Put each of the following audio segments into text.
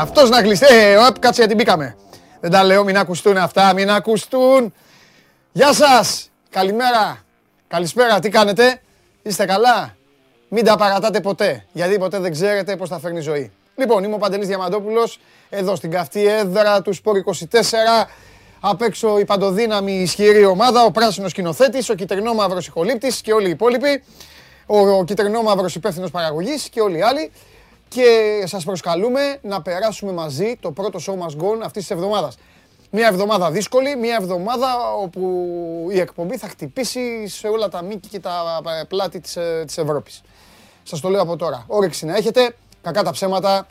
Γιωργάρα, αυτός να κλειστεί. Ε, οπ, κάτσε γιατί μπήκαμε. Δεν τα λέω, μην ακουστούν αυτά, μην ακουστούν. Γεια σας, καλημέρα, καλησπέρα, τι κάνετε, είστε καλά; Μην τα παρατάτε ποτέ, γιατί ποτέ δεν ξέρετε πώς θα φέρνει η ζωή. Λοιπόν, είμαι ο Παντελής Διαμαντόπουλος, εδώ στην καυτή έδρα του Σπορ 24. Απ' έξω η παντοδύναμη ισχυρή ομάδα, ο πράσινος σκηνοθέτης, ο κυτρινόμαυρος ηχολήπτης και όλοι οι υπόλοιποι. Ο, ο κυτρινόμαυρος υπεύθυνος παραγωγής και όλοι οι άλλοι. Και σας προσκαλούμε να περάσουμε μαζί το πρώτο show must go αυτής της εβδομάδας. Μια εβδομάδα δύσκολη, μια εβδομάδα όπου η εκπομπή θα χτυπήσει σε όλα τα μήκη και τα πλάτη της, ε, της Ευρώπης. Σας το λέω από τώρα. Όρεξη να έχετε, κακά τα ψέματα,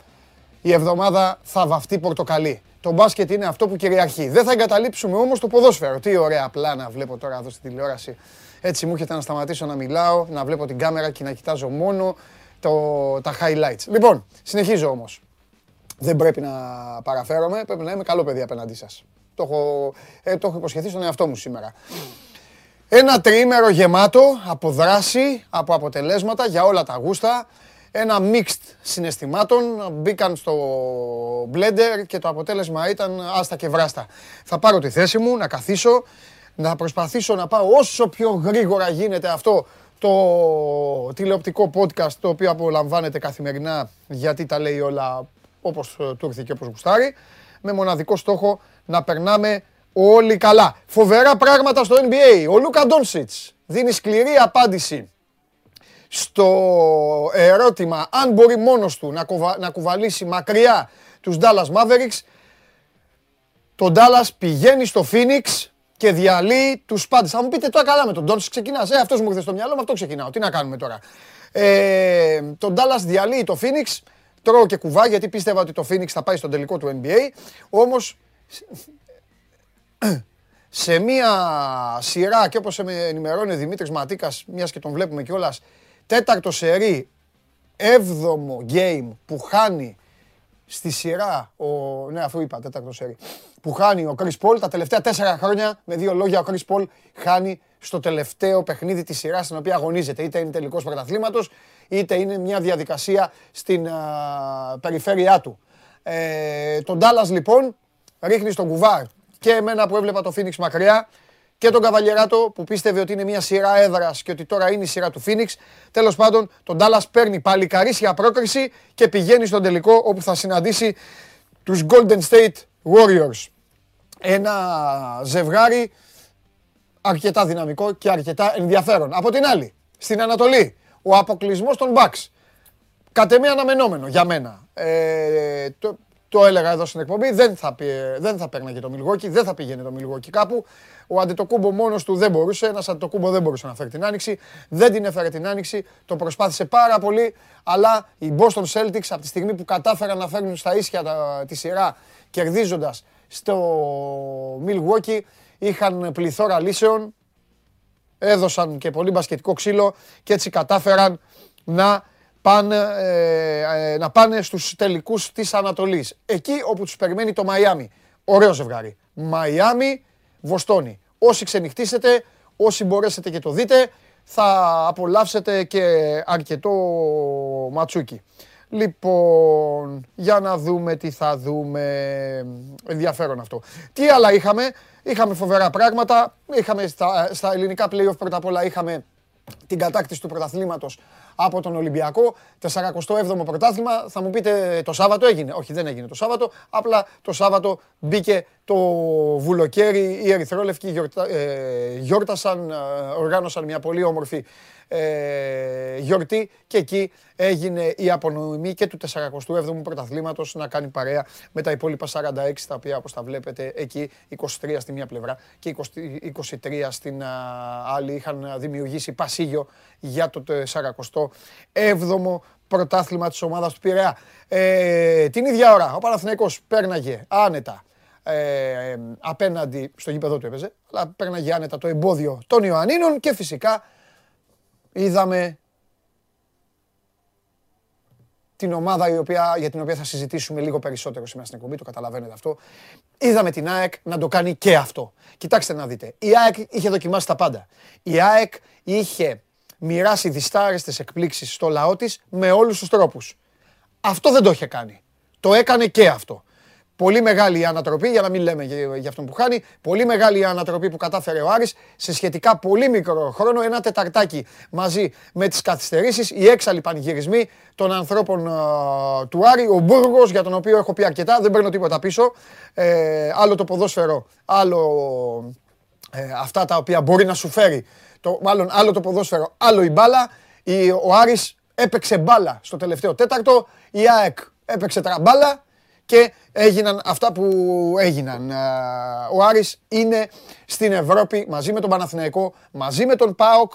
η εβδομάδα θα βαφτεί πορτοκαλί. Το μπάσκετ είναι αυτό που κυριαρχεί. Δεν θα εγκαταλείψουμε όμως το ποδόσφαιρο. Τι ωραία πλάνα βλέπω τώρα εδώ στη τηλεόραση. Έτσι μου έρχεται να σταματήσω να μιλάω, να βλέπω την κάμερα και να κοιτάζω μόνο το, τα highlights. Λοιπόν, συνεχίζω όμως. Δεν πρέπει να παραφέρομαι, πρέπει να είμαι καλό παιδί απέναντί σας. Το έχω, ε, το έχω υποσχεθεί στον εαυτό μου σήμερα. Ένα τριήμερο γεμάτο από δράση, από αποτελέσματα για όλα τα γούστα. Ένα mixed συναισθημάτων. Μπήκαν στο blender και το αποτέλεσμα ήταν άστα και βράστα. Θα πάρω τη θέση μου, να καθίσω, να προσπαθήσω να πάω όσο πιο γρήγορα γίνεται αυτό το τηλεοπτικό podcast το οποίο απολαμβάνετε καθημερινά γιατί τα λέει όλα όπως του ήρθε και όπως γουστάρει με μοναδικό στόχο να περνάμε όλοι καλά. Φοβερά πράγματα στο NBA. Ο Λούκα Ντόνσιτς δίνει σκληρή απάντηση στο ερώτημα αν μπορεί μόνος του να, να κουβαλήσει μακριά τους Dallas Mavericks. Το Dallas πηγαίνει στο Phoenix και διαλύει τους πάντες. Θα μου πείτε τώρα καλά με τον Ντόνσι ξεκινάς. Ε, αυτός μου ήρθε στο μυαλό, με αυτό ξεκινάω. Τι να κάνουμε τώρα. Ε, τον Ντάλλας διαλύει το Phoenix. Τρώω και κουβά γιατί πίστευα ότι το Phoenix θα πάει στον τελικό του NBA. Όμως σε μία σειρά και όπως με ενημερώνει ο Δημήτρης Ματίκας, μιας και τον βλέπουμε κιόλας, τέταρτο σερί, έβδομο game που χάνει στη σειρά, ο, ναι αφού είπα τέταρτο σερί, που χάνει ο Chris Paul τα τελευταία τέσσερα χρόνια, με δύο λόγια ο Chris Paul χάνει στο τελευταίο παιχνίδι της σειράς στην οποία αγωνίζεται. Είτε είναι τελικός πρωταθλήματος, είτε είναι μια διαδικασία στην περιφέρειά του. Ε, τον Dallas λοιπόν ρίχνει στον κουβάρ και εμένα που έβλεπα το Phoenix μακριά και τον Καβαλιεράτο που πίστευε ότι είναι μια σειρά έδρας και ότι τώρα είναι η σειρά του Phoenix. Τέλος πάντων, τον Dallas παίρνει πάλι καρίσια πρόκριση και πηγαίνει στον τελικό όπου θα συναντήσει τους Golden State Warriors. Ένα ζευγάρι αρκετά δυναμικό και αρκετά ενδιαφέρον. Από την άλλη, στην Ανατολή, ο αποκλεισμός των Bucks. Κατ' εμέ αναμενόμενο για μένα. Ε, το έλεγα εδώ στην εκπομπή, δεν θα, δεν θα παίρναγε το Μιλγόκι, δεν θα πήγαινε το Μιλγόκι κάπου. Ο Αντετοκούμπο μόνος του δεν μπορούσε, ένας Αντετοκούμπο δεν μπορούσε να φέρει την άνοιξη. Δεν την έφερε την άνοιξη, το προσπάθησε πάρα πολύ. Αλλά οι Boston Celtics από τη στιγμή που κατάφεραν να φέρνουν στα ίσια τη σειρά κερδίζοντας στο Milwaukee, είχαν πληθώρα λύσεων. Έδωσαν και πολύ μπασκετικό ξύλο και έτσι κατάφεραν να πάνε, ε, ε, να πάνε στους τελικούς της Ανατολής. Εκεί όπου τους περιμένει το Μαϊάμι. Ωραίο ζευγάρι. Μαϊάμι, Βοστόνη. Όσοι ξενυχτήσετε, όσοι μπορέσετε και το δείτε, θα απολαύσετε και αρκετό ματσούκι. Λοιπόν, για να δούμε τι θα δούμε. Ενδιαφέρον αυτό. Τι άλλα είχαμε; Είχαμε φοβερά πράγματα. Είχαμε στα, στα ελληνικά playoff πρώτα απ' όλα είχαμε την κατάκτηση του πρωταθλήματος από τον Ολυμπιακό. 47ο πρωτάθλημα. Θα μου πείτε το Σάββατο έγινε; Όχι, δεν έγινε το Σάββατο. Απλά το Σάββατο μπήκε το βουλοκαίρι. Οι Ερυθρόλευκοι ε, γιόρτασαν, ε, οργάνωσαν μια πολύ όμορφη ε, γιορτή και εκεί έγινε η απονομή και του 47ου πρωταθλήματος να κάνει παρέα με τα υπόλοιπα 46 τα οποία όπως τα βλέπετε εκεί 23 στη μία πλευρά και 23 στην άλλη είχαν δημιουργήσει πασίγιο για το 47ο πρωτάθλημα της ομάδας του Πειραιά. Ε, την ίδια ώρα ο Παναθηναϊκός πέρναγε άνετα ε, απέναντι στο γήπεδο του έπαιζε, αλλά πέρναγε άνετα το εμπόδιο των Ιωαννίνων και φυσικά είδαμε την ομάδα η οποία, για την οποία θα συζητήσουμε λίγο περισσότερο σήμερα στην εκπομπή, το καταλαβαίνετε αυτό. Είδαμε την ΑΕΚ να το κάνει και αυτό. Κοιτάξτε να δείτε. Η ΑΕΚ είχε δοκιμάσει τα πάντα. Η ΑΕΚ είχε μοιράσει διστάρεστες εκπλήξεις στο λαό της με όλους τους τρόπους. Αυτό δεν το είχε κάνει. Το έκανε και αυτό. Πολύ μεγάλη η ανατροπή, για να μην λέμε για αυτόν που χάνει, πολύ μεγάλη η ανατροπή που κατάφερε ο Άρης σε σχετικά πολύ μικρό χρόνο, ένα τεταρτάκι μαζί με τις καθυστερήσεις, οι έξαλλοι πανηγυρισμοί των ανθρώπων του Άρη, ο Μπούργος για τον οποίο έχω πει αρκετά, δεν παίρνω τίποτα πίσω, ε, άλλο το ποδόσφαιρο, άλλο ε, αυτά τα οποία μπορεί να σου φέρει, το, μάλλον άλλο το ποδόσφαιρο, άλλο η μπάλα, η, ο Άρης έπαιξε μπάλα στο τελευταίο τέταρτο, η ΑΕΚ έπαιξε τραμπάλα, και έγιναν αυτά που έγιναν. Ο Άρης είναι στην Ευρώπη μαζί με τον Παναθηναϊκό, μαζί με τον ΠΑΟΚ.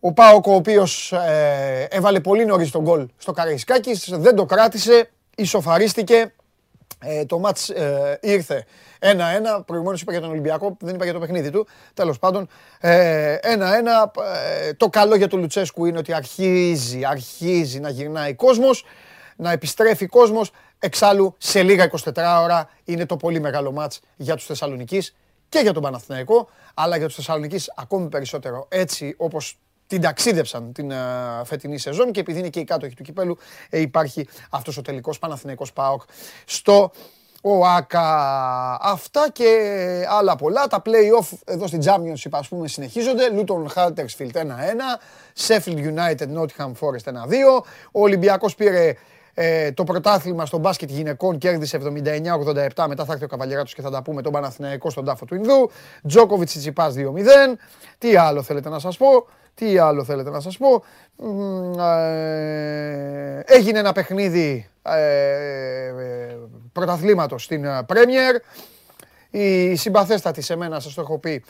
Ο ΠΑΟΚ ο οποίος ε, έβαλε πολύ νωρίς τον γκολ στο Καραϊσκάκης, δεν το κράτησε, ισοφαρίστηκε. Ε, το μάτς ε, ήρθε 1-1. Προηγουμένως είπα για τον Ολυμπιακό, δεν είπα για το παιχνίδι του. Τέλος πάντων, 1-1. το καλό για τον Λουτσέσκου είναι ότι αρχίζει, αρχίζει να γυρνάει κόσμος, να επιστρέφει κόσμος. Εξάλλου, σε λίγα 24 ώρα είναι το πολύ μεγάλο μάτς για τους Θεσσαλονικείς και για τον Παναθηναϊκό, αλλά για τους Θεσσαλονικείς ακόμη περισσότερο έτσι όπως την ταξίδεψαν την uh, φετινή σεζόν και επειδή είναι και η κάτοχη του κυπέλου ε, υπάρχει αυτός ο τελικός Παναθηναϊκός ΠΑΟΚ στο ΟΑΚΑ. Αυτά και άλλα πολλά. Τα play-off εδώ στην Championship ας πούμε συνεχίζονται. Luton Huddersfield 1-1, Sheffield United Nottingham Forest 1-2. Ο Ολυμπιακός πήρε ε, το πρωτάθλημα στο μπάσκετ γυναικών κέρδισε 79-87. Μετά θα έρθει ο Καβαλιεράτος και θα τα πούμε τον Παναθηναϊκό στον τάφο του Ινδού. Τζόκοβιτς Τσιπάς 2-0. Τι άλλο θέλετε να σας πω. Τι άλλο θέλετε να σας πω. Ε, έγινε ένα παιχνίδι ε, πρωταθλήματος στην Πρέμιερ. Η συμπαθέστατη σε μένα, σας το έχω πει,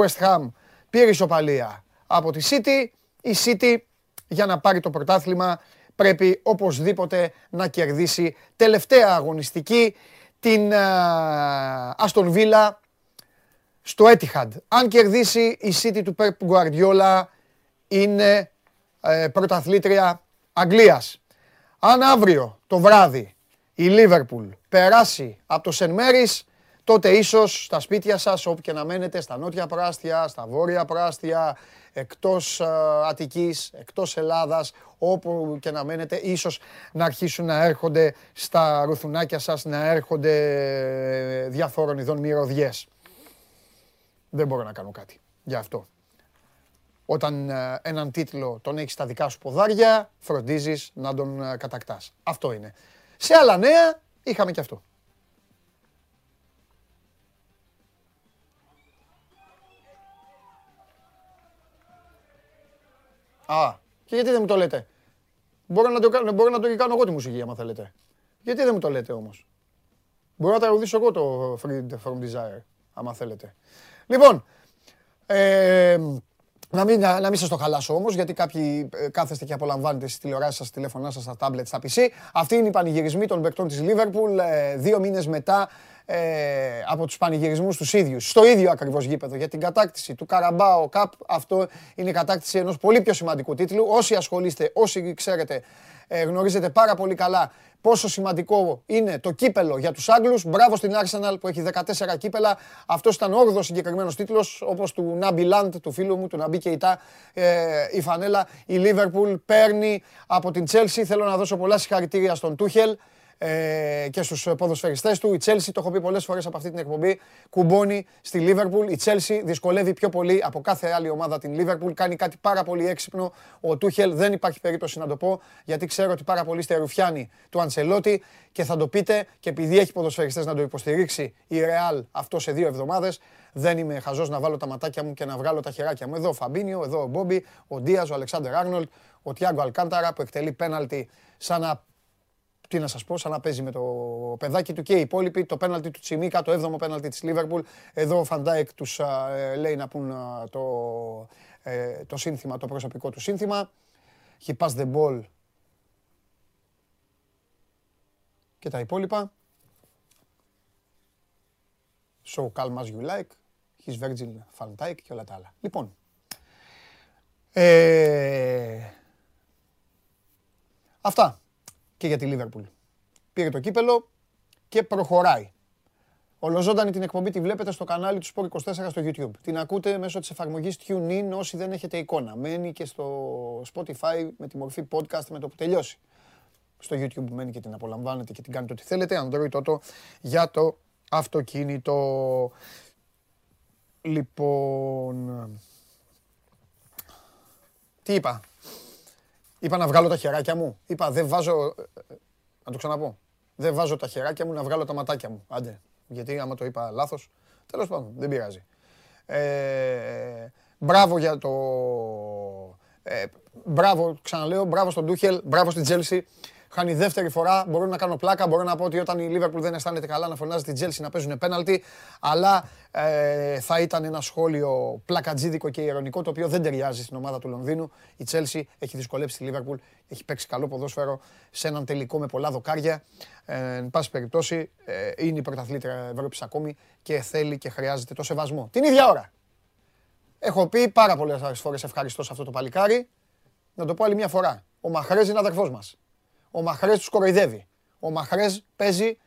West Ham πήρε ισοπαλία από τη City. Η City για να πάρει το πρωτάθλημα πρέπει οπωσδήποτε να κερδίσει τελευταία αγωνιστική την Αστον Βίλα στο Etihad. Αν κερδίσει η City του Pep Guardiola είναι ε, πρωταθλήτρια Αγγλίας. Αν αύριο το βράδυ η Λίβερπουλ περάσει από το Σεν Μέρις, τότε ίσως στα σπίτια σας, όπου και να μένετε, στα νότια πράστια, στα βόρεια πράστια, εκτός Αττικής, εκτός Ελλάδας, όπου και να μένετε, ίσως να αρχίσουν να έρχονται στα ρουθουνάκια σας, να έρχονται ε, διαφόρων ειδών μυρωδιές. Δεν μπορώ να κάνω κάτι γι' αυτό. Όταν ε, έναν τίτλο τον έχεις στα δικά σου ποδάρια, φροντίζεις να τον ε, κατακτάς. Αυτό είναι. Σε άλλα νέα είχαμε και αυτό. Α, και γιατί δεν μου το λέτε; Μπορώ να το, κάνω, μπορώ να το κάνω εγώ τη μουσική, άμα θέλετε. Γιατί δεν μου το λέτε όμως; Μπορώ να τραγουδήσω εγώ το Free From Desire, άμα θέλετε. Λοιπόν, ε, να μην, να μην σας το χαλάσω όμως, γιατί κάποιοι ε, κάθεστε και απολαμβάνετε στις τηλεοράσεις σας, στα τηλέφωνά σας, στα τάμπλετ, στα PC. Αυτή είναι η πανηγυρισμοί των παικτών της Liverpool, ε, δύο μήνες μετά ε, από τους πανηγυρισμούς τους ίδιους, στο ίδιο ακριβώς γήπεδο, για την κατάκτηση του Καραμπάο Cup. Αυτό είναι η κατάκτηση ενός πολύ πιο σημαντικού τίτλου. Όσοι ασχολείστε, όσοι ξέρετε, ε, γνωρίζετε πάρα πολύ καλά πόσο σημαντικό είναι το κύπελο για τους Άγγλους. Μπράβο στην Arsenal που έχει 14 κύπελα. Αυτός ήταν ο 8 συγκεκριμένος τίτλος, όπως του Νάμπι Λαντ, του φίλου μου, του Ναμπί Κεϊτά, ε, η φανέλα. Η Liverpool παίρνει από την Chelsea. Θέλω να δώσω πολλά συγχαρητήρια στον Τούχελ ε, και στους ποδοσφαιριστές του. Η Chelsea, το έχω πει πολλές φορές από αυτή την εκπομπή, κουμπώνει στη Liverpool. Η Chelsea δυσκολεύει πιο πολύ από κάθε άλλη ομάδα την Liverpool. Κάνει κάτι πάρα πολύ έξυπνο. Ο Τούχελ δεν υπάρχει περίπτωση να το πω, γιατί ξέρω ότι πάρα πολύ στερουφιάνει του Αντσελότη και θα το πείτε και επειδή έχει ποδοσφαιριστές να το υποστηρίξει η Real αυτό σε δύο εβδομάδες, δεν είμαι χαζός να βάλω τα ματάκια μου και να βγάλω τα χεράκια μου. Εδώ ο Φαμπίνιο, εδώ ο Μπόμπι, ο Ντίας, ο Αλεξάνδερ Άρνολτ, ο Τιάγκο Αλκάνταρα που εκτελεί πέναλτι σαν να τι να σας πω, σαν να παίζει με το παιδάκι του και οι υπόλοιποι. Το πέναλτι του Τσιμίκα, το 7ο πέναλτι της Λίβερπουλ. Εδώ ο Φαντάικ τους ε, λέει να πούν το, ε, το σύνθημα, το προσωπικό του σύνθημα. He passed the ball και τα υπόλοιπα. So calm as you like. His Virgil van Dijk και όλα τα άλλα. Λοιπόν, ε, αυτά και για τη Λίβερπουλ. Πήρε το κύπελο και προχωράει. Ολοζώντανη την εκπομπή τη βλέπετε στο κανάλι του Sport24 στο YouTube. Την ακούτε μέσω της εφαρμογής TuneIn όσοι δεν έχετε εικόνα. Μένει και στο Spotify με τη μορφή podcast με το που τελειώσει. Στο YouTube μένει και την απολαμβάνετε και την κάνετε ό,τι θέλετε. Android Auto για το αυτοκίνητο. Λοιπόν, τι είπα; Είπα να βγάλω τα χεράκια μου. Είπα δεν βάζω, να το ξαναπώ. Δεν βάζω τα χεράκια μου να βγάλω τα ματάκια μου. Άντε, γιατί άμα το είπα λάθος, τέλος πάντων, δεν πειράζει. Ε, μπράβο για το... Ε, μπράβο, ξαναλέω, μπράβο στον Τούχελ, μπράβο στην Τσέλσι. Χάνει δεύτερη φορά. Μπορώ να κάνω πλάκα. Μπορώ να πω ότι όταν η Λίβερπουλ δεν αισθάνεται καλά να φωνάζει την Τσέλσι να παίζουν πέναλτι. Αλλά ε, θα ήταν ένα σχόλιο πλακατζίδικο και ειρωνικό το οποίο δεν ταιριάζει στην ομάδα του Λονδίνου. Η Τσέλσι έχει δυσκολέψει τη Λίβερπουλ. Έχει παίξει καλό ποδόσφαιρο σε έναν τελικό με πολλά δοκάρια. Ε, εν πάση περιπτώσει, ε, είναι η πρωταθλήτρια Ευρώπης ακόμη και θέλει και χρειάζεται το σεβασμό. Την ίδια ώρα. Έχω πει πάρα πολλές φορές ευχαριστώ σε αυτό το παλικάρι. Να το πω άλλη μια φορά. Ο Μαχρέζ είναι αδερφός μας. Ο Μαχρές τους κοροϊδεύει. Ο Μαχρές παίζει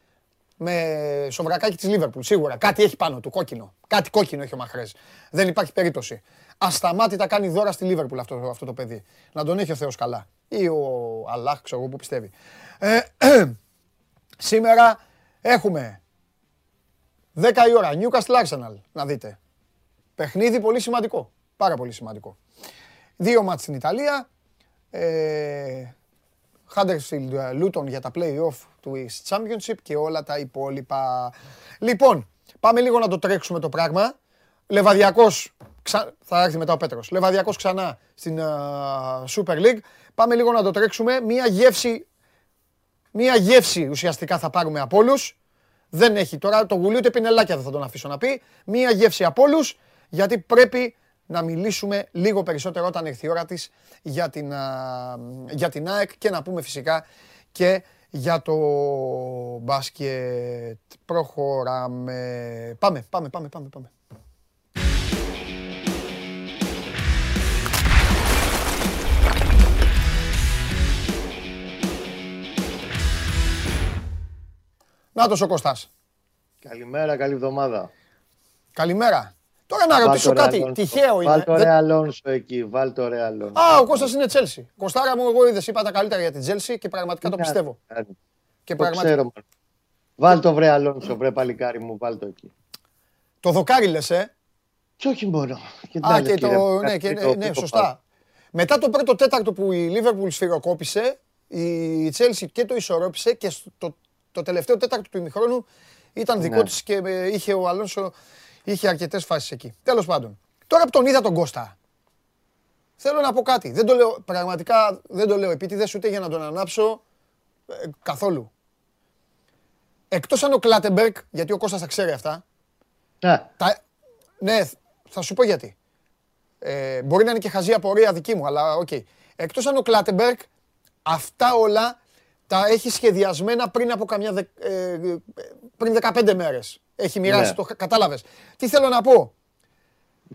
με σοβρακάκι της Λίβερπουλ. Σίγουρα κάτι έχει πάνω του, κόκκινο. Κάτι κόκκινο έχει ο Μαχρές. Δεν υπάρχει περίπτωση. Ασταμάτητα κάνει δώρα στη Λίβερπουλ αυτό, αυτό το παιδί. Να τον έχει ο Θεός καλά. Ή ο Αλλάχ, ξέρω εγώ που πιστεύει. Ε, σήμερα έχουμε 10 η ώρα. Newcastle Arsenal, να δείτε. Παιχνίδι πολύ σημαντικό. Πάρα πολύ σημαντικό. Δύο μάτς στην Ιταλία. Ε, Huddersfield Luton για τα play-off του East Championship και όλα τα υπόλοιπα. Λοιπόν, πάμε λίγο να το τρέξουμε το πράγμα. Λεβαδιακός, θα έρθει μετά ο Πέτρος. Λεβαδιακός ξανά στην Super League. Πάμε λίγο να το τρέξουμε. Μία γεύση, μία γεύση ουσιαστικά θα πάρουμε από όλους. Δεν έχει τώρα το γουλί ούτε πινελάκια δεν θα τον αφήσω να πει. Μία γεύση από όλους γιατί πρέπει να μιλήσουμε λίγο περισσότερο όταν έρθει η ώρα της για την, για την ΑΕΚ και να πούμε φυσικά και για το μπάσκετ. Προχωράμε. Πάμε, πάμε, πάμε, πάμε, πάμε. Νάτος ο Κώστας. Καλημέρα, καλή εβδομάδα. Καλημέρα. Τώρα να ρωτήσω κάτι. Τυχαίο είναι. Βάλ το ρε Αλόνσο εκεί. Βάλ το ρε Αλόνσο. Α, ο Κώστας είναι Τσέλσι. Κωστάρα μου, εγώ είδες, είπα τα καλύτερα για την Τσέλσι και πραγματικά το πιστεύω. Και πραγματικά. Ξέρω, Βάλ το βρε Αλόνσο, βρε παλικάρι μου, βάλ το εκεί. Το δοκάρι λες, ε; Και όχι μόνο. Α, και το, ναι, και, ναι, σωστά. Μετά το πρώτο τέταρτο που η Λίβερπουλ σφυροκόπησε, η Τσέλσι και το ισορρόπησε και το, το τελευταίο τέταρτο του ημιχρόνου ήταν δικό ναι. της και ε, είχε ο Αλόνσο Είχε αρκετές φάσεις εκεί. Τέλος πάντων. Τώρα που τον είδα τον Κώστα, θέλω να πω κάτι. Δεν το λέω, πραγματικά δεν το λέω επίτηδες ούτε για να τον ανάψω ε, καθόλου. Εκτός αν ο Κλάτεμπεργκ, γιατί ο Κώστας θα ξέρει αυτά. Ναι. ναι, θα σου πω γιατί. Ε, μπορεί να είναι και χαζή απορία δική μου, αλλά οκ. Okay. Εκτός αν ο Κλάτεμπεργκ αυτά όλα τα έχει σχεδιασμένα πριν από καμιά δε, ε, πριν 15 μέρες. Έχει μοιράσει ναι. το. Κατάλαβες. Τι θέλω να πω;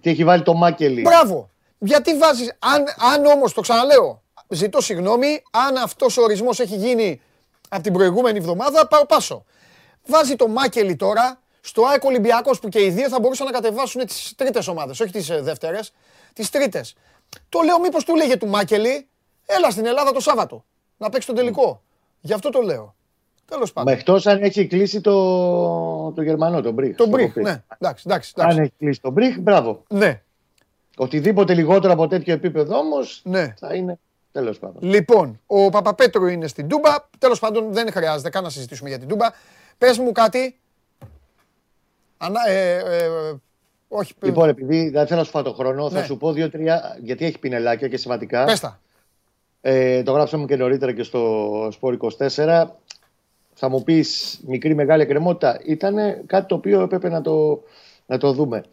Τι έχει βάλει το Μάκελι. Μπράβο. Γιατί βάζεις. Αν, αν όμως το ξαναλέω, ζητώ συγγνώμη, αν αυτός ο ορισμός έχει γίνει από την προηγούμενη εβδομάδα, πάω πάσο. Βάζει το Μάκελι τώρα στο ΑΕΚ Ολυμπιακός που και οι δύο θα μπορούσαν να κατεβάσουν τις τρίτες ομάδες, όχι τις ε, δεύτερες, τις τρίτες. Το λέω, μήπως του λέγε του Μάκελι, έλα στην Ελλάδα το Σάββατο να παίξει τον τελικό. Γι' αυτό το λέω. Τέλο πάντων. Με εκτός αν έχει κλείσει το, το Γερμανό, τον Μπριχ. Τον Μπριχ, ναι. Εντάξει, εντάξει, Αν έχει κλείσει τον Μπριχ, μπράβο. Ναι. Οτιδήποτε λιγότερο από τέτοιο επίπεδο όμως ναι. θα είναι. Τέλος πάντων. Λοιπόν, ο Παπαπέτρου είναι στην Τούμπα. Τέλος πάντων, δεν χρειάζεται καν να συζητήσουμε για την Τούμπα. Πες μου κάτι. Ανα, ε, ε, όχι, λοιπόν, επειδή δεν θέλω να σου φάω το χρόνο, ναι. θα σου πω δύο-τρία. Γιατί έχει πινελάκια και σημαντικά. Πέστα. Ε, το γράψαμε και νωρίτερα και στο Σπόρ 24 θα μου πεις μικρή μεγάλη εκκρεμότητα, ήταν κάτι το οποίο έπρεπε να το, να το δούμε.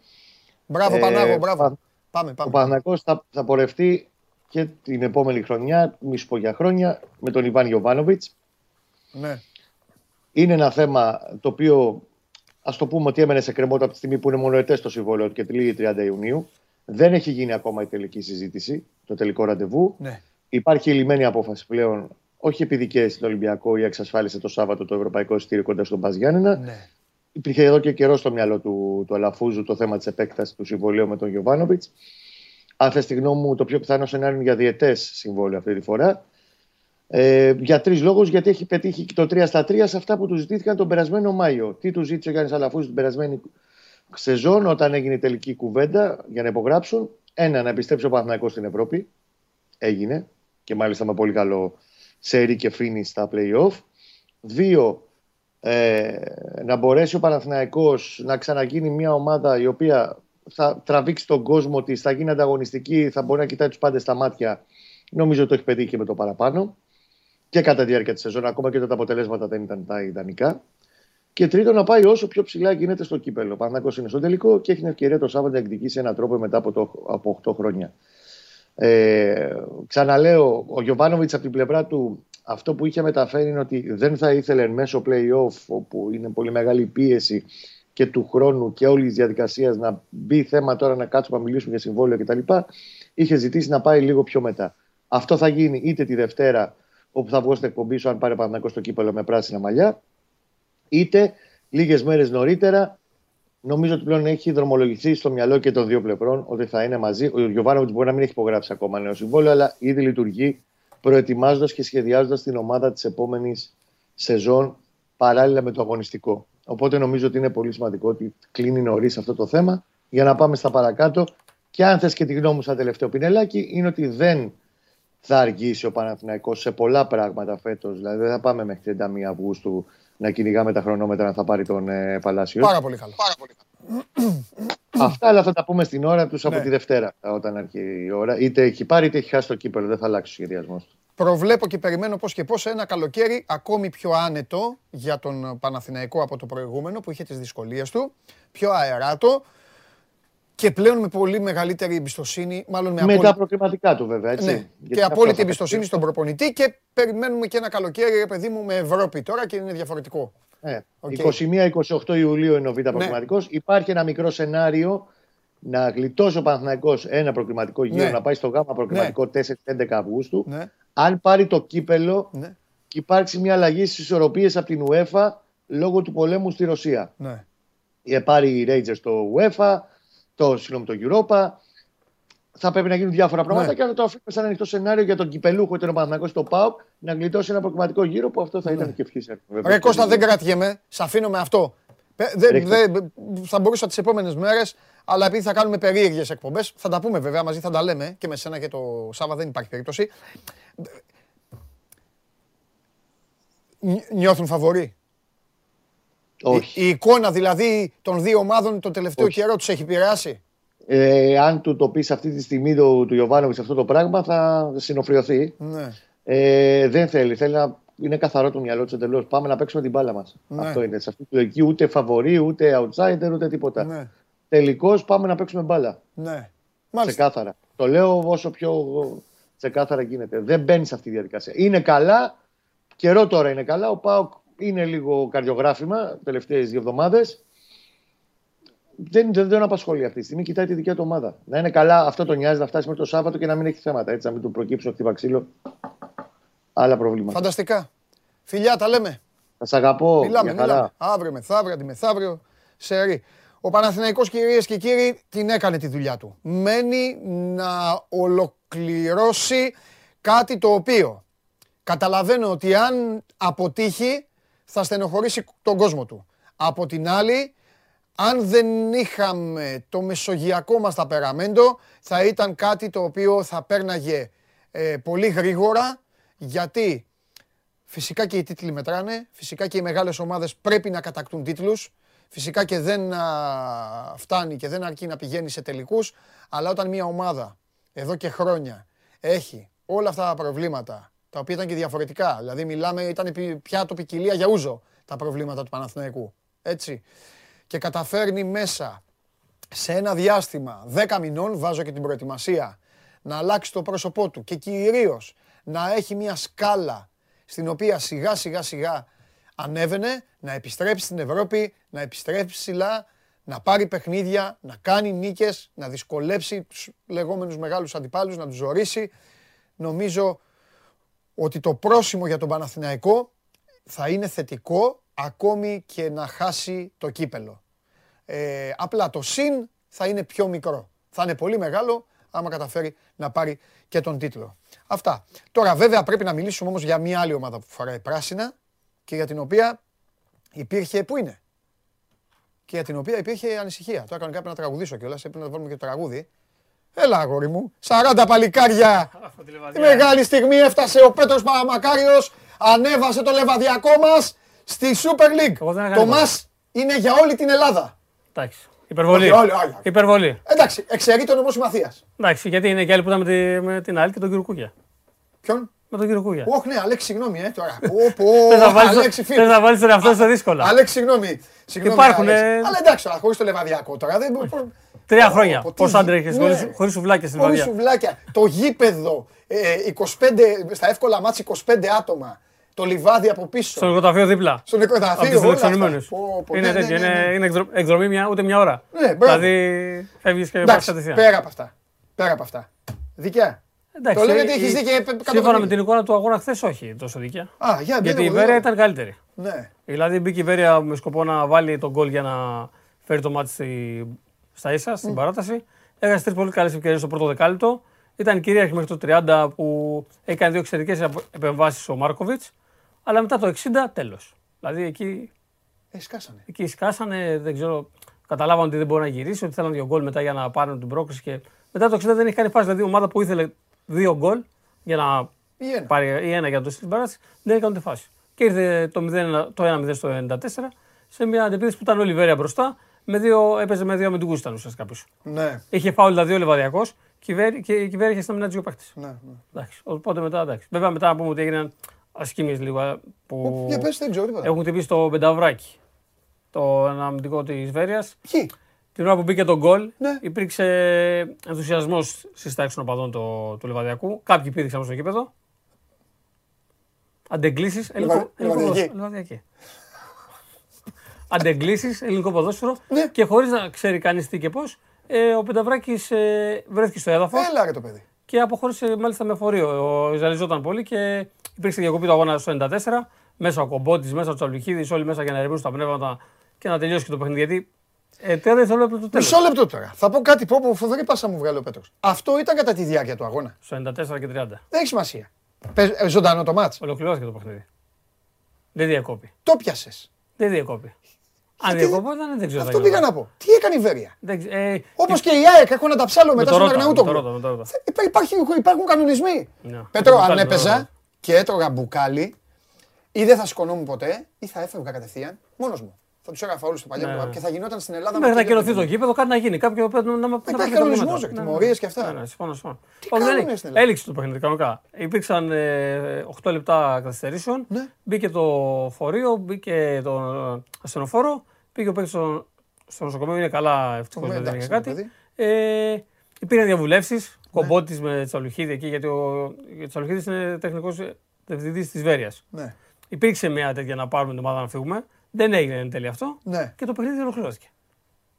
Μπράβο, ε, Πανάγο, μπράβο. πάμε, πάμε. Ο Παναγός θα, θα πορευτεί και την επόμενη χρονιά, μη σου πω για χρόνια, με τον Ιβάν Γιωβάνοβιτς. Ναι. Είναι ένα θέμα το οποίο ας το πούμε ότι έμενε σε κρεμότητα από τη στιγμή που είναι μονοετές το συμβόλαιο και τη 30 Ιουνίου. Δεν έχει γίνει ακόμα η τελική συζήτηση, το τελικό ραντεβού. Ναι. Υπάρχει η λιμένη απόφαση πλέον όχι επειδή και στην Ολυμπιακό ή εξασφάλισε το Σάββατο το ευρωπαϊκό εισιτήριο κοντά στον Πα Ναι. Υπήρχε εδώ και καιρό στο μυαλό του, του Αλαφούζου το θέμα της επέκτασης του συμβολίου με τον Γιωβάνοβιτς. Αν θες τη γνώμη μου, το πιο πιθανό σενάριο είναι για διαιτές συμβόλαιο αυτή τη φορά. Ε, για τρεις λόγους, γιατί έχει πετύχει και το 3 στα 3 σε αυτά που του ζητήθηκαν τον περασμένο Μάιο. Τι του ζήτησε ο Γιάννης Αλαφού την περασμένη σεζόν, όταν έγινε η τελική κουβέντα για να υπογράψουν. Ένα, να επιστρέψει ο Παναθηναϊκός στην Ευρώπη. Έγινε και μάλιστα με πολύ καλό σερί και φίνι στα play-off. Δύο, ε, να μπορέσει ο Παναθηναϊκός να ξαναγίνει μια ομάδα η οποία θα τραβήξει τον κόσμο της, θα γίνει ανταγωνιστική, θα μπορεί να κοιτάει τους πάντες στα μάτια. Νομίζω ότι το έχει πετύχει και με το παραπάνω. Και κατά τη διάρκεια της σεζόν, ακόμα και όταν τα αποτελέσματα δεν ήταν τα ιδανικά. Και τρίτον, να πάει όσο πιο ψηλά γίνεται στο κύπελο. Ο Παναγό είναι στο τελικό και έχει την ευκαιρία το Σάββατο να εκδικήσει έναν τρόπο μετά από, το, από 8 χρόνια. Ε, ξαναλέω, ο Γιωβάνοβιτς από την πλευρά του αυτό που είχε μεταφέρει είναι ότι δεν θα ήθελε μέσω play-off, όπου είναι πολύ μεγάλη πίεση και του χρόνου και όλης της διαδικασίας να μπει θέμα τώρα να κάτσουμε να μιλήσουμε για συμβόλαιο κτλ. Είχε ζητήσει να πάει λίγο πιο μετά. Αυτό θα γίνει είτε τη Δευτέρα, όπου θα βγω στην εκπομπή σου, αν πάρει Παναγό στο κύπελο με πράσινα μαλλιά, είτε λίγες μέρες νωρίτερα. Νομίζω ότι πλέον έχει δρομολογηθεί στο μυαλό και των δύο πλευρών ότι θα είναι μαζί. Ο Γιωβάνοβιτς μπορεί να μην έχει υπογράψει ακόμα νέο συμβόλαιο, αλλά ήδη λειτουργεί προετοιμάζοντας και σχεδιάζοντας την ομάδα της επόμενης σεζόν παράλληλα με το αγωνιστικό. Οπότε νομίζω ότι είναι πολύ σημαντικό ότι κλείνει νωρίς αυτό το θέμα για να πάμε στα παρακάτω. Και αν θες και τη γνώμη μου σαν τελευταίο πινελάκι, είναι ότι δεν θα αργήσει ο Παναθηναϊκός σε πολλά πράγματα φέτος. Δηλαδή δεν θα πάμε μέχρι 31 Αυγούστου να κυνηγάμε τα χρονόμετρα να θα πάρει τον ε, Παλάσιος. Πάρα πολύ καλό. Πάρα πολύ καλό. Αυτά αλλά θα τα πούμε στην ώρα τους από ναι. τη Δευτέρα όταν αρχίσει η ώρα. Είτε έχει πάρει είτε έχει χάσει το κύπελο. Δεν θα αλλάξει ο σχεδιασμός του. Προβλέπω και περιμένω πώς και πώς ένα καλοκαίρι ακόμη πιο άνετο για τον Παναθηναϊκό από το προηγούμενο που είχε τις δυσκολίες του, πιο αεράτο και πλέον με πολύ μεγαλύτερη εμπιστοσύνη, μάλλον με, με τα προκριματικά του βέβαια, έτσι. Ναι, και απόλυτη εμπιστοσύνη στον προπονητή και περιμένουμε και ένα καλοκαίρι, παιδί μου, με Ευρώπη τώρα και είναι διαφορετικό. Ναι. Okay. 21-28 Ιουλίου είναι ο Β' ναι. Υπάρχει ένα μικρό σενάριο να γλιτώσει ο Παναθηναϊκός ένα προκριματικό γύρο, ναι. να πάει στο γάμα προκριματικό ναι. 4-11 Αυγούστου. Ναι. Αν πάρει το κύπελο ναι. και υπάρξει μια αλλαγή στις ισορροπίες από την UEFA λόγω του πολέμου στη Ρωσία. Ναι. Ε, πάρει η Rangers το UEFA, το, συγγνώμη, το Europa. Θα πρέπει να γίνουν διάφορα ναι. πράγματα ναι. και αν το αφήσουμε σαν ανοιχτό σενάριο για τον κυπελούχο ήταν ο Παναθηναϊκός στο ΠΑΟΚ να γλιτώσει ένα προκριματικό γύρο που αυτό θα ήταν ναι. και ευχής. Ρε Κώστα, δεν κρατιέμαι. Σ' αφήνω με αυτό. Δε, δε, θα μπορούσα τις επόμενες μέρες αλλά επειδή θα κάνουμε περίεργες εκπομπές, θα τα πούμε βέβαια μαζί, θα τα λέμε και με σένα και το Σάββα δεν υπάρχει περίπτωση. Νιώθουν φαβοροί. Όχι. Η, εικόνα δηλαδή των δύο ομάδων το τελευταίο Όχι. καιρό τους έχει επηρεάσει; Ε, αν του το πεις αυτή τη στιγμή του, του αυτό το πράγμα, θα συνοφριωθεί. Ναι. Ε, δεν θέλει. Θέλει να είναι καθαρό το μυαλό του εντελώς. Πάμε να παίξουμε την μπάλα μας. Ναι. Αυτό είναι. Σε αυτή τη λογική ούτε φαβορή, ούτε outsider, ούτε τίποτα. Ναι τελικώς πάμε να παίξουμε μπάλα. Ναι. Ξεκάθαρα. Το λέω όσο πιο ξεκάθαρα γίνεται. Δεν μπαίνει σε αυτή τη διαδικασία. Είναι καλά, καιρό τώρα είναι καλά. Ο Πάοκ είναι λίγο καρδιογράφημα τελευταίες δύο εβδομάδες. Δεν, δεν, δεν απασχολεί αυτή τη στιγμή. Κοιτάει τη δικιά του ομάδα. Να είναι καλά, αυτό τον νοιάζει να φτάσει μέχρι το Σάββατο και να μην έχει θέματα. Έτσι, να μην του προκύψουν χτύπα ξύλο. Άλλα προβλήματα. Φανταστικά. Φιλιά, τα λέμε. Θα σας αγαπώ. Μιλάμε, μιλάμε. Αύριο, μεθαύριο, αντιμεθαύριο. Σε ο Παναθηναϊκός κυρίες και κύριοι την έκανε τη δουλειά του. Μένει να ολοκληρώσει κάτι το οποίο καταλαβαίνω ότι αν αποτύχει θα στενοχωρήσει τον κόσμο του. Από την άλλη, αν δεν είχαμε το μεσογειακό μας ταπεραμέντο, θα ήταν κάτι το οποίο θα πέρναγε ε, πολύ γρήγορα, γιατί φυσικά και οι τίτλοι μετράνε, φυσικά και οι μεγάλες ομάδες πρέπει να κατακτούν τίτλους, Φυσικά και δεν φτάνει και δεν αρκεί να πηγαίνει σε τελικούς, αλλά όταν μια ομάδα εδώ και χρόνια έχει όλα αυτά τα προβλήματα, τα οποία ήταν και διαφορετικά, δηλαδή μιλάμε, ήταν πια το ποικιλία για ούζο τα προβλήματα του Παναθηναϊκού, έτσι, και καταφέρνει μέσα σε ένα διάστημα 10 μηνών, βάζω και την προετοιμασία, να αλλάξει το πρόσωπό του και κυρίως να έχει μια σκάλα στην οποία σιγά σιγά σιγά ανέβαινε, να επιστρέψει στην Ευρώπη, να επιστρέψει ψηλά, να πάρει παιχνίδια, να κάνει νίκες, να δυσκολέψει τους λεγόμενους μεγάλους αντιπάλους, να τους ζωρίσει. Νομίζω ότι το πρόσημο για τον Παναθηναϊκό θα είναι θετικό ακόμη και να χάσει το κύπελο. Ε, απλά το συν θα είναι πιο μικρό. Θα είναι πολύ μεγάλο, άμα καταφέρει να πάρει και τον τίτλο. Αυτά. Τώρα βέβαια πρέπει να μιλήσουμε όμως για μια άλλη ομάδα που φοράει πράσινα και για την οποία υπήρχε, πού είναι, και για την οποία υπήρχε ανησυχία. Τώρα κανονικά πρέπει να τραγουδήσω κιόλας, έπρεπε να βάλουμε και το τραγούδι. Έλα αγόρι μου, 40 παλικάρια. Η μεγάλη στιγμή έφτασε ο Πέτρος Παραμακάριος, ανέβασε το λεβαδιακό μας στη Super League. Το μας είναι για όλη την Ελλάδα. Εντάξει. Υπερβολή. Όχι, όλοι, όχι. Υπερβολή. Εντάξει, εξαιρεί τον όμως Μαθίας. Εντάξει, γιατί είναι και άλλοι που ήταν με, τη, με την άλλη και τον κύριο Κούγια. Ποιον; Με τον κύριο Κούγια. Όχι, ναι, Αλέξη, συγγνώμη, ε, τώρα. Πω, πω, Θες να βάλεις- Αλέξη, φίλε. θες να βάλεις τον εαυτό σου στα δύσκολα. Αλέξη, συγγνώμη. Συγγνώμη, Υπάρχουν, Αλέξη. ε, Αλλά εντάξει, τώρα, χωρίς το λεβαδιακό τώρα. Δεν... πώς- Τρία Πω, χρόνια. πω, τι Πώς γι- άντρεχε ναι. χωρί σουβλάκια στην Χωρίς βαδιά. σουβλάκια. Το γήπεδο, ε, 25, στα εύκολα μάτς 25 άτομα. Το λιβάδι από πίσω. Στο νοικοταφείο δίπλα. Στο Από νοικοταφείο. τους όλα αυτά. ηλεκτρονημένου. Πω, πω, Είναι ναι, ναι, τέτοιο. ναι, ναι. Είναι είναι εκδρο- εκδρομή μια, ούτε μια ώρα. Ναι, μπράβο. Δηλαδή φεύγεις και πας Εντάξει, κατευθείαν. πέρα από αυτά. Πέρα από αυτά. Δικιά. Εντάξει, Το λέω ε, γιατί έχεις η- δει και π- Σύμφωνα με καταπληκτική. την εικόνα του αγώνα χθες, όχι τόσο δίκαια. Α, για Γιατί η μπαίνω, Βέρεια λέω. ήταν καλύτερη. Ναι. Δηλαδή μπήκε η Βέρεια με σκοπό να βάλει τον γκολ για να φέρει το μάτι στη, στα ίσα, στην παράταση. Έχασε τρεις πολύ καλές ευκαιρίες στο πρώτο δεκάλεπτο. Ήταν κυρίαρχη μέχρι το 30 που έκανε δύο εξαιρετικές επεμβάσεις ο Μάρκοβιτς. Αλλά μετά το 60 τέλος. Δηλαδή εκεί, Ε, σκάσανε. εκεί σκάσανε, δεν ξέρω, καταλάβαν ότι δεν μπορεί να γυρίσει, ότι θέλαν δύο γκολ μετά για να πάρουν την πρόκληση. Και μετά το 60 δεν έχει κάνει φάση. Δηλαδή η ομάδα που ήθελε δύο γκολ για να Ή ένα. πάρει ή ένα για το στην παράταση, δεν έκανε ούτε φάση. Και ήρθε το, 0, το 1-0 στο 94 σε μια αντεπίθεση που ήταν όλη η Βέρεια μπροστά. Με δύο, έπαιζε με δύο αμυντικού ήταν ουσιαστικά πίσω. Ναι, Είχε φάουλ τα δύο λεβαδιακό και η Βέρεια- και η Βέρεια είχε στα μηνά δύο παίχτε. ναι, ναι. Εντάξει. Οπότε μετά εντάξει. Βέβαια μετά να πούμε ότι έγιναν ασκήμιες λίγο ε, Ω, που Για πες, δεν ξέρω τίποτα. έχουν τυπήσει το πενταβράκι. Το ένα αμυντικό της Βέρειας. Ποιοι; Την ώρα που μπήκε το γκολ, Ναι. υπήρξε ενθουσιασμός στις τάξεις των οπαδών του, του Λεβαδιακού. Κάποιοι πήδηξαν στο γήπεδο. Αντεγκλήσεις. Λεβα- Λεβαδιακοί. Λεβαδιακοί. Αντεγκλήσεις, ελληνικό ποδόσφαιρο. Ναι. Και χωρίς να ξέρει κανείς τι και πώς, ε, ο Πενταβράκης ε, βρέθηκε στο έδαφος Έλα ρε το παιδί. και αποχώρησε μάλιστα με φορείο. Ο ζαλιζόταν πολύ και υπήρξε διακοπή του αγώνα στο 94. Μέσα ο Κομπότης, μέσα ο Τσαλουχίδης, όλοι μέσα για να ερευνήσουν τα πνεύματα και να τελειώσει και το παιχνίδι. Γιατί ε, τώρα δεν θέλω το τέλο. Μισό λεπτό τώρα. Θα πω κάτι που φοβερή πάσα μου βγάλει ο Πέτρος. Αυτό ήταν κατά τη διάρκεια του αγώνα. Στο 94 και 30. Δεν έχει σημασία. Πες, ε, ζωντανό το μάτς. Ολοκληρώθηκε το παιχνίδι. Δεν διακόπη. Το πιασε. Δεν διακόπη. Αν Γιατί- διακόπη, δεν ξέρω. Αυτό πήγα να πω. Τι έκανε η Βέρεια; Δεν ξε- ε, Όπως και η ΑΕΚ, έχω να τα ψάλω με μετά το στον ρώτα, με το ρώτα, Αρναούτογλου. με το ρώτα. Υπά- Υπάρχουν, υπάρχουν κανονισμοί. Ναι. Πέτρο, Με το αν μπουκάλι, με το έπαιζα ρώτα. και έτρωγα μπουκάλι, ή δεν θα σηκωνόμουν ποτέ, ή θα έφευγα κατευθείαν μόνος μου. Θα τους έγραφα όλους στο παλιό Ναι. μου και θα γινόταν στην Ελλάδα. Μέχρι με να το κυρωθεί το ίδιο. γήπεδο, κάτι να γίνει. Κάποιο πρέπει να μα Υπάρχει κανονισμός, ρε, τιμωρίες και αυτά. Ναι, ναι, συμφωνώ, συμφωνώ. Τι Όχι, δεν κάνουνε είναι. στην Ελλάδα; Έληξε το παιχνίδι κανονικά. Υπήρξαν ε, 8 λεπτά καθυστερήσεων. Ναι. Μπήκε το φορείο, μπήκε το ασθενοφόρο, πήγε ο παίκτης στο, στο νοσοκομείο. Είναι καλά, ευτυχώς Ναι, δεν εντάξει, έγινε κάτι. παιδί. Ε, υπήρχαν διαβουλεύσεις. Ναι. Κομπότης με Τσαλουχίδη εκεί, γιατί ο Τσαλουχίδης είναι τεχνικός διευθυντής της Βέρειας. Ναι, Υπήρξε μια τέτοια να πάρουμε την ομάδα να φύγουμε. Δεν έγινε εν τέλει αυτό ναι. και το παιχνίδι ολοκληρώθηκε.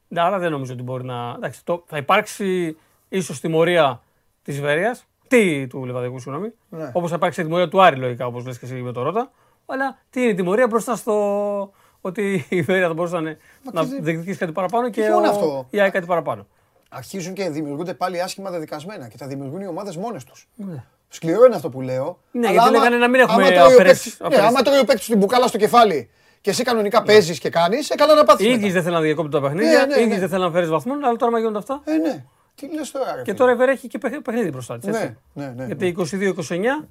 Ναι, Άρα δεν νομίζω ότι μπορεί να. Εντάξει, το, θα υπάρξει ίσως τιμωρία της Βέρειας, τι του Λεβαδικού, συγγνώμη. Ναι. Όπως θα υπάρξει τιμωρία του Άρη, λογικά, όπως λες και εσύ με το Ρότα. Αλλά τι είναι η τιμωρία μπροστά στο ότι η Βέρεια θα μπορούσε να, είναι- να τι- διεκδικήσει κάτι παραπάνω και Τι μόνο ο, αυτό. η ΑΕΚ κάτι παραπάνω. Αρχίζουν και δημιουργούνται πάλι άσχημα δεδικασμένα και τα δημιουργούν οι ομάδες μόνες τους. Ναι. Σκληρό είναι αυτό που λέω. Ναι, αλλά γιατί άμα- λέγανε να μην έχουμε άμα τρώει ο αφαιρέσει- παίκτης- Ναι, αφαιρέσει. άμα τρώει ο παίκτης την μπουκάλα στο κεφάλι και εσύ κανονικά παίζεις και κάνεις, ε, καλά να πάθεις. Οι ίδιοι δεν θέλουν να διακόπτουν τα παιχνίδια, Ναι, ναι, οι ίδιοι ναι. δεν θέλουν να φέρεις βαθμού, αλλά τώρα μα γίνονται αυτά. Ε, ναι. Τι λες τώρα, ρε. Και φίλε. τώρα η Βέρεια έχει και παιχ- παιχνίδι μπροστά της. Ναι, ναι, ναι. Γιατί 22-29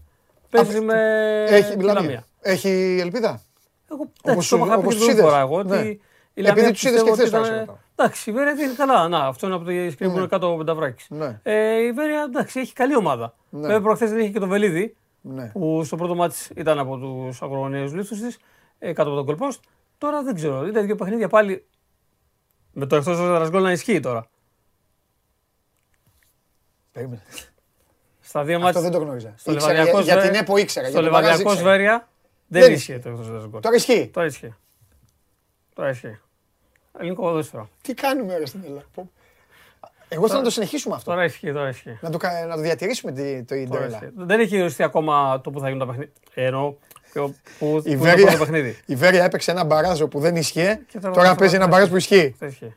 παίζει με Έχει, τη μιλάμε. Λαμία. Έχει ελπίδα. Εγώ Όπως εντάξει, το σου- είχα πει όπως και τους την είδες. φορά εγώ. Ναι. Ότι η Επειδή Λαμία τους είδες πιστεύω και χθες, ότι τώρα σε ήταν- ρωτάω. Εντάξει, η Βέρεια είναι καλά. Να, αυτό είναι από το σκριν που είναι κάτω από πενταβράκι. Ναι. Ε, η Βέρεια εντάξει, έχει καλή ομάδα. Ναι. Βέβαια προχθές δεν είχε και τον Βελίδη Ναι. που στο πρώτο μάτι ήταν από τους αγρονέου λήφθου της ε, κάτω από τον κολπόστ. Τώρα δεν ξέρω. Ήταν δύο παιχνίδια πάλι με το εκτός έδρα γκολ να ισχύει τώρα. Περίμενε. Στα δύο Αυτό μάτια. δεν το γνώριζα. Στο Ήξερα, για, Λεβαδιακό για Σβέ- την ΕΠΟ ήξερα. Στο για το μαγαζί Λεβαδιακό ήξερα. Σβέρια Δεν δεν ισχύει. ισχύει το εκτός έδρα γκολ. Τώρα ισχύει. Τώρα ισχύει. Τώρα ισχύει. Ελληνικό ποδόσφαιρο. Τι κάνουμε ρε στην Ελλάδα; Πω. Εγώ θέλω να το συνεχίσουμε αυτό. Τώρα ισχύει, τώρα ισχύει. Να το, κα- να το διατηρήσουμε τη- το Τώρα Ιντρέλα. ισχύει. Δεν έχει οριστεί ακόμα το που θα γίνουν τα παιχνίδια. Εννοώ ποιο- που, που Η είναι το πρώτο Βέρεια, παιχνίδι. η Βέρεια έπαιξε ένα μπαράζο που δεν ισχύε. Και τώρα Τώρα θα παίζει ένα βάλει- μπαράζ που ισχύει. Αυτό ισχύει.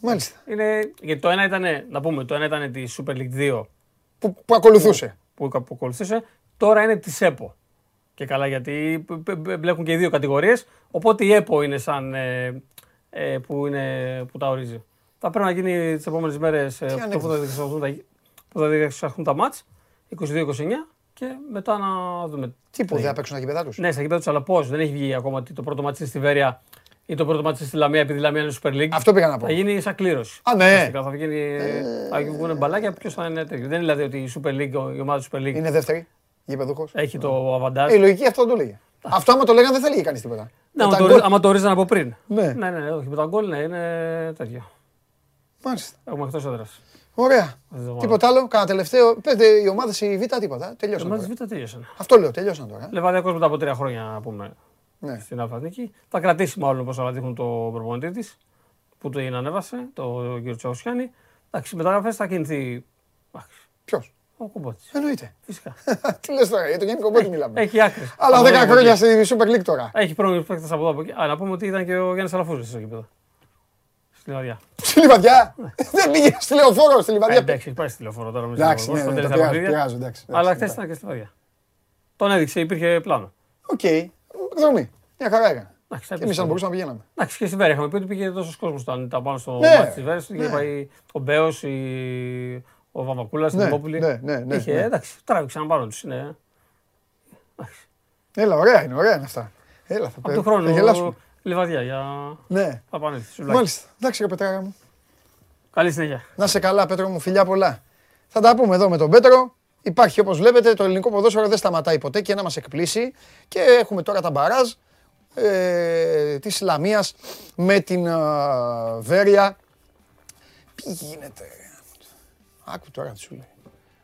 Μάλιστα. Είναι, γιατί το ένα ήταν, να πούμε, το ένα ήταν τη Super League 2 Που, που ακολουθούσε. που, που ακολουθούσε. Τώρα είναι της ΕΠΟ. Και καλά, γιατί π- π- π- μπλέκουν και οι δύο κατηγορίες. Οπότε η ΕΠΟ είναι σαν. Ε, ε, που, είναι, που τα ορίζει. Θα πρέπει να γίνει τις επόμενες μέρες που ανέκδοτο. θα διεξαχθούν τα, που θα διεξαχθούν τα μάτς 22-29 και μετά να δούμε. Τι που δεν θα παίξουν τα γήπεδα τους; Ναι, στα γήπεδα τους, αλλά πώς. Δεν έχει βγει ακόμα ότι το πρώτο μάτι είναι στη Βέρεια ή το πρώτο μάτι είναι στη Λαμία, επειδή η Λαμία είναι Super League. Αυτό πήγα να πω. Θα γίνει σαν κλήρωση. Α, ναι. Ουσιαστικά Θα, βγει, θα βγουν μπαλάκια ποιος θα είναι τέτοιο. Δεν είναι δηλαδή ότι η Super League, η ομάδα του Super League Είναι δεύτερη. Γήπεδούχο. έχει το αβαντάζ. Ε, η λογική αυτό το λέγε. Αυτό άμα το λέγανε δεν θα λέγε κανείς τίποτα. Ναι, Με άμα τα το, γκολ- άμα το ορίζαν από πριν. Ναι. ναι, ναι, όχι. Με τα γκολ ναι, είναι τέτοιο. Μάλιστα. Έχουμε εκτός έδρας. Ωραία. Εβδομάδα. Τίποτα άλλο. Κάνα τελευταίο. Πέντε οι ομάδε η Β τίποτα. Οι Τελειώσαν. ομάδε τώρα. Β τελείωσαν. Αυτό λέω. Τελειώσαν τώρα. Λεβαδιακό μετά από τρία χρόνια να πούμε Ναι. στην Αλφαδική. Θα κρατήσει μάλλον όπω θα δείχνουν το προπονητή της που το είναι ανέβασε, το κύριο Τσαουσιάννη. Εντάξει, μεταγραφές θα κινηθεί. εντάξει, Ποιος; Ο Κουμπότη. Εννοείται. Φυσικά. Τι λες τώρα, για τον Γιάννη Κομπότη μιλάμε. Έχει άκρη. Άλλα 10 χρόνια στη Super League τώρα. Έχει πρώην παίκτες από εδώ από εκεί. Α, να πούμε ότι ήταν και ο Γιάννης Αλαφούζης στο γήπεδο. Στη Λιβαδιά. Στη Λιβαδιά; Δεν πήγε στη λεωφόρο στη Ε, Λιβαδιά. εντάξει, έχει πάει στη λεωφόρο τώρα. με Εντάξει, στην ναι, Λεωφόρο, ναι, στα το τελευταία πειράζει, παιχνίδια. πειράζει, εντάξει, Αλλά εντάξει, χθε ήταν και στη Λιβαδιά. Τον έδειξε, υπήρχε πλάνο. Οκ. Εκδρομή. Μια χαρά έκανε. Εντάξει, θα Και εμείς αν επιστρέψει. μπορούσαμε να πηγαίναμε. Εντάξει, και στη Βέροια είχαμε πει ότι πήγε τόσο κόσμος όταν ήταν πάνω στο Ναι, μάτι της Βέροιας. Είχε ναι. πάει ο Μπέος, ο Βαμβακούλας, η Ναι, Νικόπουλη. ναι, ναι, ναι, Είχε, ναι. εντάξει, τράβηξαν πάνω τους. Είναι. Εντάξει. Έλα, ωραία είναι, ωραία είναι αυτά. Έλα, θα, Από πε- του θα χρόνου γελάσουμε. Λιβαδιά για Ναι. θα επανέλθει. Σουλάκι. Μάλιστα. Εντάξει, ρε Πετράγα μου. Καλή συνέχεια. Να σε καλά, Πέτρο μου, φιλιά πολλά. Θα τα πούμε εδώ με τον Πέτρο. Υπάρχει όπως βλέπετε το ελληνικό ποδόσφαιρο δεν σταματάει ποτέ και να μας εκπλήσει. Και έχουμε τώρα τα μπαράζ ε, της Ισλαμίας με την α, Βέρεια. Τι γίνεται. ρε. Άκου τώρα τι σου λέει.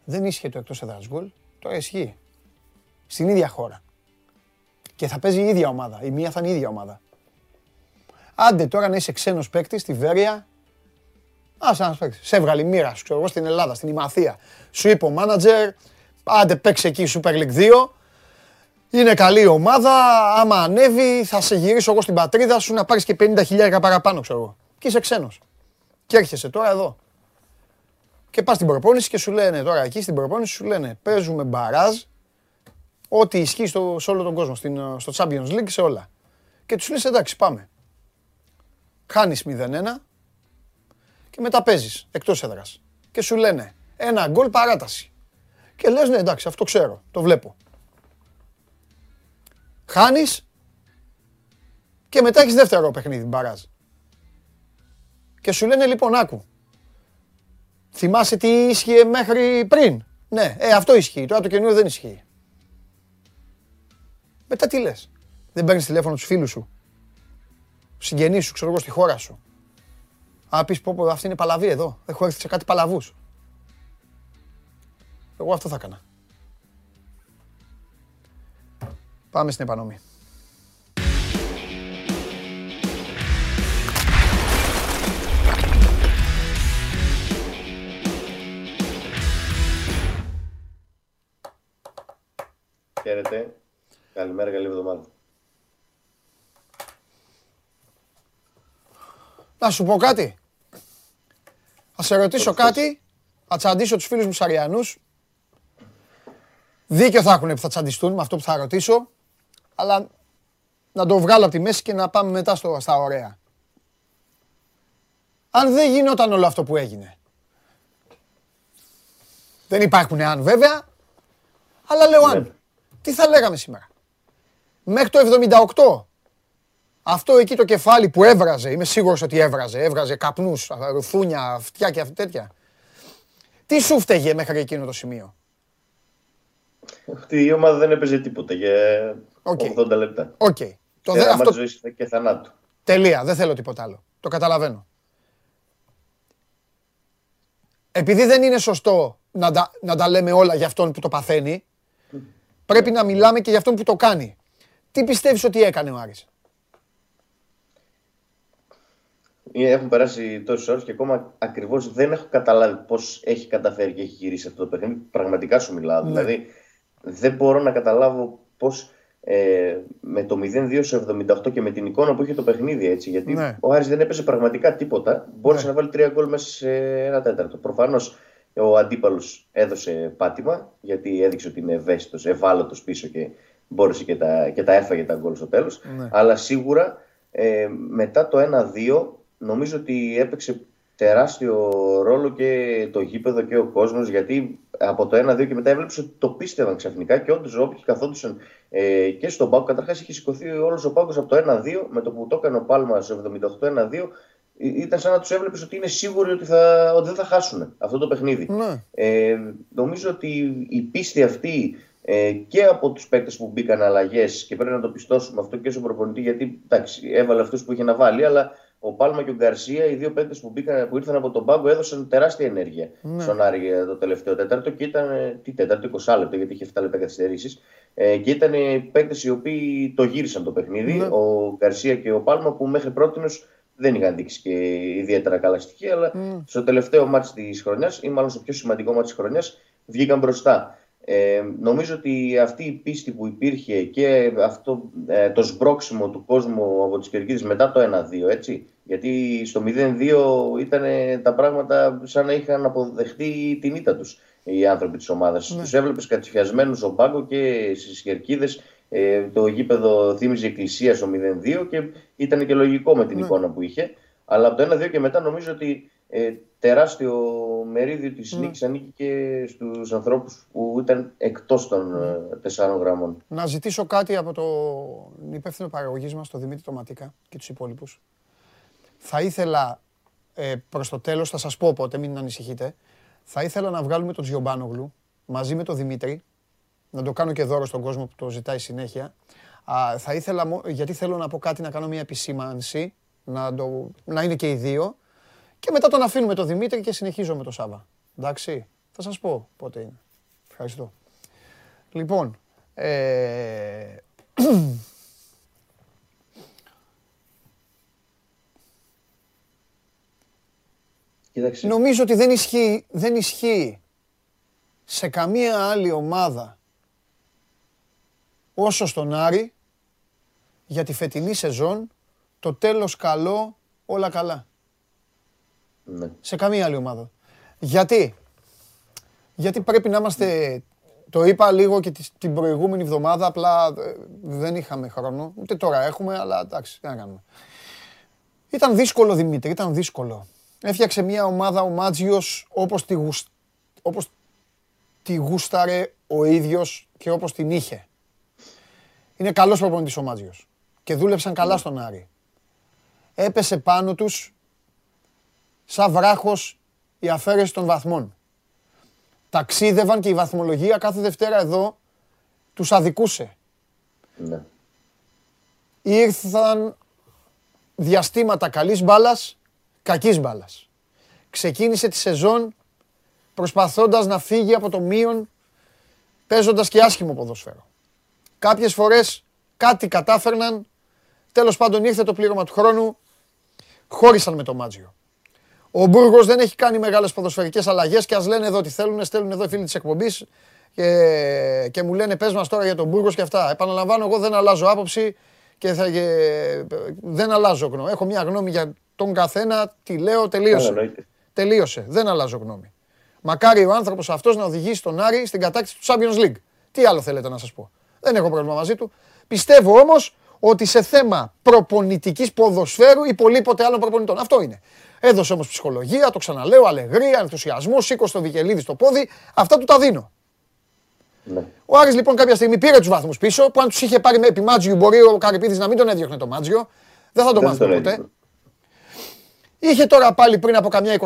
Δεν ίσχυε το εκτός έδρας γκολ. Τώρα ισχύει. Στην ίδια χώρα. Και θα παίζει η ίδια ομάδα. Η μία θα είναι η ίδια ομάδα. Άντε τώρα να είσαι ξένος παίκτη στη Βέρεια, Α, ένα παίκτη. Σε έβγαλε η μοίρα σου, ξέρω εγώ, στην Ελλάδα, στην Ημαθία. Σου είπε ο μάνατζερ, άντε παίξε εκεί η Super League 2. Είναι καλή η ομάδα. Άμα ανέβει, θα σε γυρίσω εγώ στην πατρίδα σου να πάρεις και 50 χιλιάρικα παραπάνω, ξέρω εγώ. Και είσαι ξένος. Και έρχεσαι τώρα εδώ. Και πας στην προπόνηση και σου λένε τώρα εκεί στην προπόνηση σου λένε παίζουμε μπαράζ. Ό,τι ισχύει στο, σε όλο τον κόσμο, στην, ε, στο Champions League, σε όλα. Και τους λες εντάξει, πάμε. Χάνει 0-1, και μετά παίζεις εκτός έδρας. Και σου λένε ένα γκολ παράταση. Και λες ναι, εντάξει, αυτό ξέρω, το βλέπω. Χάνεις και μετά έχεις δεύτερο παιχνίδι, μπαράζ. Και σου λένε λοιπόν, άκου. Θυμάσαι τι ίσχυε μέχρι πριν; Ναι, ε, αυτό ισχύει. Τώρα το καινούριο δεν ισχύει. Μετά τι λες; Δεν παίρνεις τηλέφωνο τους φίλους σου; Συγγενείς σου, ξέρω εγώ, στη χώρα σου. Α, πεις πω, πω, αυτή είναι παλαβή εδώ. Έχω έρθει σε κάτι παλαβούς. Εγώ αυτό θα έκανα. Πάμε στην επανομή. Χαίρετε. Καλημέρα, καλή εβδομάδα. Να σου πω κάτι. Θα σε ρωτήσω κάτι. Θα τσαντήσω τους φίλους μου Σαριανούς. Δίκιο θα έχουν που θα τσαντιστούν με αυτό που θα ρωτήσω. Αλλά να το βγάλω από τη μέση και να πάμε μετά στο, στα ωραία. Αν δεν γινόταν όλο αυτό που έγινε. Δεν υπάρχουν αν βέβαια. Αλλά λέω αν. Ναι. Τι θα λέγαμε σήμερα. Μέχρι το 78 αυτό εκεί το κεφάλι που έβραζε, είμαι σίγουρος ότι έβραζε, έβραζε καπνούς, ρουθούνια, αυτιά και αυτά τέτοια. Τι σου φταίγε μέχρι εκείνο το σημείο; Αυτή η ομάδα δεν έπαιζε τίποτα για Οκ. 80 λεπτά. Οκ. Το δε, θέαμα αυτό, ζωής και θανάτου. τελεία, δεν θέλω τίποτα άλλο. Το καταλαβαίνω. Επειδή δεν είναι σωστό να τα, να τα λέμε όλα για αυτόν που το παθαίνει, πρέπει να μιλάμε και για αυτόν που το κάνει. Τι πιστεύεις ότι έκανε ο Άρης; Ε, Έχουν περάσει τόσες ώρες και ακόμα ακριβώς δεν έχω καταλάβει πώς έχει καταφέρει και έχει γυρίσει αυτό το παιχνίδι. Πραγματικά σου μιλάω. Ναι. Δηλαδή, δεν μπορώ να καταλάβω πώς ε, με το 0-2 σε 78 και με την εικόνα που είχε το παιχνίδι έτσι. Γιατί ναι. ο Άρης δεν έπαιζε πραγματικά τίποτα. Μπόρεσε ναι. να βάλει τρία γκολ μέσα σε ένα τέταρτο. Προφανώς ο αντίπαλος έδωσε πάτημα γιατί έδειξε ότι είναι ευαίσθητος, ευάλωτος πίσω και μπόρεσε και τα, και τα έφαγε τα γκολ στο τέλος. Ναι. Αλλά σίγουρα ε, μετά το 1-2 νομίζω ότι έπαιξε τεράστιο ρόλο και το γήπεδο και ο κόσμος, γιατί από το 1-2 και μετά έβλεψε ότι το πίστευαν ξαφνικά και όντως όποιοι καθόντουσαν ε, και στον πάγκο. Καταρχάς είχε σηκωθεί όλος ο πάγκο από το 1-2 με το που το έκανε ο Πάλμας στο 78-1-2. Ήταν σαν να τους έβλεπες ότι είναι σίγουροι ότι, θα, ότι δεν θα χάσουν αυτό το παιχνίδι. Ναι. Ε, νομίζω ότι η πίστη αυτή ε, και από τους παίκτες που μπήκαν αλλαγές και πρέπει να το πιστώσουμε αυτό και στον προπονητή, γιατί εντάξει, έβαλε αυτούς που είχε να βάλει, αλλά ο Πάλμα και ο Γκαρσία, οι δύο παίκτες που, που ήρθαν από τον πάγκο, έδωσαν τεράστια ενέργεια ναι. στον Άρη το τελευταίο τέταρτο και ήταν. Τι τέταρτο, 20 λεπτό, γιατί είχε 7 λεπτά καθυστερήσεις. Ε, και ήταν παίκτες οι οποίοι το γύρισαν το παιχνίδι. Ναι. Ο Γκαρσία και ο Πάλμα που μέχρι πρώτη δεν είχαν δείξει και ιδιαίτερα καλά στοιχεία, αλλά mm. στο τελευταίο μάτι της χρονιάς ή μάλλον στο πιο σημαντικό μάτι της χρονιάς βγήκαν μπροστά. Ε, νομίζω ότι αυτή η πίστη που υπήρχε και αυτό ε, το σμπρόξιμο του κόσμου από τις Κερκίδες μετά το 1-2, έτσι, γιατί στο 0-2 ήταν τα πράγματα σαν να είχαν αποδεχτεί την ήττα τους οι άνθρωποι της ομάδας. Ναι. Τους έβλεπες κατσιφιασμένους στον πάγκο και στις Κερκίδες ε, το γήπεδο θύμιζε εκκλησία στο 0-2 και ήταν και λογικό με την ναι. εικόνα που είχε. Αλλά από το 1-2 και μετά νομίζω ότι ε, τεράστιο μερίδιο της mm. νίκης ανήκει και στους ανθρώπους που ήταν εκτός των mm. τεσσάρων γραμμών. Να ζητήσω κάτι από το υπεύθυνο παραγωγής μας, τον Δημήτρη Τοματίκα και τους υπόλοιπους. Θα ήθελα ε, προς το τέλος, θα σας πω πότε, μην ανησυχείτε, θα ήθελα να βγάλουμε τον Τζιομπάνογλου μαζί με τον Δημήτρη, να το κάνω και δώρο στον κόσμο που το ζητάει συνέχεια. Α, θα ήθελα, γιατί θέλω να πω κάτι, να κάνω μια επισήμανση, να, το, να είναι και οι δύο, και μετά τον αφήνουμε τον Δημήτρη και συνεχίζω με τον Σάβα. Εντάξει, θα σας πω πότε είναι. Ευχαριστώ. Λοιπόν, ε... Νομίζω ότι δεν ισχύει, δεν ισχύει σε καμία άλλη ομάδα όσο στον Άρη για τη φετινή σεζόν το τέλος καλό, όλα καλά. Ναι. Σε καμία άλλη ομάδα. Γιατί; Γιατί πρέπει να είμαστε. Το είπα λίγο και την προηγούμενη εβδομάδα, απλά ε, δεν είχαμε χρόνο. Ούτε τώρα έχουμε, αλλά εντάξει, τι να κάνουμε. Ήταν δύσκολο Δημήτρη, ήταν δύσκολο. Έφτιαξε μια ομάδα ο Μάτζιος όπως τη, όπως τη γούσταρε ο ίδιος και όπως την είχε. Είναι καλός προπονητής ο Μάτζιος και δούλεψαν καλά ναι. στον Άρη. Έπεσε πάνω τους σαν βράχος η αφαίρεση των βαθμών. Ταξίδευαν και η βαθμολογία κάθε Δευτέρα εδώ τους αδικούσε. Ναι. Ήρθαν διαστήματα καλής μπάλας, κακής μπάλας. Ξεκίνησε τη σεζόν προσπαθώντας να φύγει από το μείον, παίζοντας και άσχημο ποδόσφαιρο. Κάποιες φορές κάτι κατάφερναν, τέλος πάντων ήρθε το πλήρωμα του χρόνου, χώρισαν με το Μάτζιο. Ο Μπούργος δεν έχει κάνει μεγάλες ποδοσφαιρικές αλλαγές και ας λένε εδώ τι θέλουν, στέλνουν εδώ οι φίλοι της εκπομπής και, και μου λένε πες μας τώρα για τον Μπούργος και αυτά. Επαναλαμβάνω, εγώ δεν αλλάζω άποψη και, θα, δεν αλλάζω γνώμη. Έχω μια γνώμη για τον καθένα, τη λέω, τελείωσε. τελείωσε. Δεν αλλάζω γνώμη. Μακάρι ο άνθρωπος αυτός να οδηγήσει τον Άρη στην κατάκτηση του Champions League. Τι άλλο θέλετε να σας πω. Δεν έχω πρόβλημα μαζί του. Πιστεύω όμως ότι σε θέμα προπονητικής ποδοσφαίρου υπολείπεται άλλων προπονητών. Αυτό είναι. Έδωσε όμως ψυχολογία, το ξαναλέω, αλεγρία, ενθουσιασμό, σήκωσε το Βικελίδη στο πόδι. Αυτά του τα δίνω. Ναι. Ο Άρης λοιπόν κάποια στιγμή πήρε τους βαθμούς πίσω, που αν τους είχε πάρει με επί Μάτζιου μπορεί ο Καρυπίδης να μην τον έδιωχνε το Μάτζιο. Δεν θα το μάθουμε ποτέ. Είχε τώρα πάλι πριν από καμιά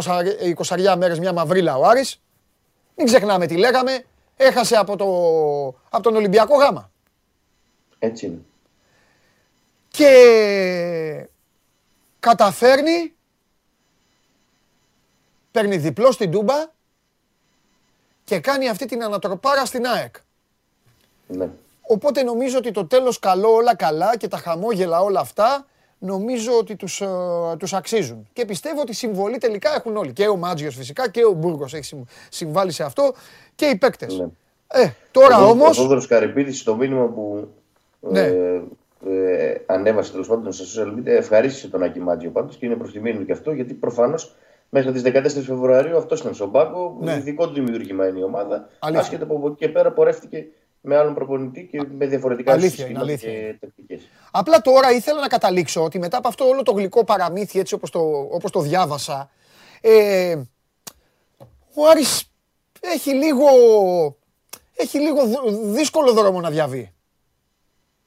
20 μέρες μια μαυρίλα ο Άρης. Μην ξεχνάμε τι λέγαμε. Έχασε από, το, από τον Ολυμπιακό Γάμα. Έτσι είναι. Και καταφέρνει παίρνει διπλό στην Τούμπα και κάνει αυτή την ανατροπάρα στην ΑΕΚ. Ναι. Οπότε νομίζω ότι το τέλος καλό, όλα καλά και τα χαμόγελα όλα αυτά νομίζω ότι τους, ε, τους αξίζουν. Και πιστεύω ότι συμβολή τελικά έχουν όλοι. Και ο Μάτζιος φυσικά και ο Μπούργος έχει συμβάλει σε αυτό και οι παίκτες. Ναι. Ε, τώρα ο, όμως... Ο Θόδωρος Καρυπίδης το μήνυμα που ναι. ε, ε, ανέβασε τέλος πάντων στα social media, ευχαρίστησε τον Άκη Μάτζιο πάντως και είναι προ τιμή του και αυτό, γιατί προφανώς μέχρι τις 14 Φεβρουαρίου αυτός ήταν στον πάγκο. Ναι. Δικό του δημιουργήμα είναι η ομάδα. Άσχετα από εκεί και πέρα πορεύτηκε με άλλον προπονητή και με διαφορετικά συστήματα και τεχνικέ. Απλά τώρα ήθελα να καταλήξω ότι μετά από αυτό όλο το γλυκό παραμύθι, έτσι όπως το, όπως το διάβασα, ε, ο Άρης έχει λίγο, έχει λίγο δύσκολο δρόμο να διαβεί.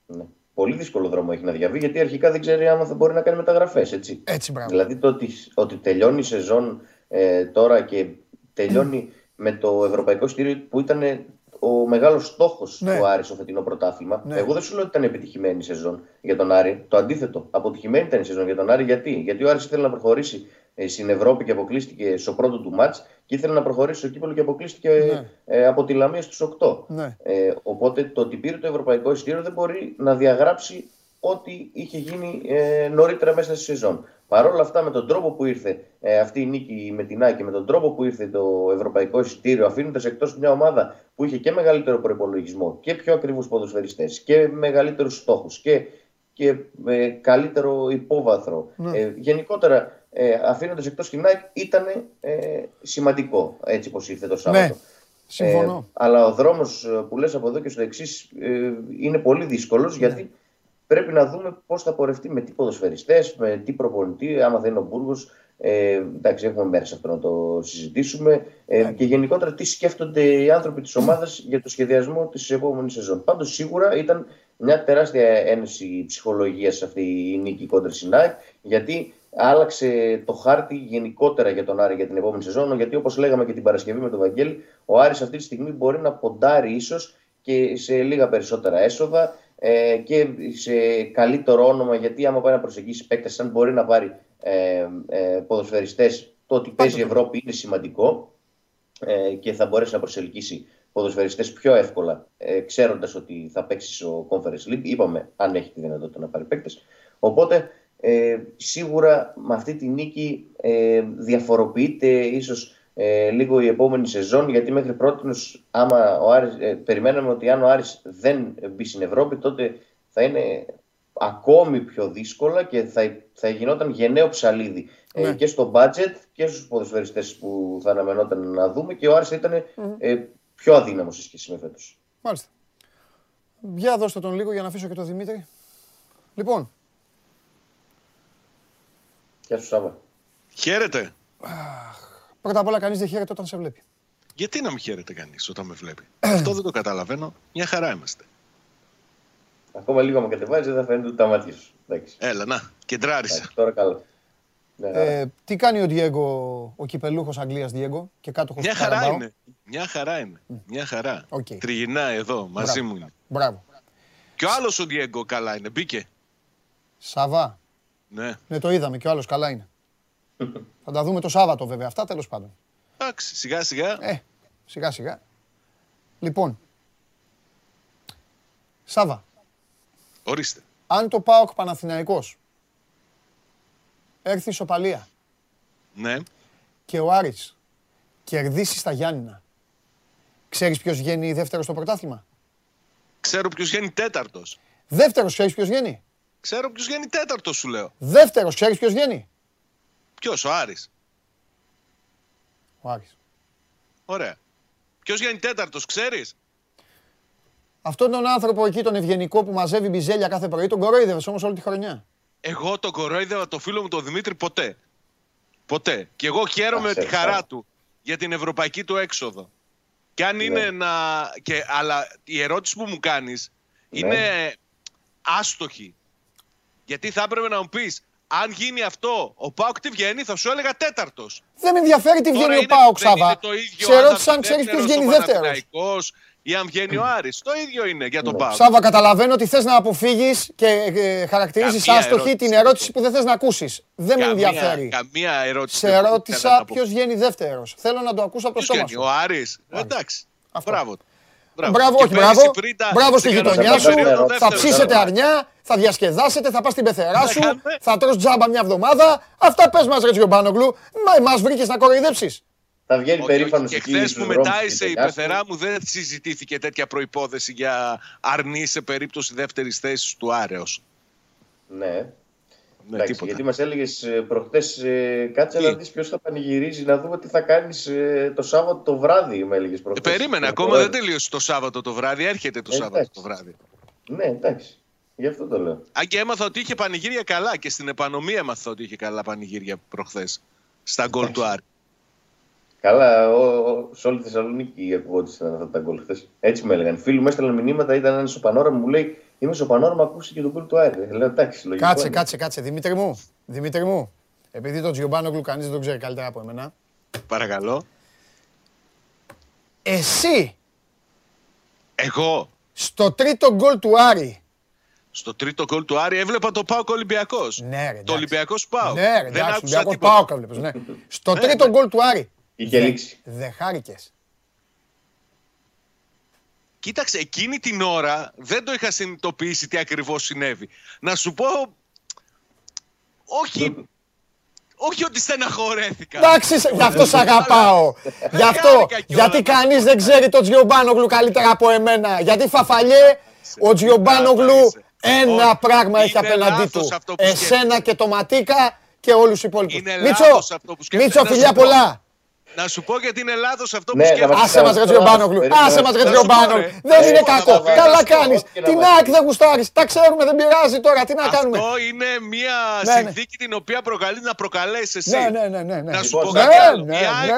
Ναι. Πολύ δύσκολο δρόμο έχει να διαβεί, γιατί αρχικά δεν ξέρει αν θα μπορεί να κάνει μεταγραφές. Έτσι. έτσι δηλαδή το ότι, ότι τελειώνει η σεζόν ε, τώρα και τελειώνει με το Ευρωπαϊκό Στήριο που ήταν ο μεγάλος στόχος ναι. του Άρη στο φετινό πρωτάθλημα. Ναι. Εγώ δεν σου λέω ότι ήταν επιτυχημένη η σεζόν για τον Άρη. Το αντίθετο. Αποτυχημένη ήταν η σεζόν για τον Άρη. Γιατί, Γιατί ο Άρης ήθελε να προχωρήσει ε, στην Ευρώπη και αποκλείστηκε στο πρώτο του μάτς και ήθελε να προχωρήσει στο κύπελο και αποκλείστηκε ναι. ε, από τη Λαμία στους 8. Ναι. Ε, οπότε το ότι πήρε το ευρωπαϊκό εισιτήριο δεν μπορεί να διαγράψει ό,τι είχε γίνει ε, νωρίτερα μέσα στη σεζόν. Παρ' όλα αυτά, με τον τρόπο που ήρθε ε, αυτή η νίκη με την Άκη, με τον τρόπο που ήρθε το ευρωπαϊκό εισιτήριο, αφήνοντας εκτός μια ομάδα που είχε και μεγαλύτερο προπολογισμό και πιο ακριβούς ποδοσφαιριστές και μεγαλύτερους στόχους και, και ε, καλύτερο υπόβαθρο. Ναι. Ε, γενικότερα, ε, αφήνοντας εκτός την Άκη, ήταν ε, σημαντικό έτσι όπω ήρθε το ναι, Σάββατο. Ναι. Συμφωνώ. Ε, αλλά ο δρόμος που λες από εδώ και στο εξής ε, είναι πολύ δύσκολος ναι. γιατί πρέπει να δούμε πώς θα πορευτεί, με τι ποδοσφαιριστές, με τι προπονητή, άμα δεν είναι ο Μπούργος. Ε, εντάξει, έχουμε μέρες αυτό να το συζητήσουμε. Ε, ναι. και γενικότερα τι σκέφτονται οι άνθρωποι της ομάδας για το σχεδιασμό της επόμενης σεζόν. Πάντως, σίγουρα ήταν μια τεράστια ένωση ψυχολογίας αυτή η νίκη κόντρα Σινάκ, γιατί άλλαξε το χάρτη γενικότερα για τον Άρη για την επόμενη σεζόν. Γιατί όπως λέγαμε και την Παρασκευή με τον Βαγγέλη, ο Άρης αυτή τη στιγμή μπορεί να ποντάρει ίσως και σε λίγα περισσότερα έσοδα ε, και σε καλύτερο όνομα, γιατί άμα πάει να προσεγγίσει παίκτες, αν μπορεί να πάρει ε, ε, ποδοσφαιριστές, το ότι παίζει η Ευρώπη είναι σημαντικό ε, και θα μπορέσει να προσελκύσει ποδοσφαιριστές πιο εύκολα, ε, ξέροντας ότι θα παίξει στο Conference League. Είπαμε, αν έχει τη δυνατότητα να πάρει παίκτες. Οπότε, ε, σίγουρα με αυτή τη νίκη ε, διαφοροποιείται ίσως ε, λίγο η επόμενη σεζόν, γιατί μέχρι πρώτης άμα ο Άρης, ε, περιμέναμε ότι αν ο Άρης δεν μπει στην Ευρώπη, τότε θα είναι ακόμη πιο δύσκολα και θα, θα γινόταν γενναίο ψαλίδι ε, ναι. και στο budget και στους ποδοσφαιριστές που θα αναμενόταν να δούμε και ο Άρης θα ήταν ε, πιο αδύναμος σε σχέση με φέτος. Μάλιστα. Για δώστε τον λίγο για να αφήσω και τον Δημήτρη. Λοιπόν. Γεια σου Σάβα. Χαίρετε. Πρώτα απ' όλα, κανείς δεν χαίρεται όταν σε βλέπει. Γιατί να μην χαίρεται κανείς όταν με βλέπει; Αυτό δεν το καταλαβαίνω. Μια χαρά είμαστε. Ακόμα λίγο με κατεβάζει, δεν θα φαίνεται τα μάτια σου. Έλα, να, κεντράρισα. τώρα καλά. Ε, τι κάνει ο Διέγκο, ο κυπελούχος Αγγλίας Διέγκο και κάτω Μια χαρά είναι. Μια χαρά είναι. Μια χαρά. Okay. Τριγυρνά εδώ, μαζί μου είναι. Μπράβο. Και ο άλλος ο Διέγκο καλά είναι. Μπήκε. Σαβά. Ναι. Ναι, το είδαμε και ο άλλος καλά είναι. Θα τα δούμε το Σάββατο βέβαια αυτά, τέλος πάντων. Εντάξει, σιγά σιγά. Ε, σιγά σιγά. Λοιπόν, Σάβα. Ορίστε. Αν το ΠΑΟΚ Παναθηναϊκός έρθει ισοπαλία ναι. και ο Άρης κερδίσει στα Γιάννηνα, ξέρεις ποιος βγαίνει δεύτερος στο πρωτάθλημα; Ξέρω ποιος βγαίνει τέταρτος. Δεύτερος ξέρεις ποιος βγαίνει; Ξέρω ποιος βγαίνει τέταρτος σου λέω. Δεύτερος ξέρεις ποιος βγαίνει; Ποιος, ο Άρης. Ο Άρης. Ωραία. Ποιος γίνει τέταρτος, ξέρεις; Αυτόν τον άνθρωπο εκεί, τον ευγενικό που μαζεύει μπιζέλια κάθε πρωί, τον κορόιδευε όμως όλη τη χρονιά. Εγώ τον κορόιδευα το φίλο μου τον Δημήτρη ποτέ. Ποτέ. Και εγώ χαίρομαι τη χαρά του για την ευρωπαϊκή του έξοδο. Και αν είναι ναι. να. Και... Αλλά η ερώτηση που μου κάνεις ναι. είναι άστοχη. Γιατί θα έπρεπε να μου πεις αν γίνει αυτό, ο Πάουκ τι βγαίνει, θα σου έλεγα τέταρτος. Δεν με ενδιαφέρει τι βγαίνει ο Πάουκ, Σάβα. Σε ρώτησα αν ξέρεις ποιος βγαίνει δεύτερος. Ή αν βγαίνει ο Άρης. Το ίδιο είναι για τον Πάουκ. Σάβα, καταλαβαίνω ότι θες να αποφύγεις και ε, χαρακτηρίζεις άστοχη την ερώτηση που δεν θες να ακούσεις. Δεν με ενδιαφέρει. Καμία ερώτηση. Σε ρώτησα ποιος βγαίνει δεύτερος. Θέλω να το ακούσω από το σώμα σου. Ο Άρης. Εντάξει. Μπράβο. Μπράβο, όχι, μπράβο. Μπράβο στη γειτονιά σου. Θα ψήσετε αρνιά, θα διασκεδάσετε, θα πας στην πεθερά σου, θα τρως τζάμπα μια εβδομάδα. Αυτά πες μας, Ρετζιομπάνογλου. Μα μα βρήκες να κοροϊδέψεις. Θα βγαίνει περήφανος Και χθες που μετάισε η πεθερά μου δεν συζητήθηκε τέτοια προπόθεση για αρνή σε περίπτωση δεύτερης θέσης του Άρεο. Ναι. Ναι, Εντάξει, γιατί μας έλεγες προχτές, ε, κάτσε να δεις ποιος θα πανηγυρίζει, να δούμε τι θα κάνεις ε, το Σάββατο το βράδυ, με έλεγες προχτές. Ε, περίμενε, ακόμα δεν τελείωσε το Σάββατο το βράδυ, έρχεται το ε, Σάββατο το βράδυ. Ναι, εντάξει. Γι' αυτό το λέω. Αν και έμαθα ότι είχε πανηγύρια καλά και στην επανομή έμαθα ότι είχε καλά πανηγύρια προχθές. Στα γκολ του Άρη. Καλά, ο, ο, σε όλη τη Θεσσαλονίκη ακουγόντουσαν αυτά τα γκολ χθες. Έτσι με έλεγαν. Φίλοι μου έστελναν μηνύματα, ήταν ένας στο πανόραμα μου λέει Είμαι στο πανόραμα, ακούσει και τον γκολ του Άρη. Λέω εντάξει, λογικό. Κάτσε, κάτσε, κάτσε. Δημήτρη μου, Δημήτρη μου. Επειδή τον Τζιομπάνογλου κανείς δεν τον ξέρει καλύτερα από εμένα. Παρακαλώ. Εσύ. Εγώ. Στο τρίτο γκολ του Άρη στο τρίτο γκολ του Άρη έβλεπα το Πάοκ Ολυμπιακός. Ναι, ρε, το Ολυμπιακός Πάοκ. Ναι, ρε, δεν άκουσα τίποτα. Πάοκ έβλεπες, ναι. Στο ναι, τρίτο ναι. γκολ του Άρη. Είχε λήξει. Δεν χάρηκες. Κοίταξε, εκείνη την ώρα δεν το είχα συνειδητοποιήσει τι ακριβώς συνέβη. Να σου πω. Όχι. Όχι ότι στεναχωρέθηκα. Εντάξει, γι' αυτό σ' αγαπάω. γι' αυτό. Γιατί κανείς δεν ξέρει τον Τζιομπάνογλου καλύτερα από εμένα. Γιατί φαφαλιέ ο Τζιομπάνογλου ένα πράγμα έχει απέναντί του. Εσένα και το Ματίκα και όλους οι υπόλοιπους. Μίτσο, Μίτσο, φιλιά πολλά. Να σου πω γιατί είναι λάθο αυτό που ναι, σκέφτεσαι. Άσε μα ρε Μπάνογλου. Άσε μα ρε Μπάνογλου. Δεν είναι κακό. Καλά κάνει. Την ΑΕΚ δεν γουστάρει. Τα ξέρουμε, δεν πειράζει τώρα. Τι να κάνουμε. Αυτό είναι μια ναι, ναι. συνθήκη την οποία προκαλεί να προκαλέσει εσύ. Ναι, ναι, ναι. Να σου πω κάτι άλλο. Η ΑΕΚ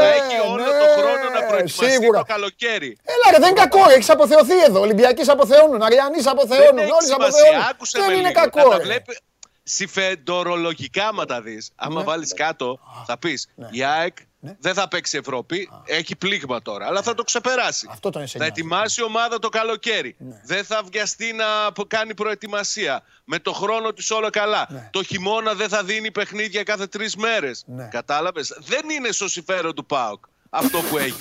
θα έχει όλο τον χρόνο να προετοιμαστεί το καλοκαίρι. Έλα ρε, δεν είναι κακό. Έχει αποθεωθεί εδώ. Ολυμπιακοί αποθεώνουν. Αριανοί αποθεώνουν. Όλοι αποθεώνουν. Δεν είναι κακό συμφεντορολογικά, άμα τα δει, άμα ναι. βάλει κάτω, θα πει ναι. η ΑΕΚ ναι. δεν θα παίξει Ευρώπη. Έχει πλήγμα τώρα, αλλά θα το ξεπεράσει. Αυτό τον θα ετοιμάσει ομάδα το καλοκαίρι. Δεν θα βιαστεί να κάνει προετοιμασία. Με το χρόνο της όλο καλά. Το χειμώνα δεν θα δίνει παιχνίδια κάθε τρεις μέρες. Κατάλαβες. Δεν είναι στο συμφέρον του ΠΑΟΚ αυτό που έχει.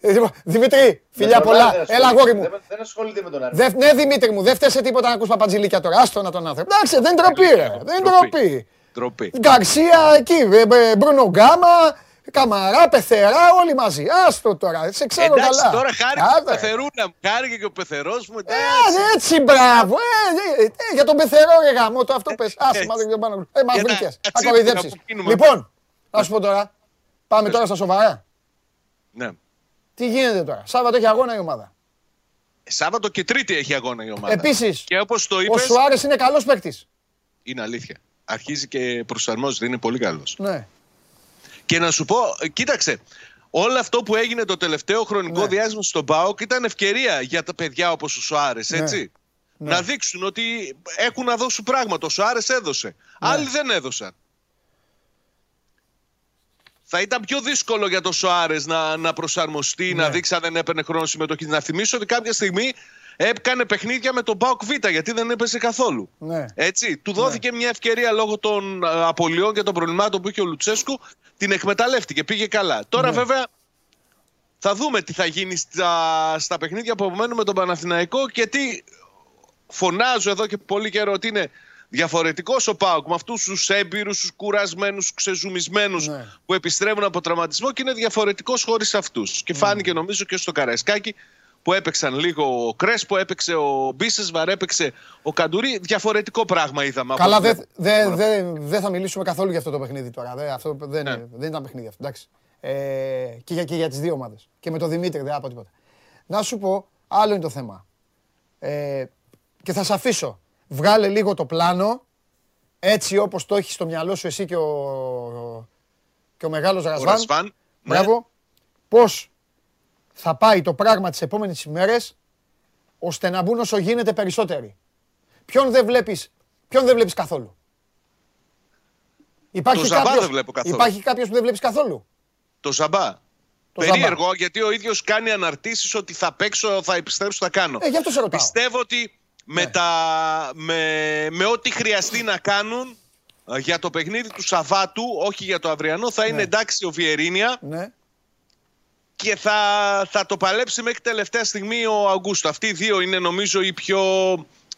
Ε, λοιπόν, Δημήτρη, φιλιά πολλά. Έλα, αγόρι μου. Δεν ασχολείται με τον άνθρωπο. Ναι, Δημήτρη μου, δεν φταίει τίποτα να ακούς παπατζηλίκια τώρα. Άστο να τον άνθρωπο. Εντάξει, δεν τροπεί, ρε. Δεν τροπεί. Τροπή. Γκαρσία εκεί, ε, Μπρούνο Γκάμα, Καμαρά, Πεθερά, όλοι μαζί. Άστο τώρα, σε ξέρω Εντάξει, καλά. Τώρα χάρη του Πεθερούνα μου, χάρη και ο Πεθερός μου. Ε, έτσι, μπράβο. Ε, ε, ε, για τον Πεθερό, ρε γάμο, το αυτό πες. Άσε, μα δεν πάνω. Ε, μας βρήκες. Ακοϊδεύσεις. Λοιπόν, να σου πω τώρα, πάμε τώρα στα σοβαρά. Ναι. Τι γίνεται τώρα. Σάββατο έχει αγώνα η ομάδα; Σάββατο και Τρίτη έχει αγώνα η ομάδα. Επίσης, το ο Σουάρες είναι καλός παίκτης. Είναι αλήθεια. Αρχίζει και προσαρμόζεται, είναι πολύ καλός. Ναι. Και να σου πω, κοίταξε, όλο αυτό που έγινε το τελευταίο χρονικό ναι. διάστημα στον ΠΑΟΚ ήταν ευκαιρία για τα παιδιά όπως ο Σουάρες, ναι. έτσι. Ναι. Να δείξουν ότι έχουν να δώσουν πράγματα. Ο Σουάρες έδωσε. Ναι. Άλλοι δεν έδωσαν θα ήταν πιο δύσκολο για τον Σοάρε να, να προσαρμοστεί, να ναι. δείξει αν δεν έπαιρνε χρόνο συμμετοχής. Να θυμίσω ότι κάποια στιγμή έκανε παιχνίδια με τον Μπάουκ Β γιατί δεν έπεσε καθόλου. Ναι. Έτσι, του δόθηκε ναι. μια ευκαιρία λόγω των απολειών και των προβλημάτων που είχε ο Λουτσέσκου. Την εκμεταλλεύτηκε, πήγε καλά. Τώρα ναι. βέβαια θα δούμε τι θα γίνει στα, στα παιχνίδια που απομένουν με τον Παναθηναϊκό και τι φωνάζω εδώ και πολύ καιρό ότι είναι Διαφορετικός ο Πάουκ με αυτούς τους έμπειρους, τους κουρασμένους, τους ξεζουμισμένους ναι. που επιστρέφουν από τραυματισμό και είναι διαφορετικός χωρίς αυτούς. Και ναι. φάνηκε νομίζω και στο Καραϊσκάκι που έπαιξαν λίγο ο Κρέσπο, έπαιξε ο Μπίσεσβαρ, έπαιξε ο Καντουρί. Διαφορετικό πράγμα είδαμε. Καλά, δεν δε, δε, δε θα μιλήσουμε καθόλου για αυτό το παιχνίδι τώρα. Δε, αυτό δεν, ναι. δεν ήταν παιχνίδι αυτό. Εντάξει. Ε, και για, και για τις δύο ομάδες. Και με τον Δημήτρη δεν θα τίποτα. Να σου πω, άλλο είναι το θέμα. Ε, και θα σε αφήσω βγάλε λίγο το πλάνο, έτσι όπως το έχεις στο μυαλό σου εσύ και ο, και ο μεγάλος Ρασβάν. Ναι. Μπράβο. Πώς θα πάει το πράγμα τις επόμενες ημέρες, ώστε να μπουν όσο γίνεται περισσότεροι. Ποιον δεν βλέπεις, ποιον δεν βλέπεις καθόλου; Υπάρχει το κάποιος, δεν βλέπω καθόλου. Υπάρχει κάποιος που δεν βλέπεις καθόλου; Το Ζαμπά. Το Περίεργο, γιατί ο ίδιος κάνει αναρτήσεις ότι θα παίξω, θα επιστρέψω, θα κάνω. Ε, γι' αυτό σε ρωτάω. Πιστεύω ότι με, ναι. τα, με, με ό,τι χρειαστεί να κάνουν ε, για το παιχνίδι του Σαββάτου, όχι για το αυριανό, θα είναι ναι. εντάξει ο Βιερίνια. Ναι. Και θα, θα το παλέψει μέχρι τελευταία στιγμή ο Αγκούστο. Αυτοί οι δύο είναι νομίζω οι πιο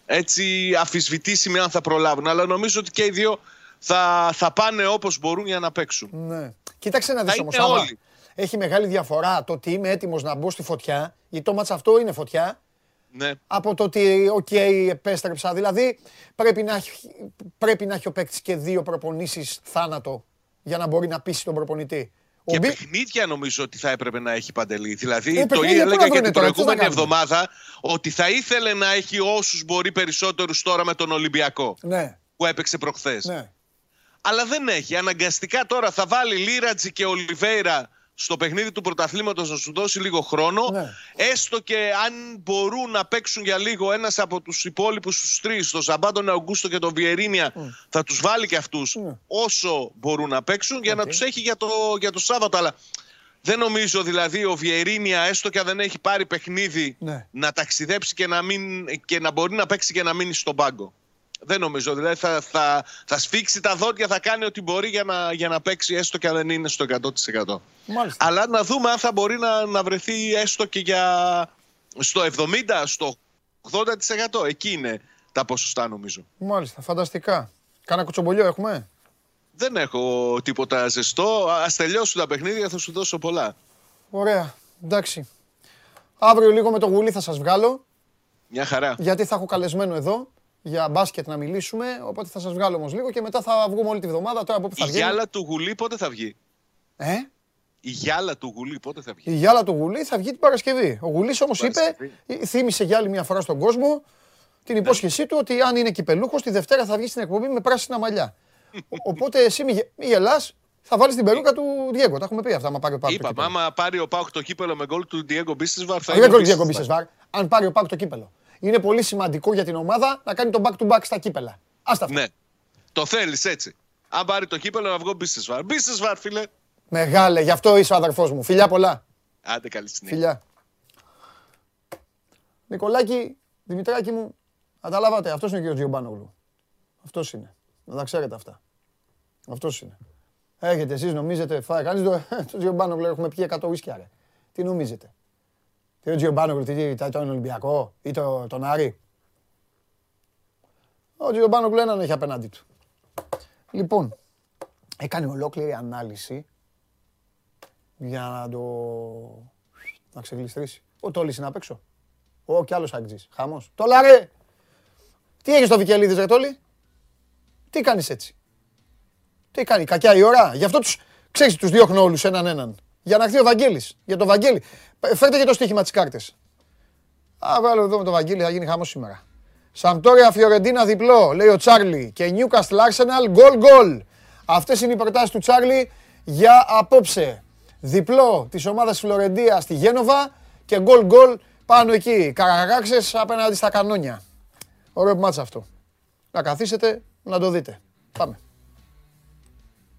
έτσι αμφισβητήσιμοι αν θα προλάβουν. Αλλά νομίζω ότι και οι δύο θα, θα πάνε όπως μπορούν για να παίξουν. Ναι. Κοίταξε να δεις όμως. Όλοι. έχει μεγάλη διαφορά το ότι είμαι έτοιμος να μπω στη φωτιά, γιατί το ματς αυτό είναι φωτιά, Ναι. από το ότι, οκ, επέστρεψα. Δηλαδή, πρέπει να, έχει- πρέπει να έχει ο παίκτης και δύο προπονήσεις θάνατο για να μπορεί να πείσει τον προπονητή. Ο Και Μπι- παιχνίδια νομίζω ότι θα έπρεπε να έχει παντελή. Δηλαδή Ε, το παιχνίδια πού να έλεγα και βρουνε την τώρα, τι θα προηγούμενη κάνουμε; εβδομάδα ότι θα ήθελε να έχει όσους μπορεί περισσότερους τώρα με τον Ολυμπιακό Ναι, που έπαιξε προχθές. ναι. Αλλά δεν έχει. Αναγκαστικά τώρα θα βάλει Λίρατζι και Ολιβέηρα στο παιχνίδι του πρωταθλήματος να σου δώσει λίγο χρόνο. Ναι. Έστω και αν μπορούν να παίξουν για λίγο ένας από τους υπόλοιπους τους τρεις, τον Ζαμπάντον Αουγκούστο και τον Βιερίνια, θα τους βάλει και αυτούς Ναι. όσο μπορούν να παίξουν για να τους έχει για το, για το Σάββατο. Αλλά δεν νομίζω δηλαδή ο Βιερίνια, έστω και αν δεν έχει πάρει παιχνίδι, Ναι. να ταξιδέψει και να, μην, και να μπορεί να παίξει και να μείνει στον πάγκο. Δεν νομίζω. Δηλαδή θα, θα, θα σφίξει τα δόντια, θα κάνει ό,τι μπορεί για να, για να παίξει έστω και αν δεν είναι στο 100%. Μάλιστα. Αλλά να δούμε αν θα μπορεί να, να βρεθεί έστω και για στο 70%, στο 80%. Εκεί είναι τα ποσοστά νομίζω. Μάλιστα, φανταστικά. Κάνα κουτσομπολιό έχουμε; Δεν έχω τίποτα ζεστό. Α τελειώσουν τα παιχνίδια, θα σου δώσω πολλά. Ωραία, εντάξει. Αύριο λίγο με το γουλί θα σας βγάλω, Μια χαρά. γιατί θα έχω καλεσμένο εδώ για μπάσκετ να μιλήσουμε, οπότε θα σας βγάλω όμως λίγο και μετά θα βγούμε όλη τη βδομάδα, τώρα από που θα Η βγαίνει. γυάλα του γουλή πότε θα βγει; Ε; Η γυάλα του γουλή πότε θα βγει; Η γυάλα του Γουλή θα βγει την Παρασκευή. Ο Γουλής όμως είπε, Παρασκευή. ε, θύμισε για άλλη μια φορά στον κόσμο την υπόσχεσή του ότι αν είναι κυπελούχος, τη Δευτέρα θα βγει στην εκπομπή με πράσινα μαλλιά. Ο- Οπότε εσύ μη, γε- μη γελάς, θα βάλεις την περούκα του Διέγκο. Τα έχουμε πει αυτά, άμα πάρει ο Πάκ το Είπαμε, κύπελο. άμα πάρει ο Πάουκ το κύπελο με γκολ του Diego Μπίστεσβαρ θα Δεν είναι. ο κολλήσει διακοπή Μπίστεσβαρ. σε βάρ. Αν πάρει ο Πάκ το κύπελο. Είναι πολύ σημαντικό για την ομάδα να κάνει το back to back στα κύπελα. Άστα αυτά. Ναι. Το θέλεις έτσι. Αν πάρει το κύπελο να βγω Μπίστεσβαρ. Μπίστεσβαρ, φίλε. Μεγάλε, γι' αυτό είσαι ο αδερφός μου. Φιλιά πολλά. Άντε καλή συνέχεια. Φιλιά. Νικολάκη, Δημητράκη μου, καταλάβατε, αυτός είναι ο κύριος Τζιομπάνογλου. Αυτός είναι. Να τα ξέρετε αυτά. Αυτός είναι. Έχετε εσείς νομίζετε, φάει κανείς το, το Τζιομπάνογλου, έχουμε πιει 100 ουίσκια ρε. Τι νομίζετε; Τι ο Τζιομπάνογλου, τι, τι, τον Ολυμπιακό ή το, τον Άρη. Ο Τζιομπάνογλου έναν έχει απέναντί του. Λοιπόν, έκανε ολόκληρη ανάλυση για να το... να ξεγλιστρήσει. Ο Τόλης είναι απ' έξω. Ο κι άλλος αγκτζής. Χαμός. Τόλα ρε! Τι έχεις στο Βικελίδης ρε Τόλη; Τι κάνεις έτσι; Τι κάνει, κακιά η ώρα; Γι' αυτό τους, ξέρεις, τους διώχνω όλους έναν έναν. Για να έρθει ο Βαγγέλης. Για το Βαγγέλη. Πε- Φέρτε και το στοίχημα της κάρτες. Α, βάλω εδώ με το Βαγγέλη, θα γίνει χαμός σήμερα. Σαμπτόρια Φιωρεντίνα διπλό, λέει ο Τσάρλι. Και Newcastle Arsenal γκολ γκολ. Αυτές είναι οι προτάσεις του Τσάρλι για απόψε. Διπλό της ομάδας Φλωρεντίας στη Γένοβα και γκολ γκολ πάνω εκεί. Καραγάξες απέναντι στα κανόνια. Ωραίο μάτσα αυτό. Να καθίσετε να το δείτε. Πάμε.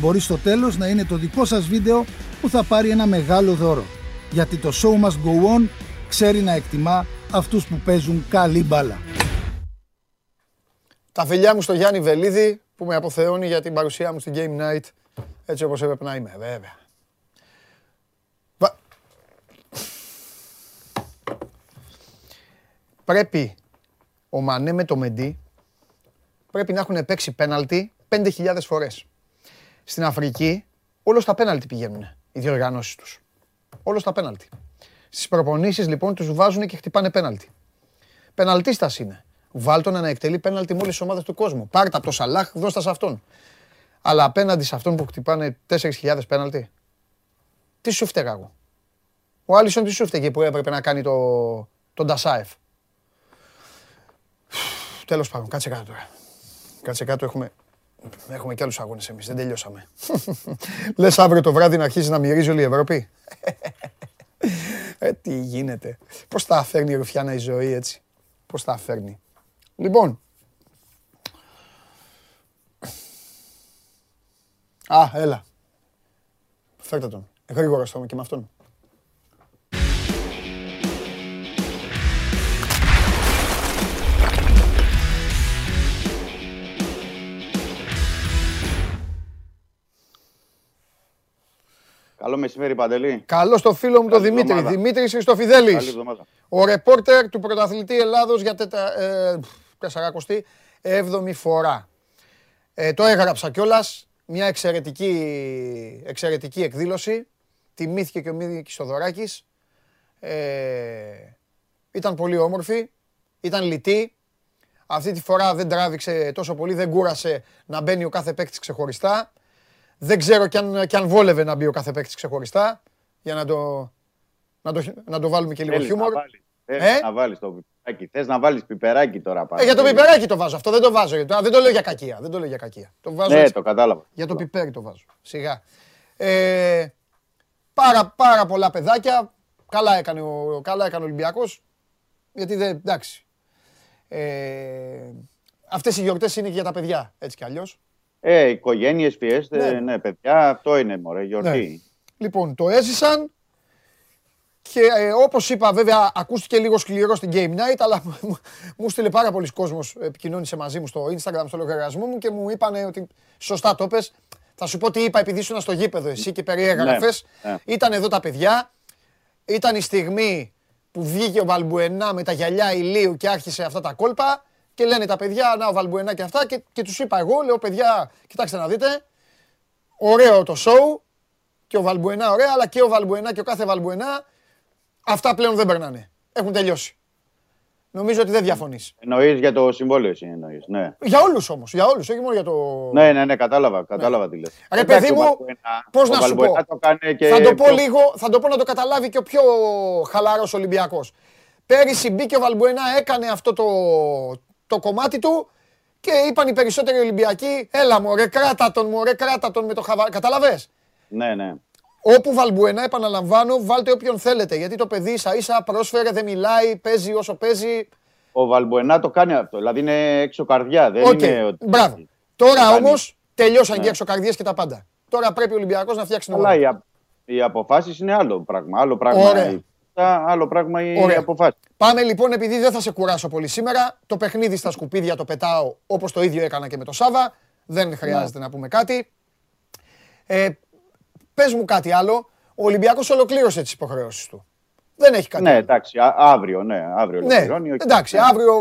Μπορεί στο τέλος να είναι το δικό σας βίντεο που θα πάρει ένα μεγάλο δώρο. Γιατί το show must go on ξέρει να εκτιμά αυτούς που παίζουν καλή μπάλα. Τα φιλιά μου στο Γιάννη Βελίδη που με αποθεώνει για την παρουσία μου στην Game Night έτσι όπως έπρεπε να είμαι, βέβαια. Βα- Πρέπει ο Μανέ με το Μεντί πρέπει να έχουν παίξει πέναλτι 5.000 φορές. Στην Αφρική όλος στα πέναλτι πηγαίνουν οι διοργανώσεις τους. Όλος στα πέναλτι. Στις προπονήσεις λοιπόν τους βάζουν και χτυπάνε πέναλτι. Πεναλτίστας είναι. Βάλτον να εκτελεί πέναλτι με όλες τις ομάδες του κόσμου. Πάρτα από το Σαλάχ, δώστα σε αυτόν. Αλλά απέναντι σε αυτόν που χτυπάνε 4.000 πέναλτι, τι σου φταίγα εγώ; Ο Άλισον τι σου φταίγε που έπρεπε να κάνει το, τον Ντασάεφ; Τέλος πάντων, κάτσε κάτω τώρα. Κάτσε κάτω, έχουμε, έχουμε και άλλους αγώνες εμείς, δεν τελειώσαμε. Λες αύριο το βράδυ να αρχίσει να μυρίζει όλη η Ευρώπη; Ε, τι γίνεται. Πώς τα φέρνει η Ρουφιάνα η ζωή έτσι; Πώς τα φέρνει; Λοιπόν. Α, έλα. Φέρτε τον. Γρήγορα στο και με αυτόν. Καλό μεσημέρι, Παντελή. Καλό στο φίλο μου τον Δημήτρη. Δημήτρη Χριστοφιδέλη. Ο ρεπόρτερ του πρωταθλητή Ελλάδος για τετρα, ε, 47η φορά. Ε, το έγραψα κιόλας. Μια εξαιρετική, εξαιρετική εκδήλωση. Τιμήθηκε και ο Μίδη Σοδωράκη. Ε, ήταν πολύ όμορφη. Ήταν λιτή. Αυτή τη φορά δεν τράβηξε τόσο πολύ, δεν κούρασε να μπαίνει ο κάθε παίκτης ξεχωριστά. Δεν ξέρω κι αν, κι αν βόλευε να μπει ο κάθε παίκτης ξεχωριστά. Για να το, να το, να το βάλουμε και λίγο χιούμορ. Θες ε; να βάλεις το πιπεράκι. Θες να βάλεις πιπεράκι τώρα πάλι. Ε, για το πιπεράκι το βάζω. Αυτό δεν το βάζω. Δεν το λέω για κακία. Δεν το λέω για κακία. Το βάζω ναι, το κατάλαβα. Για το πιπέρι το βάζω. Σιγά. Ε, πάρα, πάρα πολλά παιδάκια. Καλά έκανε ο, καλά έκανε ο Ολυμπιακός. Γιατί δεν, εντάξει. Ε, αυτές οι γιορτές είναι και για τα παιδιά, έτσι κι αλλιώς. Ε, οικογένειες, πιέστε, ναι. ναι. παιδιά, αυτό είναι μωρέ, γιορτή. Ναι. Λοιπόν, το έζησαν και ε, όπως είπα βέβαια ακούστηκε λίγο σκληρό στην Game Night αλλά μου στείλε πάρα πολλοί κόσμος, επικοινώνησε μαζί μου στο Instagram, στο λογαριασμό μου και μου είπαν ότι σωστά το πες. Θα σου πω τι είπα επειδή ήσουν στο γήπεδο εσύ και περιέγραφες. Ναι, ναι. Ήταν εδώ τα παιδιά, ήταν η στιγμή που βγήκε ο Βαλμπουενά με τα γυαλιά ηλίου και άρχισε αυτά τα κόλπα και λένε τα παιδιά, να ο Βαλμπουενά και αυτά και, και τους είπα εγώ, λέω παιδιά, κοιτάξτε να δείτε, ωραίο το show και ο Βαλμπουενά ωραία, αλλά και ο Βαλμπουενά και ο κάθε Βαλμπουενά, αυτά πλέον δεν περνάνε. Έχουν τελειώσει. Νομίζω ότι δεν διαφωνείς. Εννοείς για το συμβόλαιο, εσύ εννοείς. Ναι. Για όλους όμως. Για όλους, όχι μόνο για το. Ναι, ναι, ναι, κατάλαβα. Κατάλαβα ναι. τι λες. Ρε, παιδί μου, πώς να σου πω; Το και... Θα το πω λίγο, θα το πω να το καταλάβει και ο πιο χαλαρός Ολυμπιακός. Πέρυσι μπήκε ο Βαλμπουενά, έκανε αυτό το, το κομμάτι του και είπαν οι περισσότεροι Ολυμπιακοί, έλα μου, ρε κράτα τον, μου, ρε κράτα τον με το χαβά. Καταλαβες; Ναι, ναι. Όπου Βαλμπουενά, επαναλαμβάνω, βάλτε όποιον θέλετε. Γιατί το παιδί ίσα ίσα πρόσφερε, δεν μιλάει, παίζει όσο παίζει. Ο Βαλμπουενά το κάνει αυτό. Δηλαδή είναι έξω καρδιά. Δεν okay. είναι ότι... Μπράβο. Τώρα όμως τελειώσαν ναι. και έξω καρδιές και τα πάντα. Τώρα πρέπει ο Ολυμπιακός να φτιάξει Αλλά οι, οι αποφάσεις είναι άλλο πράγμα. Άλλο πράγμα Ωραία άλλο πράγμα η αποφάση. Πάμε λοιπόν, επειδή δεν θα σε κουράσω πολύ σήμερα, το παιχνίδι στα σκουπίδια το πετάω όπως το ίδιο έκανα και με το Σάβα. Δεν χρειάζεται ναι. να πούμε κάτι. Ε, πες μου κάτι άλλο. Ο Ολυμπιακός ολοκλήρωσε τις υποχρεώσεις του. Δεν έχει κάτι. Ναι, εντάξει, αύριο, ναι, αύριο ναι, εντάξει, ναι. αύριο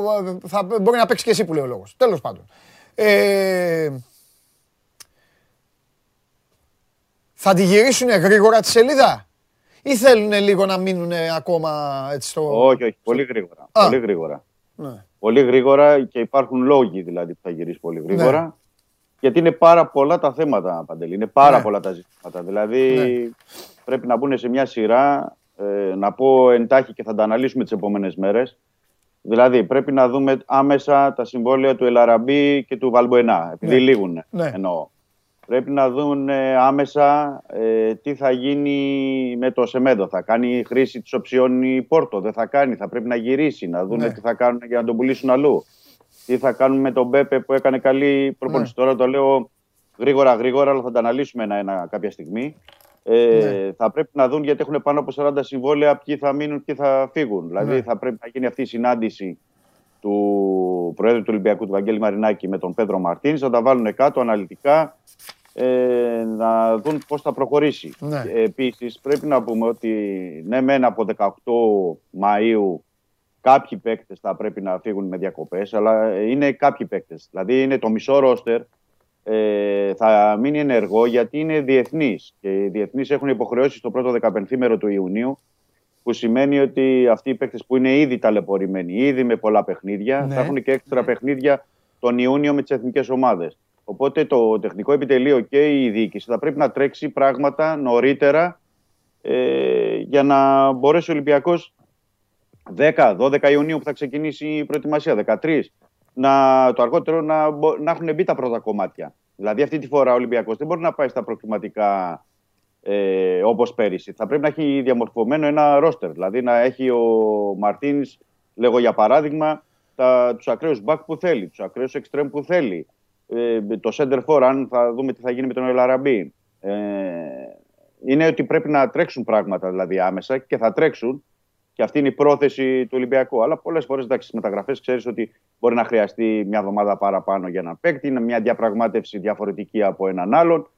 ε, θα, μπορεί να παίξει και εσύ που λέει ο λόγος. Τέλος πάντων. Ε, θα τη γυρίσουν γρήγορα τη σελίδα; Ή θέλουν λίγο να μείνουν ακόμα έτσι στο... Όχι, όχι, πολύ γρήγορα. Πολύ γρήγορα. Ναι. Πολύ γρήγορα και υπάρχουν λόγοι δηλαδή που θα γυρίσει πολύ γρήγορα. Ναι. Γιατί είναι πάρα πολλά τα θέματα, Παντελή. Είναι πάρα ναι. πολλά τα ζητήματα. Δηλαδή ναι. πρέπει να μπουν σε μια σειρά, ε, να πω εντάχει και θα τα αναλύσουμε τις επόμενες μέρες. Δηλαδή πρέπει να δούμε άμεσα τα συμβόλαια του Ελαραμπή και του Βαλμποενά, επειδή ναι. λήγουν εννοώ. Πρέπει να δουν ε, άμεσα ε, τι θα γίνει με το Σεμέδο. Θα κάνει χρήση της οψιών Πόρτο, δεν θα κάνει, θα πρέπει να γυρίσει, να δουν ναι. τι θα κάνουν για να τον πουλήσουν αλλού. Τι θα κάνουν με τον Μπέπε που έκανε καλή προπόνηση. Ναι. Τώρα το λέω γρήγορα γρήγορα, αλλά θα τα αναλύσουμε ένα-ένα κάποια στιγμή. Ε, ναι. Θα πρέπει να δουν γιατί έχουν πάνω από 40 συμβόλαια ποιοι θα μείνουν, ποιοι θα φύγουν. Δηλαδή ναι. θα πρέπει να γίνει αυτή η συνάντηση του Προέδρου του Ολυμπιακού, του Βαγγέλη Μαρινάκη, με τον Πέδρο Μαρτίνης. Θα τα βάλουν κάτω αναλυτικά ε, να δουν πώς θα προχωρήσει. Ναι. Επίσης πρέπει να πούμε ότι ναι μεν από 18 Μαΐου κάποιοι παίκτες θα πρέπει να φύγουν με διακοπές αλλά είναι κάποιοι παίκτες. Δηλαδή είναι το μισό ρόστερ ε, θα μείνει ενεργό γιατί είναι διεθνείς και οι διεθνείς έχουν υποχρεώσει στο πρώτο 15 μέρο του Ιουνίου που σημαίνει ότι αυτοί οι παίκτες που είναι ήδη ταλαιπωρημένοι, ήδη με πολλά παιχνίδια, ναι. θα έχουν και έξτρα παιχνίδια τον Ιούνιο με τις εθνικές ομάδες. Οπότε το τεχνικό επιτελείο και η διοίκηση θα πρέπει να τρέξει πράγματα νωρίτερα ε, για να μπορέσει ο Ολυμπιακός 10-12 Ιουνίου που θα ξεκινήσει η προετοιμασία, 13, να, το αργότερο να, να έχουν μπει τα πρώτα κομμάτια. Δηλαδή αυτή τη φορά ο Ολυμπιακός δεν μπορεί να πάει στα προκριματικά ε, όπως πέρυσι. Θα πρέπει να έχει διαμορφωμένο ένα ρόστερ, δηλαδή να έχει ο Μαρτίνης, λέγω για παράδειγμα, τα, τους ακραίους μπακ που θέλει, τους ακραίους εξτρέμ που θέλει, ε, το center for, αν θα δούμε τι θα γίνει με τον Ελαραμπή. Ε, είναι ότι πρέπει να τρέξουν πράγματα δηλαδή άμεσα και θα τρέξουν. Και αυτή είναι η πρόθεση του Ολυμπιακού. Αλλά πολλές φορές στις μεταγραφές ξέρεις ότι μπορεί να χρειαστεί μια εβδομάδα παραπάνω για να παίκτη. Είναι μια διαπραγμάτευση διαφορετική από έναν άλλον.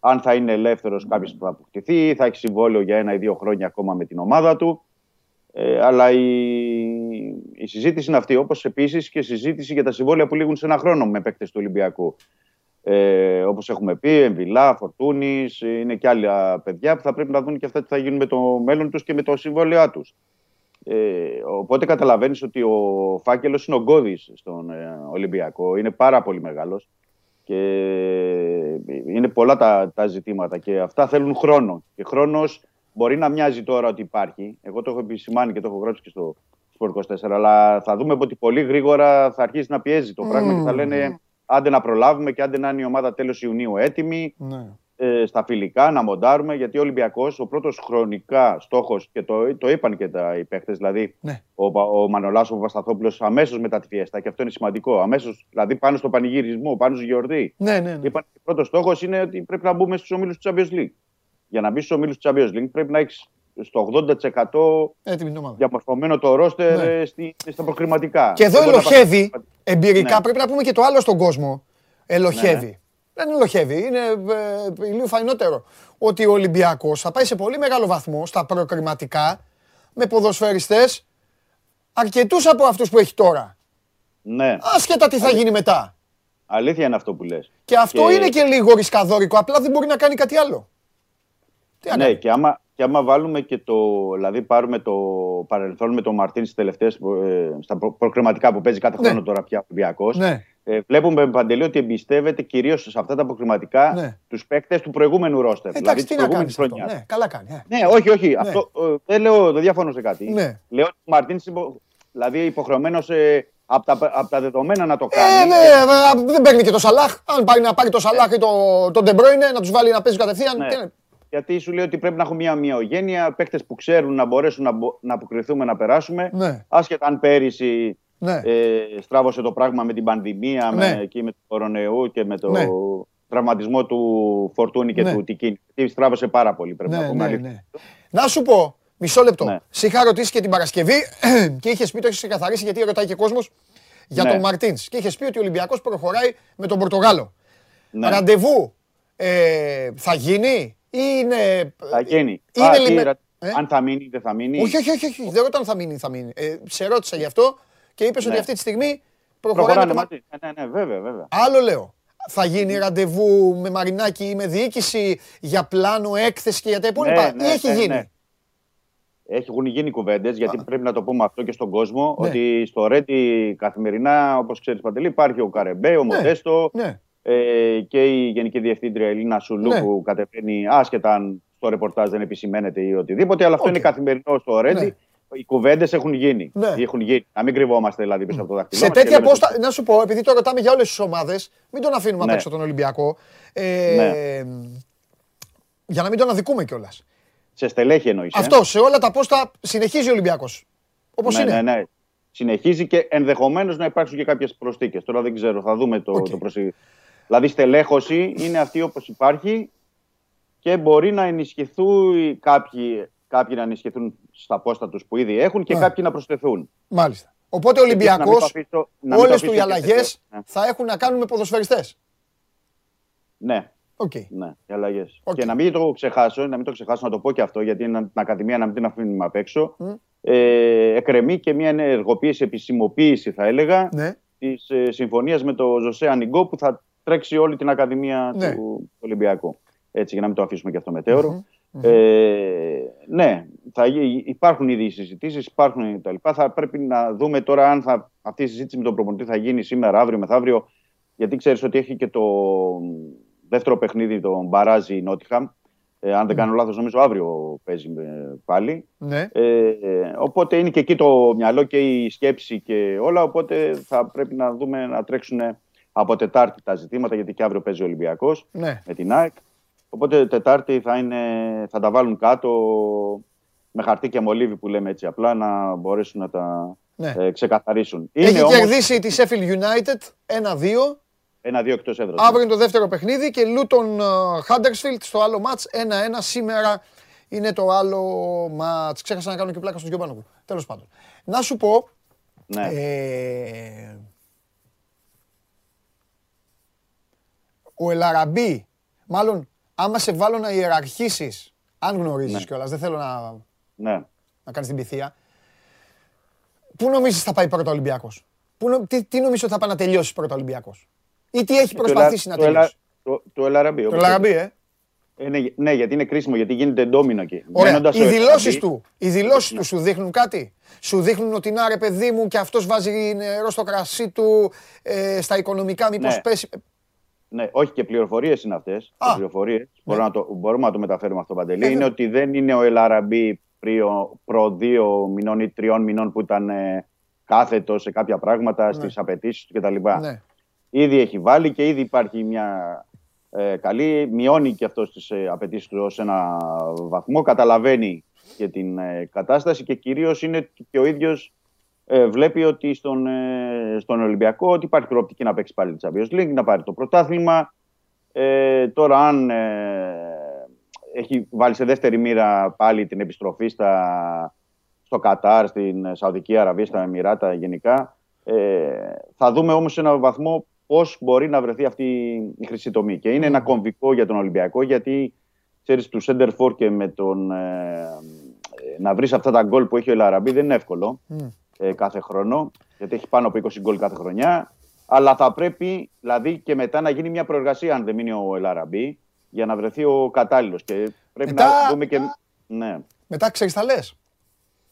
Αν θα είναι ελεύθερος κάποιος που θα αποκτηθεί, θα έχει συμβόλαιο για ένα ή δύο χρόνια ακόμα με την ομάδα του. Ε, αλλά η, η συζήτηση είναι αυτή. Όπως επίσης και η συζήτηση για τα συμβόλαια που λήγουν σε ένα χρόνο με παίκτες του Ολυμπιακού. Ε, Όπως έχουμε πει, Εμβιλά, Φορτούνης, είναι και άλλα παιδιά που θα πρέπει να δουν και αυτά τι θα γίνουν με το μέλλον τους και με το συμβόλαιά τους. Ε, οπότε καταλαβαίνεις ότι ο φάκελος είναι ογκώδη στον ε, Ολυμπιακό. Είναι πάρα πολύ μεγάλος και είναι πολλά τα, τα ζητήματα και αυτά θέλουν χρόνο. Και χρόνος μπορεί να μοιάζει τώρα ότι υπάρχει. Εγώ το έχω επισημάνει και το έχω γράψει και στο Sport 24, αλλά θα δούμε ότι πολύ γρήγορα θα αρχίσει να πιέζει το πράγμα και θα λένε άντε να προλάβουμε και άντε να είναι η ομάδα τέλος Ιουνίου έτοιμη. Ναι. Ε, στα φιλικά να μοντάρουμε. Γιατί ο Ολυμπιακός, ο πρώτος χρονικά στόχος, και το, το είπαν και τα οι δηλαδή ναι. ο, ο Μανολάς, ο Βασταθόπουλο, αμέσως μετά τη φιέστα, και αυτό είναι σημαντικό. Αμέσως, δηλαδή πάνω στο πανηγυρισμό, πάνω στο γιορτή. Ναι, ναι, ναι. Είπαν ότι ο πρώτος στόχος είναι ότι πρέπει να μπούμε στους ομίλους του Champions League. Για να μπεις στου ομίλου του Champions League πρέπει να έχεις στο 80% διαμορφωμένο το ρόστερ ναι. στη, στα προκριματικά. Και εδώ ελοχεύει, εμπειρικά ναι. πρέπει να πούμε και το άλλο στον κόσμο. Ελοχεύει. Ναι. Δεν ελοχεύει, είναι ε, λίγο φαϊνότερο. Ότι ο Ολυμπιακός θα πάει σε πολύ μεγάλο βαθμό στα προκριματικά με ποδοσφαιριστές αρκετούς από αυτούς που έχει τώρα. Ναι. Άσχετα τι θα γίνει μετά. Αλήθεια είναι αυτό που λες. Και αυτό είναι και λίγο ρισκαδόρικο, απλά δεν μπορεί να κάνει κάτι άλλο. Ναι, και άμα, και άμα βάλουμε και το. Δηλαδή, πάρουμε το παρελθόν με τον Μαρτίν στις τελευταίες. Ε, στα προκριματικά που παίζει κάθε ναι. χρόνο τώρα πια ο Ολυμπιακός. Ναι. Ε, βλέπουμε με παντελή ότι εμπιστεύεται κυρίως σε αυτά τα προκριματικά ναι. τους παίκτες του προηγούμενου ρόστερ. Εντάξει, δηλαδή, τι να κάνεις χρονιάς. Ναι, καλά κάνει. Ε. Ναι, όχι, όχι. Ναι. Αυτό, ε, δεν λέω, δεν διαφωνώ σε κάτι. Ναι. Λέω ότι ο Μαρτίν δηλαδή υποχρεωμένος ε, από τα, απ τα δεδομένα να το κάνει. Ε, ναι, δεν παίρνει και το Σαλάχ. Αν πάρει να πάρει το Σαλάχ ή τον το Ντεμπρόινε, να τους βάλει να παίζει κατευθείαν. Ναι. Γιατί σου λέει ότι πρέπει να έχουμε μια ομοιογένεια, παίχτε που ξέρουν να μπορέσουν να, να αποκριθούμε, να περάσουμε. Ναι. Άσχετα αν πέρυσι ναι. ε, στράβωσε το πράγμα με την πανδημία, ναι. με, και με το κορονοϊού και με το ναι. τραυματισμό του Φορτούνη και ναι. του Τικίνη. Γιατί στράβωσε πάρα πολύ, πρέπει να πούμε. Ναι, ναι. Να σου πω, μισό λεπτό. Ναι. Σε είχα ρωτήσεις και την Παρασκευή και είχε πει, το έχεις ξεκαθαρίσει γιατί ρωτάει και κόσμος για τον Μαρτίνς. Και είχες πει ότι ο Ολυμπιακός προχωράει με τον Πορτογάλο. Ραντεβού ε, θα γίνει; Είναι. Θα γίνει. Είναι λιμε... ε; Αν θα μείνει, δεν θα μείνει; Όχι, όχι, όχι. όχι. Δεν ρωτάω αν θα μείνει, θα μείνει. Ε, σε ρώτησα γι' αυτό και είπες ναι. ότι αυτή τη στιγμή προχωράει. το... Ναι, ναι, ναι, βέβαια, βέβαια. Άλλο λέω. Θα γίνει ραντεβού με Μαρινάκη ή με διοίκηση για πλάνο, έκθεση και για τα υπόλοιπα; Ναι, ή έχει γίνει; Ναι. Έχουν γίνει κουβέντες, γιατί Α. πρέπει να το πούμε αυτό και στον κόσμο, ότι στο Ρέντι καθημερινά, όπως ξέρεις Παντελή, υπάρχει ο Καρεμπέ, ο Μοντέστο, ε, και η Γενική Διευθύντρια Ελίνα Σουλού ναι. που κατεβαίνει άσχετα αν στο ρεπορτάζ δεν επισημαίνεται ή οτιδήποτε, αλλά αυτό είναι καθημερινό στο Ρέντι. Ναι. Οι κουβέντες έχουν γίνει. Ναι. Έχουν γίνει. Να μην κρυβόμαστε δηλαδή πίσω από το δάχτυλο. Σε τέτοια πόστα, να σου πω, επειδή το ρωτάμε για όλες τις ομάδες, μην τον αφήνουμε ναι. απ' έξω τον Ολυμπιακό. Ε, ναι. Για να μην τον αδικούμε κιόλας. Σε στελέχη εννοείς. Ε; Αυτό, σε όλα τα πόστα συνεχίζει ο Ολυμπιακός. Όπως ναι, είναι. Ναι, ναι. Συνεχίζει και ενδεχομένως να υπάρξουν και κάποιες προσθήκες. Τώρα δεν ξέρω, θα δούμε το, okay. το Δηλαδή στελέχωση είναι αυτή όπως υπάρχει και μπορεί να ενισχυθούν κάποιοι, κάποιοι να ενισχυθούν στα πόστα τους που ήδη έχουν και κάποιοι να προσθεθούν. Μάλιστα. Οπότε ο Ολυμπιακός, όλες του οι αλλαγές ναι. θα έχουν να κάνουν με ποδοσφαιριστές. Ναι. Okay. Ναι, οι αλλαγές. Okay. Και να μην το ξεχάσω, να μην το ξεχάσω, να το πω και αυτό, γιατί είναι την Ακαδημία να μην την αφήνουμε απ' έξω. Mm. Ε, εκρεμεί και μια ενεργοποίηση, επισημοποίηση θα έλεγα, ναι. της ε, συμφωνίας με το Ζωσέ Ανιγκό που θα τρέξει όλη την Ακαδημία ναι. του Ολυμπιακού. Έτσι, για να μην το αφήσουμε και αυτό μετέωρο. Ε, ναι, θα υπάρχουν ήδη οι συζητήσεις, υπάρχουν τα λοιπά. Θα πρέπει να δούμε τώρα αν θα, αυτή η συζήτηση με τον προπονητή θα γίνει σήμερα, αύριο, μεθαύριο. Γιατί ξέρεις ότι έχει και το δεύτερο παιχνίδι, τον Μπαράζι η Νότιχαμ. Ε, αν δεν κάνω λάθος, νομίζω αύριο παίζει πάλι. Ναι. Ε, οπότε είναι και εκεί το μυαλό και η σκέψη και όλα. Οπότε θα πρέπει να δούμε να τρέξουν από Τετάρτη τα ζητήματα, γιατί και αύριο παίζει ο Ολυμπιακός ναι. με την ΑΕΚ. Οπότε Τετάρτη θα, είναι, θα τα βάλουν κάτω με χαρτί και μολύβι που λέμε έτσι απλά να μπορέσουν να τα ναι. ε, ξεκαθαρίσουν. Έχει όμως... κερδίσει της Sheffield United 1-2 Ένα-δύο εκτός έδρας. Αύριο είναι το δεύτερο παιχνίδι και Λούτον Χάντερσφιλτ στο άλλο μάτ 1-1 σήμερα είναι το άλλο μάτ. Ξέχασα να κάνω και πλάκα στο Γιώργο Τέλος πάντων. Να σου πω. Ναι. Ε, ο Ελαραμπή, μάλλον άμα σε βάλω να ιεραρχήσεις, αν γνωρίζεις ναι. κιόλας, δεν θέλω να, ναι. να κάνεις την πυθία. Πού νομίζεις θα πάει πρώτο Ολυμπιακός, τι, τι νομίζει ότι θα πάει να τελειώσει πρώτο Ολυμπιακός, ή τι έχει προσπαθήσει να τελειώσει; Το, το Ελαραμπή. Το Ελαραμπή, ε. Ε, ναι, ναι, γιατί είναι κρίσιμο, γιατί γίνεται ντόμινο εκεί. Ωραία. Οι δηλώσεις του, οι δηλώσεις του σου δείχνουν κάτι; Σου δείχνουν ότι να ρε παιδί μου και αυτός βάζει νερό στο κρασί του ε, στα οικονομικά μήπως ναι. πέσει. Ναι, όχι και πληροφορίες είναι αυτές. Πληροφορίες. Ναι. Μπορούμε, να το, μπορούμε να το μεταφέρουμε αυτό, Παντελή. Ε, είναι ότι δεν είναι ο Ελαραμπή προ δύο μηνών ή τριών μηνών που ήταν ε, κάθετο σε κάποια πράγματα, ναι. στις απαιτήσεις του κτλ. Ναι. Ήδη έχει βάλει και ήδη υπάρχει μια ε, καλή. Μειώνει και αυτό τι ε, απαιτήσεις του ως ένα βαθμό. Καταλαβαίνει και την ε, κατάσταση και κυρίως είναι και ο ίδιος ε, βλέπει ότι στον, ε, στον Ολυμπιακό ότι υπάρχει προοπτική να παίξει πάλι τη Champions League, να πάρει το πρωτάθλημα. Ε, τώρα, αν έχει βάλει σε δεύτερη μοίρα πάλι την επιστροφή στα, στο Κατάρ, στην Σαουδική Αραβία, στα Εμμυράτα γενικά, θα δούμε όμως σε έναν βαθμό πώς μπορεί να βρεθεί αυτή η χρυσή τομή. Και είναι ένα κομβικό για τον Ολυμπιακό, γιατί ξέρεις του Σέντερ και με τον. Ε, να βρεις αυτά τα γκολ που έχει ο Ελαραμπή δεν είναι εύκολο ε, κάθε χρόνο, γιατί έχει πάνω από 20 γκολ κάθε χρονιά. Αλλά θα πρέπει δηλαδή και μετά να γίνει μια προεργασία, αν δεν μείνει ο Ελαραμπή, για να βρεθεί ο κατάλληλος. Και πρέπει μετά, να δούμε και. Ναι. Μετά ξέρεις, θα λες.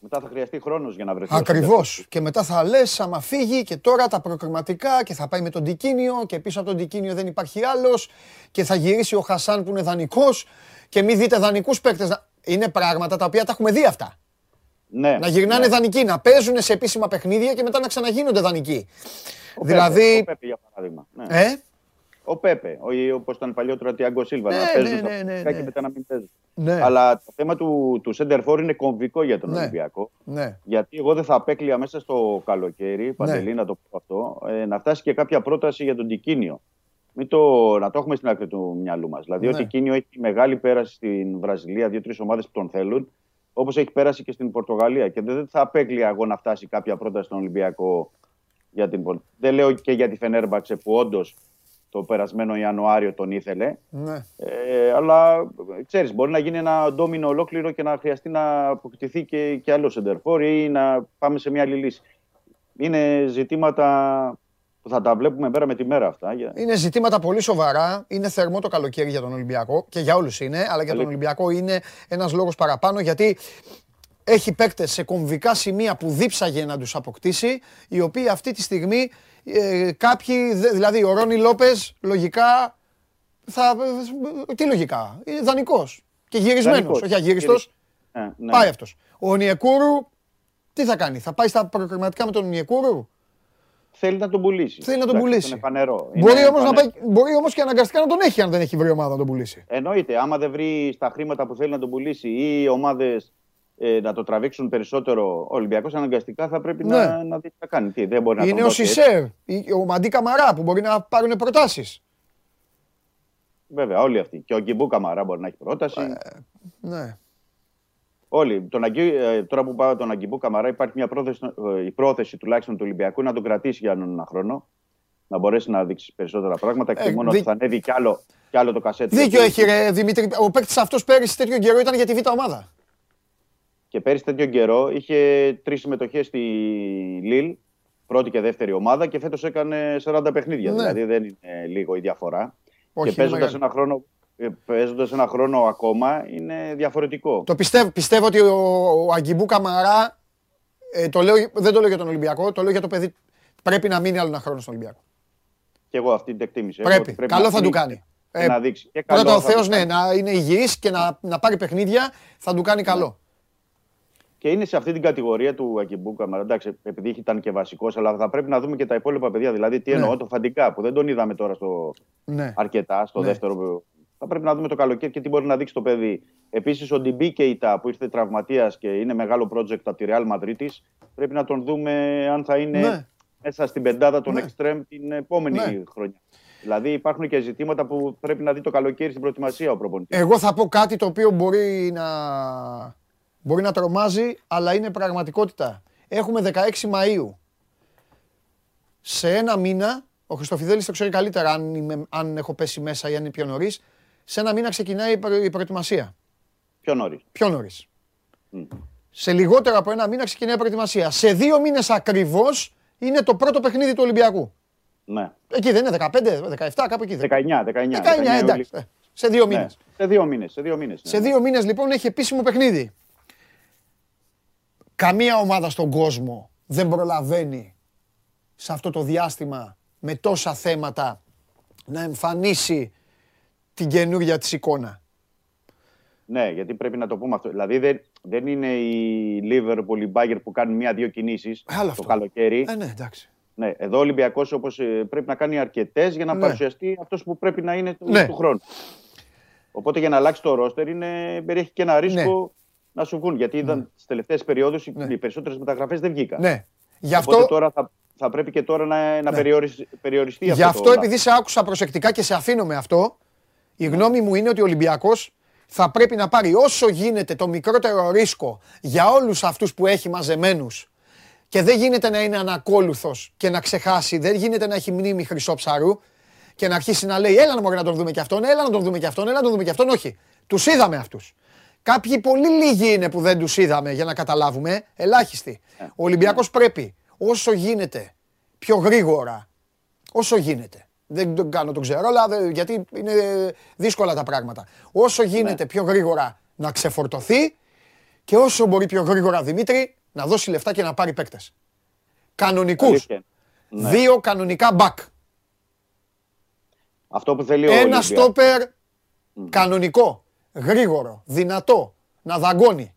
Μετά θα χρειαστεί χρόνος για να βρεθεί. Ακριβώς. Και μετά θα λες, άμα φύγει και τώρα τα προκριματικά και θα πάει με τον Τικίνιο και πίσω από τον Τικίνιο δεν υπάρχει άλλος και θα γυρίσει ο Χασάν που είναι δανεικός και μην δείτε δανεικούς παίκτες. Είναι πράγματα τα οποία τα έχουμε δει αυτά. Ναι, να γυρνάνε ναι. δανεικοί, να παίζουν σε επίσημα παιχνίδια και μετά να ξαναγίνονται δανεικοί. Ο δηλαδή. ο Πέπε, για παράδειγμα. Ναι. Ε; Ο Πέπε, όπως ήταν παλιότερα ο Τιάγκο Σίλβα, ναι, να παίζουν ναι, ναι, ναι, και μετά να μην παίζουν. Ναι. Αλλά το θέμα του, του Σέντερφορ είναι κομβικό για τον ναι. Ολυμπιακό. Ναι. Γιατί εγώ δεν θα απέκλεια μέσα στο καλοκαίρι, Παντελή, να το πω αυτό, ε, να φτάσει και κάποια πρόταση για τον Τικίνιο. Μην το, να το έχουμε στην άκρη του μυαλού μας. Δηλαδή, ναι. ο Τικίνιο έχει μεγάλη πέραση στην Βραζιλία, δύο-τρεις ομάδες που τον θέλουν, όπως έχει πέρασει και στην Πορτογαλία. Και δεν θα απέκλεια εγώ να φτάσει κάποια πρόταση στον Ολυμπιακό για την Δεν λέω και για τη Φενέρμπαξε που όντως το περασμένο Ιανουάριο τον ήθελε. Ναι. Ε, αλλά ξέρεις, μπορεί να γίνει ένα ντόμινο ολόκληρο και να χρειαστεί να αποκτηθεί και, και άλλος σεντερφόρ ή να πάμε σε μια άλλη λύση. Είναι ζητήματα που θα τα βλέπουμε μέρα με τη μέρα αυτά. Είναι ζητήματα πολύ σοβαρά. Είναι θερμό το καλοκαίρι για τον Ολυμπιακό και για όλους είναι, αλλά για τον Ολυμπιακό είναι ένας λόγος παραπάνω γιατί έχει παίκτες σε κομβικά σημεία που δίψαγε να τους αποκτήσει, οι οποίοι αυτή τη στιγμή ε, κάποιοι, δηλαδή ο Ρόνι Λόπες, λογικά. Θα, τι λογικά, είναι δανεικός. Και γυρισμένος, όχι αγύριστος. Ε, ναι. Πάει αυτός. Ο Νιεκούρου, τι θα κάνει, θα πάει στα προκριματικά με τον Νιεκούρου. Θέλει να τον πουλήσει. Θέλει να τον πουλήσει. Είναι φανερό. Μπορεί όμως μπορεί όμως και αναγκαστικά να τον έχει αν δεν έχει βρει ομάδα να τον πουλήσει. Εννοείται. Άμα δεν βρει στα χρήματα που θέλει να τον πουλήσει ή οι ομάδες ε, να το τραβήξουν περισσότερο ο Ολυμπιακός, αναγκαστικά θα πρέπει να, ναι. να δει τι θα κάνει. Τι, δεν μπορεί Είναι ο Σισέρ, ο Μαντί Καμαρά που μπορεί να πάρουν προτάσεις. Βέβαια, όλοι αυτοί. Και ο Γκιμπού Καμαρά μπορεί να έχει πρόταση. Ε, ναι. Όλοι. Τον Αγγί, ε, τώρα που πάω τον Αγκιμπού Καμαρά, υπάρχει μια πρόθεση, ε, η πρόθεση τουλάχιστον του Ολυμπιακού να τον κρατήσει για έναν χρόνο. Να μπορέσει να δείξει περισσότερα πράγματα. Και ε, μόνο δι... θα ανέβει κι άλλο, κι άλλο το κασέτι. Δίκιο έχει, ρε, Δημήτρη. Ο παίκτης αυτός πέρυσι τέτοιο καιρό ήταν για τη β' ομάδα. Και πέρυσι τέτοιο καιρό είχε τρεις συμμετοχές στη Λίλ, πρώτη και δεύτερη ομάδα, και φέτος έκανε 40 παιχνίδια. Ναι. Δηλαδή δεν είναι λίγο η διαφορά. Όχι, και παίζοντα ένα χρόνο παίζοντας ένα χρόνο ακόμα είναι διαφορετικό. Το πιστεύω, πιστεύω ότι ο, ο Αγκιμπού Καμαρά, ε, το λέω, δεν το λέω για τον Ολυμπιακό, το λέω για το παιδί. Πρέπει να μείνει άλλο ένα χρόνο στον Ολυμπιακό. Και εγώ αυτή την εκτίμηση. Πρέπει. πρέπει καλό θα του κάνει. Ε, να δείξει. Και πρώτα ο Θεός ναι, να είναι υγιής και να, να πάρει παιχνίδια θα του κάνει καλό. Ναι. Και είναι σε αυτή την κατηγορία του Αγκιμπού Καμαρά. Εντάξει, επειδή ήταν και βασικός, αλλά θα πρέπει να δούμε και τα υπόλοιπα παιδιά. Δηλαδή, τι ναι. εννοώ, το Φαντικά που δεν τον είδαμε τώρα στο... ναι. αρκετά, στο ναι. δεύτερο θα πρέπει να δούμε το καλοκαίρι και τι μπορεί να δείξει το παιδί. Επίσης, ο Ντιμπί Κεϊτά που ήρθε τραυματίας και είναι μεγάλο project από τη Real Madrid, πρέπει να τον δούμε αν θα είναι ναι. μέσα στην πεντάδα των ναι. την επόμενη ναι. χρονιά. Δηλαδή υπάρχουν και ζητήματα που πρέπει να δει το καλοκαίρι στην προετοιμασία ο προπονητής. Εγώ θα πω κάτι το οποίο μπορεί να, μπορεί να τρομάζει, αλλά είναι πραγματικότητα. Έχουμε 16 Μαΐου. Σε ένα μήνα, ο Χριστοφιδέλης το ξέρει καλύτερα αν, αν έχω πέσει μέσα ή αν είναι πιο νωρίς. Σε ένα μήνα ξεκινάει η προετοιμασία. Πιο νωρίς. Πιο νωρίς. Σε λιγότερο από ένα μήνα ξεκινάει η προετοιμασία. Σε δύο μήνες ακριβώς είναι το πρώτο παιχνίδι του Ολυμπιακού. Ναι. Εκεί δεν είναι 15, 17, κάπου εκεί. 19, 19. 19, εντάξει. Ε, σε δύο μήνες. Σε δύο μήνες. Σε δύο μήνες, σε δύο μήνες λοιπόν έχει επίσημο παιχνίδι. Καμία ομάδα στον κόσμο δεν προλαβαίνει σε αυτό το διάστημα με τόσα θέματα να εμφανίσει την καινούργια της εικόνα. Ναι, γιατί πρέπει να το πούμε αυτό. Δηλαδή δεν, δεν είναι η Liverpool, η Bayern που κάνουν μία-δύο κινήσεις το καλοκαίρι. Ε, ναι, εντάξει. Ναι, εδώ ο Ολυμπιακός όπως ε, πρέπει να κάνει αρκετές για να ναι. παρουσιαστεί αυτός που πρέπει να είναι του, ναι. του χρόνου. Οπότε για να αλλάξει το ρόστερ είναι, περιέχει και ένα ρίσκο ναι. να σου βγουν. Γιατί ήταν ναι. στις τελευταίες περιόδους ναι. οι περισσότερες μεταγραφές δεν βγήκαν. Ναι. Γι' αυτό... Οπότε τώρα θα, θα πρέπει και τώρα να, να ναι. περιοριστεί αυτό. Γι' αυτό, επειδή σε άκουσα προσεκτικά και σε αφήνω με αυτό, η γνώμη μου είναι ότι ο Ολυμπιακός θα πρέπει να πάρει όσο γίνεται το μικρότερο ρίσκο για όλους αυτούς που έχει μαζεμένους και δεν γίνεται να είναι ανακόλουθος και να ξεχάσει, δεν γίνεται να έχει μνήμη χρυσό ψαρού και να αρχίσει να λέει: Έλα να να τον δούμε και αυτόν, έλα να τον δούμε και αυτόν, έλα να τον δούμε και αυτόν. Όχι. Τους είδαμε αυτούς. Κάποιοι πολύ λίγοι είναι που δεν τους είδαμε για να καταλάβουμε. Ελάχιστοι. Ε, Ο Ολυμπιακός ναι. πρέπει όσο γίνεται πιο γρήγορα, όσο γίνεται. Δεν τον κάνω, τον ξέρω, αλλά γιατί είναι δύσκολα τα πράγματα. Όσο γίνεται ναι. πιο γρήγορα να ξεφορτωθεί και όσο μπορεί πιο γρήγορα Δημήτρη να δώσει λεφτά και να πάρει παίκτες. Κανονικούς. Ναι. Δύο κανονικά μπακ. Αυτό που θέλει ο Ένα στόπερ κανονικό, γρήγορο, δυνατό, να δαγκώνει.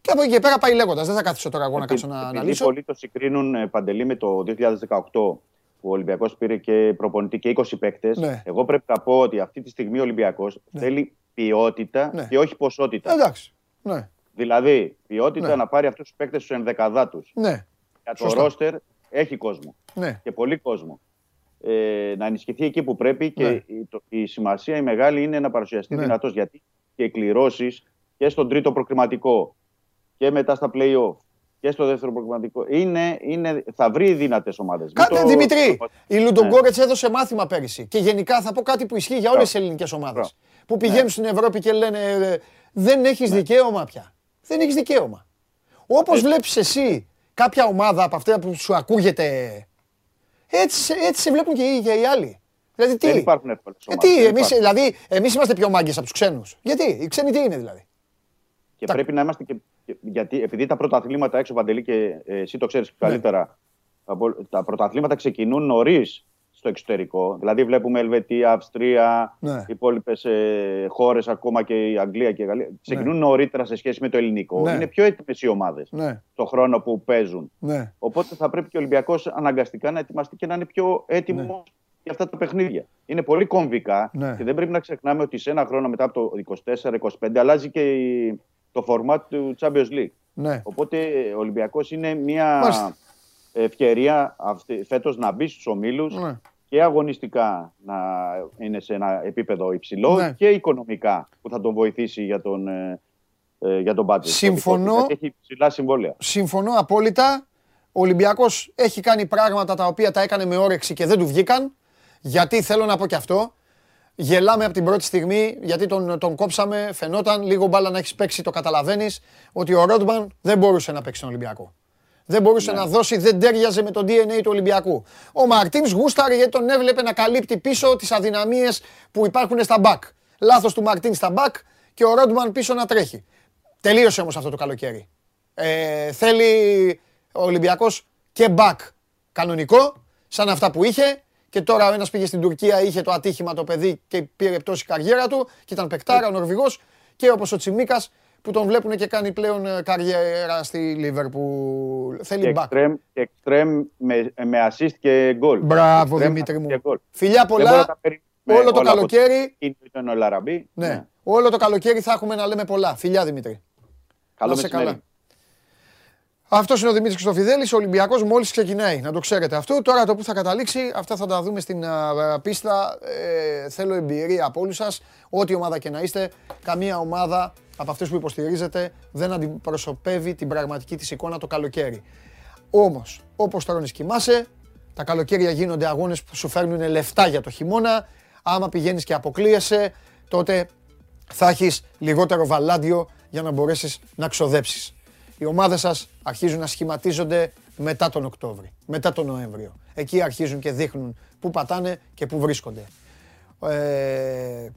Και από εκεί και πέρα πάει λέγοντας. Δεν θα κάθισω τώρα εγώ να κάτσω να αναλύσω. Πολλοί το συγκρίνουν ε, παντελή με το 2018 που ο Ολυμπιακός πήρε και προπονητή και 20 παίκτες. Ναι. Εγώ πρέπει να πω ότι αυτή τη στιγμή ο Ολυμπιακός ναι. θέλει ποιότητα ναι. και όχι ποσότητα. Εντάξει. Ναι. Δηλαδή, ποιότητα ναι. να πάρει αυτούς τους παίκτες στους ενδεκαδά τους. Ναι. Για το ρόστερ έχει κόσμο. Ναι. Και πολύ κόσμο. Ε, να ενισχυθεί εκεί που πρέπει και ναι. η, το, η, σημασία η μεγάλη είναι να παρουσιαστεί ναι. δυνατός. Γιατί και κληρώσεις και στον τρίτο προκριματικό και μετά στα play-off και στο δεύτερο προκριματικό. Είναι, είναι, θα βρει δυνατέ ομάδες. Κάτε, το... Δημητρή, η Λουντογκόρετς ναι. έδωσε μάθημα πέρυσι. Και γενικά θα πω κάτι που ισχύει για όλες τις ελληνικές ομάδες. Που πηγαίνουν στην Ευρώπη και λένε ε, Δεν έχεις δικαίωμα πια δεν έχεις δικαίωμα. Όπως βλέπεις εσύ κάποια ομάδα από αυτά που σου ακούγεται. Έτσι, έτσι σε βλέπουν και οι, και οι άλλοι. Δηλαδή τι; Δεν υπάρχουν εύκολες ε, εμείς, δηλαδή, εμείς είμαστε πιο μάγκες από τους ξένους. Γιατί, οι ξένοι τι είναι δηλαδή; Και τα... πρέπει να είμαστε και. Γιατί επειδή τα πρώτα αθλήματα έξω παντελή και ε, εσύ το ξέρεις ναι. καλύτερα, τα πρωταθλήματα ξεκινούν νωρίς στο εξωτερικό. Δηλαδή, βλέπουμε Ελβετία, Αυστρία, ναι. υπόλοιπες ε, χώρες, ακόμα και η Αγγλία και η Γαλλία. Ξεκινούν ναι. νωρίτερα σε σχέση με το ελληνικό. Ναι. Είναι πιο έτοιμες οι ομάδες ναι. το χρόνο που παίζουν. Ναι. Οπότε θα πρέπει και ο Ολυμπιακός αναγκαστικά να ετοιμαστεί και να είναι πιο έτοιμος ναι. για αυτά τα παιχνίδια. Είναι πολύ κομβικά ναι. και δεν πρέπει να ξεχνάμε ότι σε ένα χρόνο μετά από το 24-25 αλλάζει και το format του Champions League. Ναι. Οπότε ο Ολυμπιακός είναι μια ευκαιρία φέτος να μπει στους ομίλους ναι. και αγωνιστικά να είναι σε ένα επίπεδο υψηλό ναι. και οικονομικά που θα τον βοηθήσει για τον, ε, ε για τον budget. Συμφωνώ. Έχει ψηλά συμβόλαια. Συμφωνώ απόλυτα. Ο Ολυμπιακός έχει κάνει πράγματα τα οποία τα έκανε με όρεξη και δεν του βγήκαν. Γιατί θέλω να πω και αυτό. Γελάμε από την πρώτη στιγμή γιατί τον, τον κόψαμε. Φαινόταν λίγο μπάλα να έχεις παίξει, το καταλαβαίνεις ότι ο Ρόντμαν δεν μπορούσε να παίξει τον Ολυμπιακό δεν μπορούσε ναι. να δώσει, δεν τέριαζε με το DNA του Ολυμπιακού. Ο Μαρτίνς γούσταρε γιατί τον έβλεπε να καλύπτει πίσω τις αδυναμίες που υπάρχουν στα μπακ. Λάθος του Μαρτίν στα μπακ και ο Ρόντμαν πίσω να τρέχει. Τελείωσε όμως αυτό το καλοκαίρι. Ε, θέλει ο Ολυμπιακός και μπακ κανονικό, σαν αυτά που είχε. Και τώρα ο ένας πήγε στην Τουρκία, είχε το ατύχημα το παιδί και πήρε πτώση καριέρα του και ήταν παικτάρα ο Νορβηγός. Και όπως ο Τσιμίκας που τον βλέπουν και κάνει πλέον ε, καριέρα στη Λίβερπουλ. Θέλει μπακ. Εξτρέμ με, με assist και γκολ. Μπράβο Δημήτρη μου. Φιλιά πολλά. Όλο το καλοκαίρι. Είναι ο Λαραμπή. Ναι. ναι. Όλο το καλοκαίρι θα έχουμε να λέμε πολλά. Φιλιά Δημήτρη. Καλό σε καλά. Αυτός είναι ο Δημήτρης Χρυστοφιδέλη. Ο Ολυμπιακός μόλις ξεκινάει. Να το ξέρετε αυτό. Τώρα το που θα καταλήξει, αυτά θα τα δούμε στην πίστα. Ε, θέλω εμπειρία από όλους σας. Ό,τι ομάδα και να είστε, καμία ομάδα από αυτέ που υποστηρίζετε δεν αντιπροσωπεύει την πραγματική της εικόνα το καλοκαίρι. Όμως, όπως τώρα κοιμάσαι, τα καλοκαίρια γίνονται αγώνες που σου φέρνουν λεφτά για το χειμώνα. Άμα πηγαίνεις και αποκλείεσαι, τότε θα έχεις λιγότερο βαλάντιο για να μπορέσεις να ξοδέψεις οι ομάδες σας αρχίζουν να σχηματίζονται μετά τον Οκτώβρη, μετά τον Νοέμβριο. Εκεί αρχίζουν και δείχνουν πού πατάνε και πού βρίσκονται. Ε,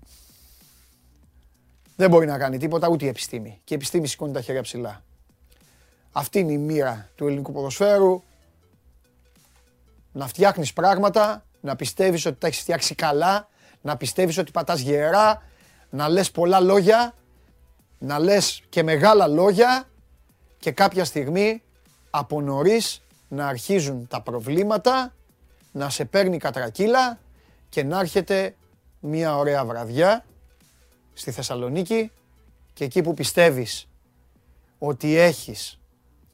δεν μπορεί να κάνει τίποτα ούτε η επιστήμη. Και η επιστήμη σηκώνει τα χέρια ψηλά. Αυτή είναι η μοίρα του ελληνικού ποδοσφαίρου. Να φτιάχνεις πράγματα, να πιστεύεις ότι τα έχεις φτιάξει καλά, να πιστεύεις ότι πατάς γερά, να λες πολλά λόγια, να λες και μεγάλα λόγια και κάποια στιγμή από νωρίς να αρχίζουν τα προβλήματα, να σε παίρνει κατρακύλα και να έρχεται μια ωραία βραδιά στη Θεσσαλονίκη και εκεί που πιστεύεις ότι έχεις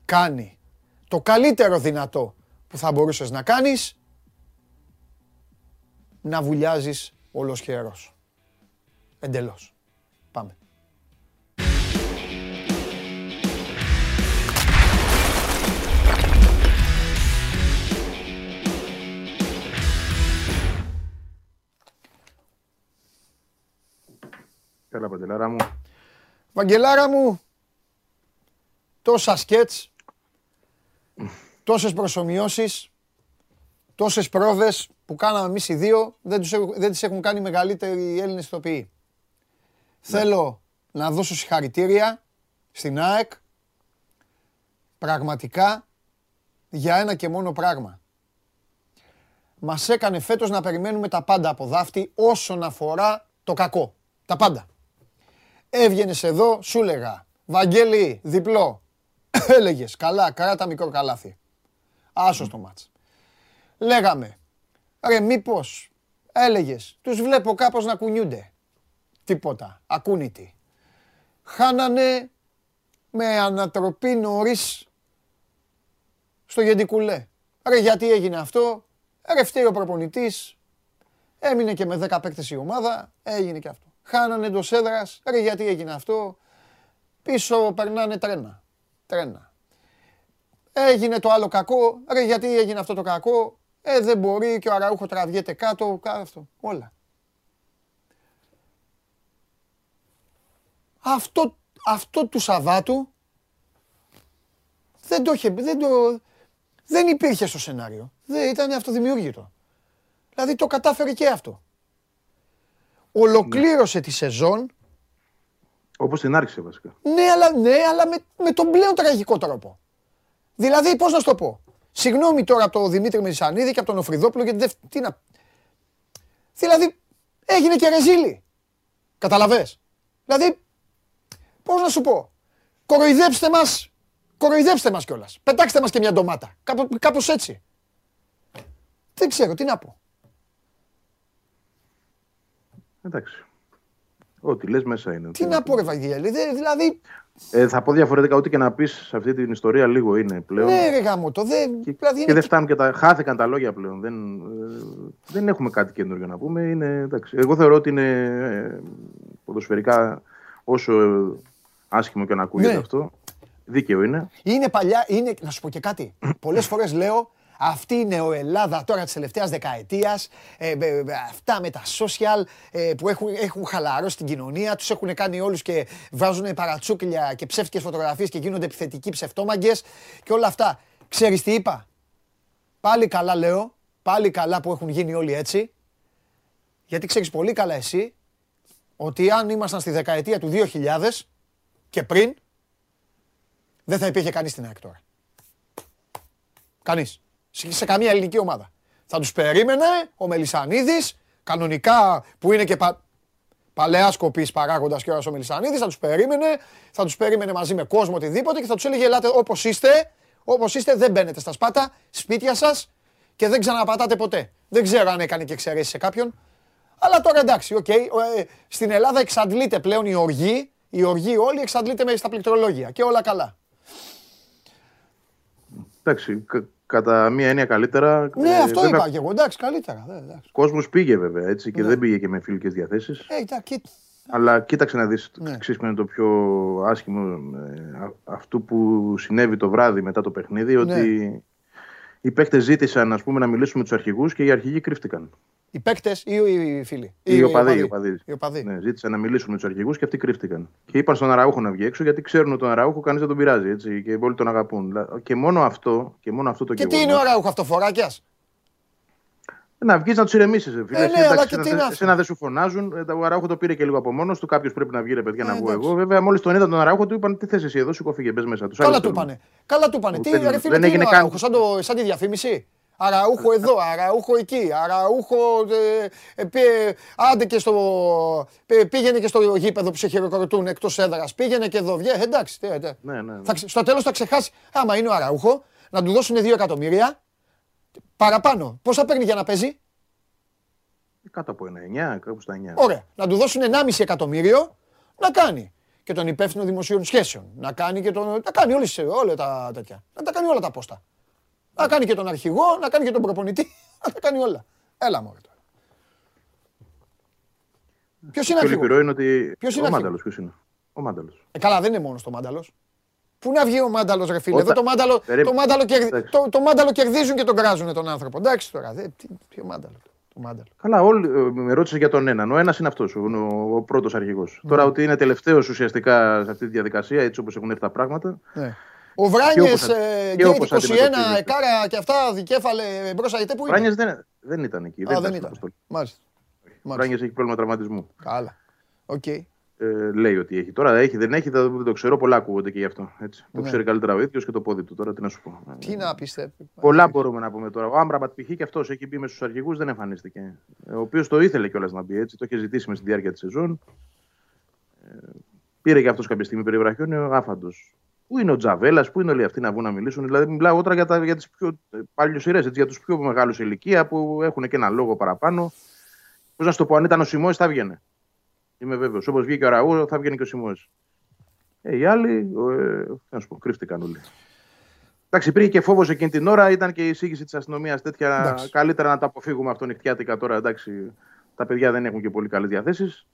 κάνει το καλύτερο δυνατό που θα μπορούσες να κάνεις, να βουλιάζεις ολοσχερός. Εντελώς. Καλά, Παντελάρα μου. Βαγγελάρα μου, τόσα σκέτς, τόσες προσωμιώσεις, τόσες πρόβες που κάναμε εμείς οι δύο, δεν, τους, δεν τις έχουν κάνει μεγαλύτεροι Έλληνες ηθοποιοί. Ναι. Θέλω να δώσω συγχαρητήρια στην ΑΕΚ, πραγματικά, για ένα και μόνο πράγμα. Μας έκανε φέτος να περιμένουμε τα πάντα από δάφτη όσον αφορά το κακό. Τα πάντα. Έβγαινες εδώ, σου έλεγα. Βαγγέλη, διπλό. Έλεγες, καλά, κράτα μικρό καλάθι. Άσο το μάτς. Λέγαμε, ρε μήπως, έλεγες, τους βλέπω κάπως να κουνιούνται. Τίποτα, ακούνητοι. Χάνανε με ανατροπή νωρίς στο Γεντικουλέ. Ρε γιατί έγινε αυτό, ρε φταίει ο προπονητής, έμεινε και με 10 παίκτες η ομάδα, έγινε και αυτό χάνανε εντός έδρας. Ρε, γιατί έγινε αυτό; Πίσω περνάνε τρένα. Τρένα. Έγινε το άλλο κακό. Ρε, γιατί έγινε αυτό το κακό; Ε, δεν μπορεί και ο Αραούχο τραβιέται κάτω. Αυτό. Όλα. Αυτό, αυτό του Σαββάτου δεν το είχε, δεν το, δεν υπήρχε στο σενάριο. Δεν ήταν αυτοδημιούργητο. Δηλαδή το κατάφερε και αυτό ολοκλήρωσε τη σεζόν. Όπως την άρχισε βασικά. Ναι, αλλά, ναι, αλλά με, με τον πλέον τραγικό τρόπο. Δηλαδή, πώς να σου το πω; Συγγνώμη τώρα από τον Δημήτρη Μεζανίδη και από τον Οφριδόπουλο γιατί δεν. Τι να... Δηλαδή, έγινε και ρεζίλη. Καταλαβέ. Δηλαδή, πώς να σου πω; Κοροϊδέψτε μας. Κοροϊδέψτε μας κιόλας. Πετάξτε μας και μια ντομάτα. Κάπως έτσι. Δεν ξέρω τι να πω. Εντάξει. Ό,τι λες μέσα είναι. Τι να πω, ρε Βαγγέλη, δηλαδή. Ε, θα πω διαφορετικά, ό,τι και να πεις σε αυτή την ιστορία λίγο είναι πλέον. Ναι, ρε γάμο, το δεν. Και, δηλαδή και δεν φτάνουν και τα. Χάθηκαν τα λόγια πλέον. Δεν, ε, δεν έχουμε κάτι καινούργιο να πούμε. Είναι, εντάξει. Εγώ θεωρώ ότι είναι ε, ποδοσφαιρικά όσο άσχημο και να ακούγεται ναι. αυτό. Δίκαιο είναι. Είναι παλιά, είναι, να σου πω και κάτι. Πολλές φορές λέω αυτή είναι ο Ελλάδα τώρα της τελευταίας δεκαετίας. Ε, αυτά με τα social ε, που έχουν, έχουν χαλαρώσει την κοινωνία. Τους έχουν κάνει όλους και βάζουν παρατσούκλια και ψεύτικες φωτογραφίες και γίνονται επιθετικοί ψευτόμαγκες και όλα αυτά. Ξέρεις τι είπα; Πάλι καλά λέω. Πάλι καλά που έχουν γίνει όλοι έτσι. Γιατί ξέρεις πολύ καλά εσύ ότι αν ήμασταν στη δεκαετία του 2000 και πριν, δεν θα υπήρχε κανείς στην ΑΕΚ τώρα. Κανείς σε καμία ελληνική ομάδα. Θα τους περίμενε ο Μελισανίδης, κανονικά που είναι και πα... παλαιάς σκοπή παράγοντας και ο Μελισανίδης, θα τους περίμενε, θα τους περίμενε μαζί με κόσμο οτιδήποτε και θα τους έλεγε ελάτε όπως είστε, όπως είστε δεν μπαίνετε στα σπάτα, σπίτια σας και δεν ξαναπατάτε ποτέ. Δεν ξέρω αν έκανε και εξαιρέσεις σε κάποιον. Αλλά τώρα εντάξει, οκ. Okay. Ε, στην Ελλάδα εξαντλείται πλέον η οργή, η οργή όλη εξαντλείται μέσα στα πληκτρολόγια και όλα καλά. εντάξει, κατά μία έννοια καλύτερα. Ναι, ε, αυτό βέβαια, είπα και εγώ. Εντάξει, καλύτερα. Ο κόσμος πήγε βέβαια έτσι και ναι. δεν πήγε και με φιλικές διαθέσεις. Ε, Αλλά κοίταξε να δεις, ναι. ξέρεις είναι το πιο άσχημο ε, αυτού που συνέβη το βράδυ μετά το παιχνίδι, ναι. ότι οι παίκτες ζήτησαν ας πούμε, να μιλήσουν με τους αρχηγούς και οι αρχηγοί κρύφτηκαν. Οι παίκτες ή οι φίλοι; Οι, οι οπαδοί. Οι οπαδοί. Οι οπαδοί. Ναι, ζήτησαν να μιλήσουν με τους αρχηγούς και αυτοί κρύφτηκαν. Και είπαν στον Αραούχο να βγει έξω γιατί ξέρουν ότι τον Αραούχο κανείς δεν τον πειράζει έτσι, και όλοι τον αγαπούν. Και μόνο αυτό, και μόνο αυτό το Και τι είναι ο Αραούχο, αυτοφοράκια. Να βγεις να τους ηρεμήσεις. Ε, ναι, αλλά και τι να. να δεν σου φωνάζουν. Ε, ο Αραούχο το πήρε και λίγο από μόνος του. Κάποιος πρέπει να βγει, ρε παιδιά, να ε, βγω εγώ. Βέβαια, μόλις τον είδα τον Αραούχο, του είπαν τι θες εσύ εδώ, σου κοφίγε, μπες μέσα τους. Καλά του είπανε. Καλά του είπανε. Τι δεν έγινε καν. Σαν τη διαφήμιση. Αραούχο εδώ, αραούχο εκεί, αραούχο. Ε, ε, άντε και στο. πήγαινε και στο γήπεδο που σε χειροκροτούν εκτός έδρας. Πήγαινε και εδώ. Βγαίνει, εντάξει. Τι, τι. Ναι, ναι, ναι. Θα, στο τέλος θα ξεχάσει. Άμα είναι ο αραούχο, να του δώσουν 2 εκατομμύρια παραπάνω. Πόσα παίρνει για να παίζει; Κάτω από ένα 9, κάπου στα 9. Ωραία. Να του δώσουν 1,5 εκατομμύριο να κάνει και τον υπεύθυνο δημοσίων σχέσεων. Να κάνει και τον. Να κάνει όλες, όλα τα τέτοια. Να τα κάνει όλα τα πόστα. Να κάνει και τον αρχηγό, να κάνει και τον προπονητή. Να τα κάνει όλα. Έλα μου τώρα. Ποιος είναι αρχηγός; Το είναι ότι. Ποιος είναι ο Μάνταλος. Ποιος είναι; Ο Μάνταλος. Ε, καλά, δεν είναι μόνος το Μάνταλος. Πού να βγει ο Μάνταλος, ρε φίλε; Εδώ το μάνταλο, το, μάνταλο το, το μάνταλο κερδίζουν και τον κράζουν τον άνθρωπο. Εντάξει τώρα. Δε, τι, ποιο μάνταλος. Το μάνταλο. Καλά, όλοι ε, με ρώτησε για τον έναν. Ο ένας είναι αυτός, ο, ο, ο πρώτος αρχηγός. Ναι. Τώρα ότι είναι τελευταίος ουσιαστικά σε αυτή τη διαδικασία, έτσι όπως έχουν έρθει τα πράγματα. Ναι. Ο Βράνιες και 21 εκάρα και αυτά δικέφαλε μπροστά γιατί που είναι; Ο Βράνιες δεν, δεν ήταν εκεί. Α, δεν, ήταν. Μάλιστα. Ο Βράνιε έχει πρόβλημα τραυματισμού. Καλά. Okay. Ε, λέει ότι έχει. Τώρα έχει, δεν έχει, δεν το ξέρω. Πολλά ακούγονται και γι' αυτό. Έτσι. Ναι. Το ξέρει καλύτερα ο ίδιος και το πόδι του. Τώρα τι να σου πω. Τι να πιστεύει. Πολλά μπορούμε να πούμε τώρα. Ο Άμπραμπατ π.χ. και αυτός έχει μπει μες στους αρχηγούς, δεν εμφανίστηκε. Ο οποίος το ήθελε κιόλας να μπει έτσι. Το είχε ζητήσει μες στη διάρκεια της σεζόν. Ε, πήρε και αυτός κάποια στιγμή περιβραχιόν, άφαντος. Πού είναι ο Τζαβέλας, πού είναι όλοι αυτοί να βγουν να μιλήσουν. Δηλαδή, μιλάω τώρα για, για τις πιο παλιοσυρέ, για τους πιο μεγάλους ηλικία που έχουν και ένα λόγο παραπάνω. Πώς να σου το πω, αν ήταν ο Σιμό, θα βγαίνει. Είμαι βέβαιος. Όπως βγήκε ο Ραού, θα βγαίνει και ο Σιμό. Ε, οι άλλοι, ε, να σου πω, κρύφτηκαν όλοι. Εντάξει, υπήρχε και φόβος εκείνη την ώρα, ήταν και η εισήγηση της αστυνομίας τέτοια. Εντάξει. Καλύτερα να τα αποφύγουμε αυτό νυχτιάτικα τώρα. Εντάξει, τα παιδιά δεν έχουν και πολύ καλές διαθέσεις.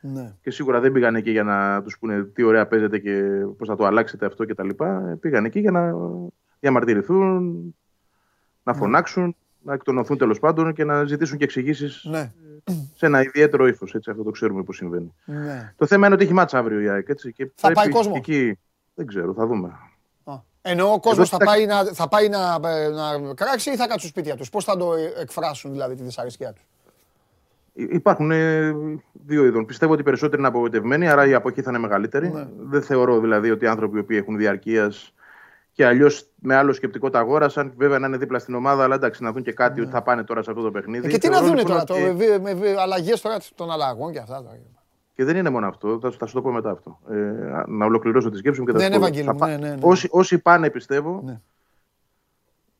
Ναι. Και σίγουρα δεν πήγαν εκεί για να τους πούνε τι ωραία παίζετε και πώς θα το αλλάξετε αυτό κτλ. Πήγαν εκεί για να διαμαρτυρηθούν, να ναι. φωνάξουν, να εκτονωθούν τέλος πάντων και να ζητήσουν και εξηγήσεις ναι. Σε ένα ιδιαίτερο ύφος. Αυτό το ξέρουμε πώς συμβαίνει. Ναι. Το θέμα είναι ότι έχει μάτσα αύριο η ΑΕΚ. Έτσι, και θα πάει κόσμο. Εκεί, δεν ξέρω, θα δούμε. Ενώ ο κόσμος θα, πάει να, θα πάει να, να κράξει ή θα κάτσουν σπίτια τους; Πώς θα το εκφράσουν δηλαδή τη δυσαρέσκειά τους; Υπάρχουν ε, δύο είδων. Πιστεύω ότι οι περισσότεροι είναι απογοητευμένοι, άρα η αποχή θα είναι μεγαλύτερη. Ναι. Δεν θεωρώ δηλαδή ότι οι άνθρωποι που έχουν διαρκείας και αλλιώς με άλλο σκεπτικό τα αγόρασαν. Βέβαια να είναι δίπλα στην ομάδα, αλλά εντάξει να δουν και κάτι ναι. ότι θα πάνε τώρα σε αυτό το παιχνίδι. Ε, και τι να δουν τώρα, ότι... με, με αλλαγές τώρα των αλλαγών και αυτά. Και δεν είναι μόνο αυτό, θα, θα σου το πω μετά αυτό. Ε, να ολοκληρώσω τη σκέψη μου και θα ναι, ναι, ναι, ναι, ναι. Όσοι, όσοι πάνε, πιστεύω, ναι.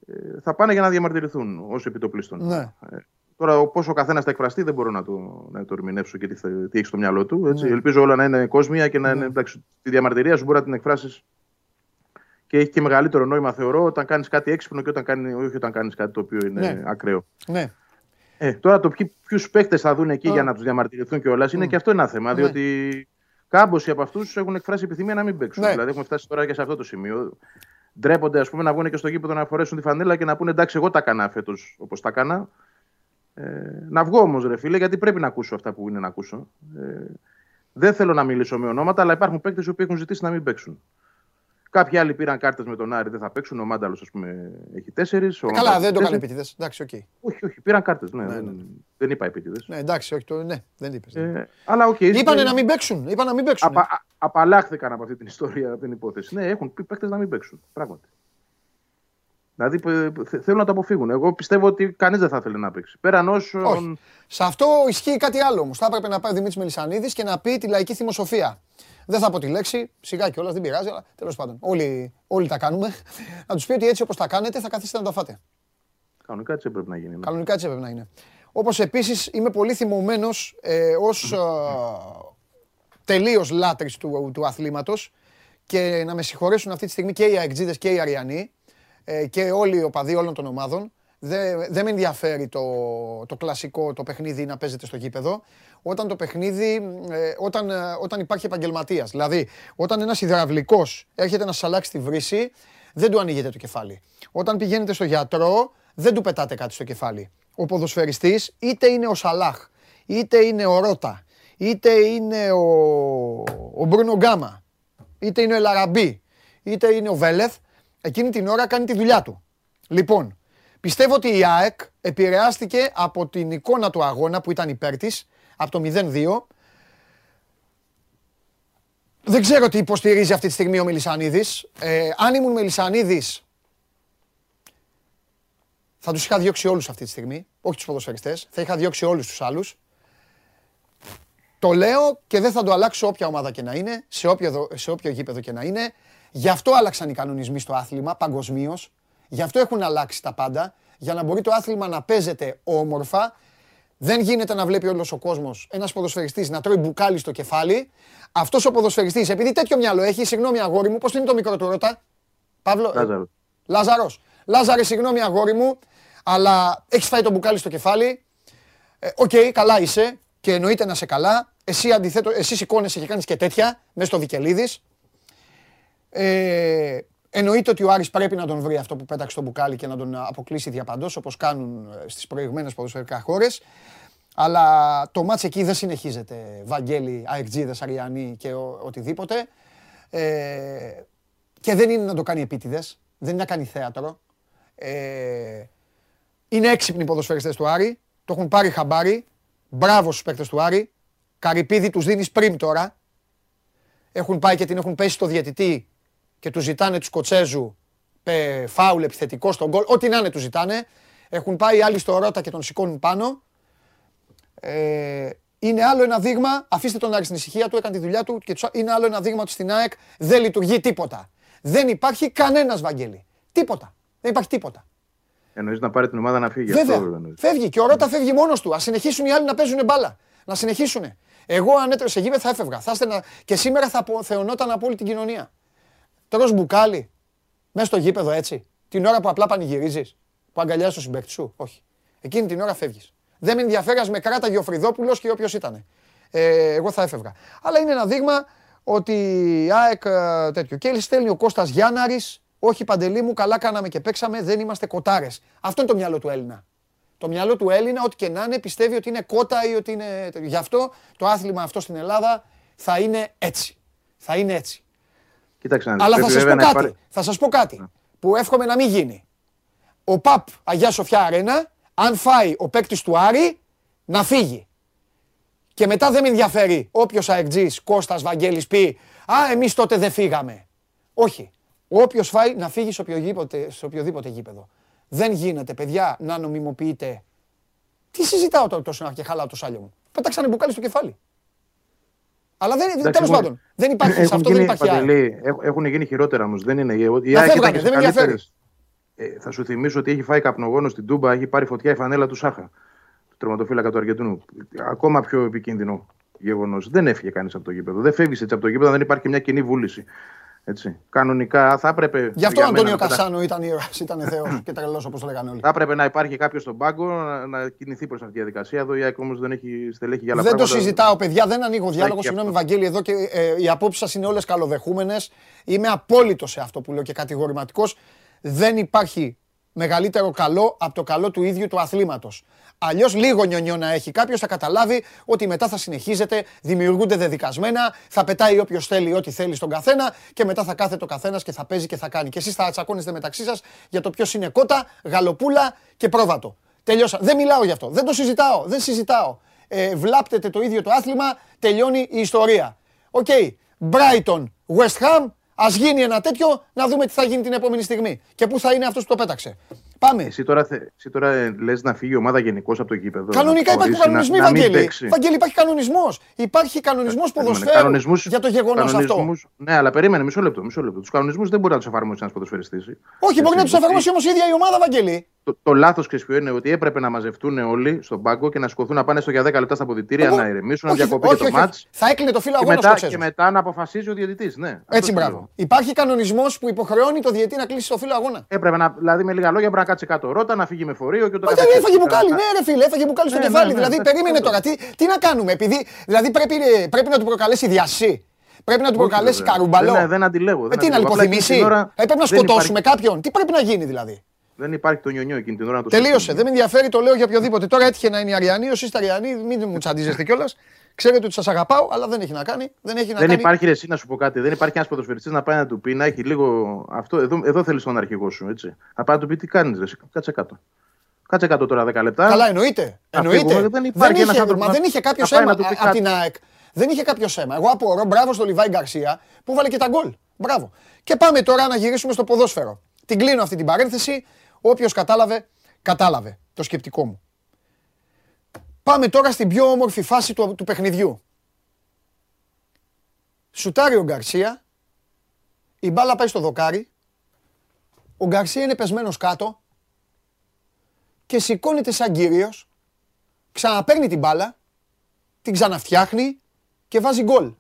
ε, θα πάνε για να διαμαρτυρηθούν ως επιτοπλίστων. Ναι. Ε, Τώρα, πώ ο καθένας θα εκφραστεί, δεν μπορώ να το, να το ερμηνεύσω και τι, τι έχει στο μυαλό του. Έτσι. Ναι. Ελπίζω όλα να είναι κόσμια και να είναι. Ναι. Εντάξει, τη διαμαρτυρία σου μπορεί να την εκφράσεις και έχει και μεγαλύτερο νόημα, θεωρώ, όταν κάνεις κάτι έξυπνο και όταν κάνει, όχι όταν κάνεις κάτι το οποίο είναι ναι. ακραίο. Ναι. Ε, τώρα το ποιους παίκτες θα δουν εκεί για να τους διαμαρτυρηθούν και όλα είναι και αυτό ένα θέμα. Ναι. Διότι κάμποσοι από αυτούς έχουν εκφράσει επιθυμία να μην παίξουν. Ναι. Δηλαδή, έχουμε φτάσει τώρα και σε αυτό το σημείο. Ντρέπονται ας πούμε, να βγουν και στο γήπεδο να φορέσουν τη φανέλα και να πούνε εντάξει, εγώ τα έκανα φέτος όπως τα έκανα. Ε, να βγω όμως, ρε φίλε, γιατί πρέπει να ακούσω αυτά που είναι να ακούσω. Ε, δεν θέλω να μιλήσω με ονόματα, αλλά υπάρχουν παίκτες που έχουν ζητήσει να μην παίξουν. Κάποιοι άλλοι πήραν κάρτες με τον Άρη, δεν θα παίξουν. Ο Μάνταλος, ας πούμε, έχει τέσσερις. Ε, καλά, δεν το έκανε επίτηδες. Εντάξει, okay. Όχι, όχι, πήραν κάρτες. Ναι, ναι, δεν, ναι. δεν είπα επίτηδες. Ναι, εντάξει, όχι, το, ναι, δεν είπες. Ε, αλλά okay, Είπανε να μην παίξουν. Είπαν να μην παίξουν. Απα, απαλλάχθηκαν από αυτή την ιστορία, από την υπόθεση. Ναι, έχουν πει παίκτες να μην παίξουν. Πράγματι. Δηλαδή θέλουν να το αποφύγουν. Εγώ πιστεύω ότι κανείς δεν θα ήθελε να παίξει. Πέραν όσων. Σε αυτό ισχύει κάτι άλλο όμως. Θα έπρεπε να πάει ο Δημήτρης Μελισανίδης και να πει τη λαϊκή θυμοσοφία. Δεν θα πω τη λέξη, σιγά κιόλας, δεν πειράζει, αλλά τέλος πάντων. Όλοι, όλοι τα κάνουμε. να τους πει ότι έτσι όπως τα κάνετε θα καθίσετε να τα φάτε. Κανονικά έτσι έπρεπε να γίνει. Ναι. Κανονικά έτσι έπρεπε να είναι. Όπως επίσης είμαι πολύ θυμωμένος ε, ως ε, τελείως λάτρης του, του αθλήματος και να με συγχωρέσουν αυτή τη στιγμή και οι αεκτζίδες και οι Αριανοί ε, και όλοι οι οπαδοί όλων των ομάδων. Δεν, δεν με ενδιαφέρει το, το κλασικό το παιχνίδι να παίζεται στο γήπεδο. Όταν το παιχνίδι, ε, όταν, ε, όταν υπάρχει επαγγελματίας. Δηλαδή, όταν ένας υδραυλικός έρχεται να σας αλλάξει τη βρύση, δεν του ανοίγεται το κεφάλι. Όταν πηγαίνετε στο γιατρό, δεν του πετάτε κάτι στο κεφάλι. Ο ποδοσφαιριστής είτε είναι ο Σαλάχ, είτε είναι ο Ρότα, είτε είναι ο, ο Μπρούνο Γκάμα, είτε είναι ο Ελαραμπή, είτε είναι ο Βέλεθ, εκείνη την ώρα κάνει τη δουλειά του. Λοιπόν, πιστεύω ότι η ΑΕΚ επηρεάστηκε από την εικόνα του αγώνα που ήταν υπέρ της, από το 0-2. Δεν ξέρω τι υποστηρίζει αυτή τη στιγμή ο Μελισανίδης. Ε, αν ήμουν Μελισανίδης, θα τους είχα διώξει όλους αυτή τη στιγμή, όχι τους ποδοσφαιριστές, θα είχα διώξει όλους τους άλλους. Το λέω και δεν θα το αλλάξω όποια ομάδα και να είναι, σε όποιο, σε όποιο γήπεδο και να είναι. Γι' αυτό άλλαξαν οι κανονισμοί στο άθλημα παγκοσμίως. Γι' αυτό έχουν αλλάξει τα πάντα. Για να μπορεί το άθλημα να παίζεται όμορφα. Δεν γίνεται να βλέπει όλος ο κόσμος ένας ποδοσφαιριστής να τρώει μπουκάλι στο κεφάλι. Αυτός ο ποδοσφαιριστής, επειδή τέτοιο μυαλό έχει, συγγνώμη αγόρι μου, πώς είναι το μικρό του ρώτα. Παύλο. Λάζαρος. Λάζαρος. Λάζαρε, συγγνώμη αγόρι μου, αλλά έχεις φάει το μπουκάλι στο κεφάλι. Ε, OK, okay, καλά είσαι και εννοείται να 'σαι καλά. Εσύ αντιθέτως, εσύ σηκώνεσαι και κάνεις και τέτοια μέσα στο Βικελίδης. Ε, εννοείται ότι ο Άρης πρέπει να τον βρει αυτό που πέταξε το μπουκάλι και να τον αποκλείσει διαπαντός όπως κάνουν ε, στις προηγμένες ποδοσφαιρικά χώρες. Αλλά το μάτς εκεί δεν συνεχίζεται. Βαγγέλη, Αεκτζίδες, Αριανή και ο, οτιδήποτε. Ε, και δεν είναι να το κάνει επίτηδες. Δεν είναι να κάνει θέατρο. Ε, είναι έξυπνοι οι ποδοσφαιριστές του Άρη. Το έχουν πάρει χαμπάρι. Μπράβο στους παίκτες του Άρη. Καρυπίδη τους δίνεις πριν τώρα. Έχουν πάει και την έχουν πέσει στο διαιτητή και του ζητάνε του Σκοτσέζου φάουλ επιθετικό στον γκολ. Ό,τι να είναι του ζητάνε. Έχουν πάει άλλοι στο Ρότα και τον σηκώνουν πάνω. Ε, είναι άλλο ένα δείγμα, αφήστε τον Άρη στην ησυχία του, έκανε τη δουλειά του και είναι άλλο ένα δείγμα ότι στην ΑΕΚ δεν λειτουργεί τίποτα. Δεν υπάρχει κανένας Βαγγέλη. Τίποτα. Δεν υπάρχει τίποτα. Εννοείς να πάρει την ομάδα να φύγει. Βέβαια. Αυτό, φεύγει και ο Ρότα φεύγει μόνος του. Α συνεχίσουν οι άλλοι να παίζουν μπάλα. Να συνεχίσουν. Εγώ αν έτρεψε γήπεδο θα έφευγα. Θα να... Και σήμερα θα θεωνόταν από όλη την κοινωνία. Τρως μπουκάλι μέσα στο γήπεδο έτσι. Την ώρα που απλά πανηγυρίζεις. Που αγκαλιάζεις τον συμπέκτη σου. Όχι. Εκείνη την ώρα φεύγεις. Δεν με ενδιαφέρει με κράταγε ο Φρυδόπουλος και όποιος ήταν. Ε, εγώ θα έφευγα. Αλλά είναι ένα δείγμα ότι ΑΕΚ ε, τέτοιο. Και στέλνει ο Κώστας Γιάνναρης. Όχι παντελή μου, καλά κάναμε και παίξαμε, δεν είμαστε κοτάρες. Αυτό είναι το μυαλό του Έλληνα. Το μυαλό του Έλληνα, ό,τι και να είναι, πιστεύει ότι είναι κότα ή ότι είναι. Γι' αυτό το άθλημα αυτό στην Ελλάδα θα είναι έτσι. Θα είναι έτσι. Κοίταξε, Αλλά θα σας, πω κάτι, θα σας πω κάτι που εύχομαι να μην γίνει. Ο ΠΑΠ Αγιά Σοφιά Αρένα, αν φάει ο παίκτης του Άρη, να φύγει. Και μετά δεν με ενδιαφέρει όποιος αεκτζή Κώστας Βαγγέλης πει Α, εμείς τότε δεν φύγαμε. Όχι. Όποιος φάει να φύγει σε οποιοδήποτε, σε οποιοδήποτε γήπεδο. Δεν γίνεται, παιδιά, να νομιμοποιείτε. Τι συζητάω τώρα τόσο και χαλάω το σάλιο μου. Πέταξανε μπουκάλι στο κεφάλι. Αλλά δεν, τέλος πάντων, δεν υπάρχει σε αυτό, δεν υπάρχει παντελή, Έχουν γίνει χειρότερα όμως. Δεν είναι. Η ΑΕΚ ήταν δεν καλύτερε. Ε, θα σου θυμίσω ότι έχει φάει καπνογόνο στην Τούμπα, έχει πάρει φωτιά η φανέλα του Σάχα, του τερματοφύλακα του Αργεντινού. Ακόμα πιο επικίνδυνο γεγονός. Δεν έφυγε κανείς από το γήπεδο. Δεν φεύγεις έτσι από το γήπεδο, δεν υπάρχει μια κοινή βούληση. Έτσι. Κανονικά θα έπρεπε. Γι' αυτό ο Αντώνιο Κασάνο ήταν ήρωας, ήταν Θεός και τρελός όπως το λέγανε όλοι. Θα έπρεπε να υπάρχει κάποιος στον πάγκο να, να κινηθεί προς αυτή τη διαδικασία. Εδώ η ΑΕΚ όμως δεν έχει στελέχη για άλλα δεν πράγματα. Δεν το συζητάω, παιδιά, δεν ανοίγω διάλογο. Συγγνώμη, Βαγγέλη, εδώ και ε, οι απόψεις σας είναι όλες καλοδεχούμενες. Είμαι απόλυτος σε αυτό που λέω και κατηγορηματικός. Δεν υπάρχει μεγαλύτερο καλό από το καλό του ίδιου του αθλήματος. Αλλιώς λίγο νιονιό να έχει κάποιος, θα καταλάβει ότι μετά θα συνεχίζεται, δημιουργούνται δεδικασμένα, θα πετάει όποιος θέλει ό,τι θέλει στον καθένα και μετά θα κάθεται ο καθένας και θα παίζει και θα κάνει. Και εσείς θα τσακώνεστε μεταξύ σας για το ποιος είναι κότα, γαλοπούλα και πρόβατο. Τελειώσα. Δεν μιλάω γι' αυτό. Δεν το συζητάω. Δεν συζητάω. Ε, βλάπτεται το ίδιο το άθλημα, τελειώνει η ιστορία. OK. Okay. Brighton, West Ham, Ας γίνει ένα τέτοιο, να δούμε τι θα γίνει την επόμενη στιγμή. Και πού θα είναι αυτός που το πέταξε. Πάμε. Εσύ τώρα, εσύ τώρα λες να φύγει η ομάδα γενικώς από το γήπεδο. Κανονικά υπάρχουν κανονισμοί, Βαγγέλη. Βαγγέλη, υπάρχει κανονισμός. Υπάρχει κανονισμός ε, ποδοσφαίρου για το γεγονός αυτό. Ναι, αλλά περίμενε μισό λεπτό. Μισό λεπτό. Τους κανονισμούς δεν μπορεί να τους εφαρμόσει ένας ποδοσφαιριστής. Όχι, μπορεί να τους εφαρμόσει όμως η ίδια η ομάδα, Βαγγέλη. Το, το λάθος ποιο είναι ότι έπρεπε να μαζευτούν όλοι στον πάγκο και να σηκωθούν να πάνε στο για 10 λεπτά στα αποδητήρια, να ηρεμήσουν, να διακοπεί και το μάτς. Θα έκλεινε το φύλλο αγώνα και, και μετά να αποφασίζει ο διαιτητής. Ναι, Έτσι, μπράβο. Υπάρχει κανονισμός που υποχρεώνει το διαιτητή να κλείσει το φύλλο αγώνα; Έπρεπε να, δηλαδή με λίγα λόγια πρέπει να κάτσει κάτω ρότα, να φύγει με φορείο και το καθεξής. Έφαγε μπουκάλι, ναι, ρε φίλε, έφαγε μπουκάλι στο ναι, κεφάλι. Ναι, ναι, δηλαδή περίμενε τώρα. Τι να κάνουμε, επειδή δηλαδή πρέπει να του προκαλέσει διασύ. Πρέπει να του προκαλέσει καρούμπαλο. Δεν, δεν αντιλέγω. Ε, τι να λιποθυμήσει; Ε, πρέπει να σκοτώσουμε κάποιον. Τι πρέπει να γίνει δηλαδή; Δεν υπάρχει το νιονιό εκείνη την ώρα να το Τελείωσε. Δεν με ενδιαφέρει, το λέω για οποιοδήποτε. Τώρα έτυχε να είναι η Αριανή, όσοι είστε Αριανοί, μην μου τσαντίζεστε κιόλας. Ξέρετε ότι σας αγαπάω, αλλά δεν έχει να κάνει. Δεν, έχει να δεν κάνει... υπάρχει εσύ να σου πω κάτι. Δεν υπάρχει ένας ποδοσφαιριστής να πάει να του πει να έχει λίγο. Αυτό, εδώ, εδώ θέλεις τον αρχηγό σου. Έτσι. Να πάει να του πει τι κάνεις, Ρε, κάτσε κάτω. Κάτσε κάτω τώρα 10 λεπτά. Καλά, εννοείται. εννοείται. δεν, υπάρχει δεν, είχε, μα δεν είχε κάποιος αίμα από την ΑΕΚ. Δεν είχε κάποιος αίμα. Εγώ απορώ, μπράβο στο Λιβάη Γκαρσία που βάλε και τα γκολ. Μπράβο. Και πάμε τώρα να γυρίσουμε στο ποδόσφαιρο. Την κλείνω αυτή την παρένθεση. Όποιος κατάλαβε, κατάλαβε το σκεπτικό μου. Πάμε τώρα στην πιο όμορφη φάση του, του παιχνιδιού. Σουτάρει ο Γκαρσία, η μπάλα πάει στο δοκάρι, ο Γκαρσία είναι πεσμένος κάτω και σηκώνεται σαν κύριος, ξαναπαίρνει την μπάλα, την ξαναφτιάχνει και βάζει γκολ.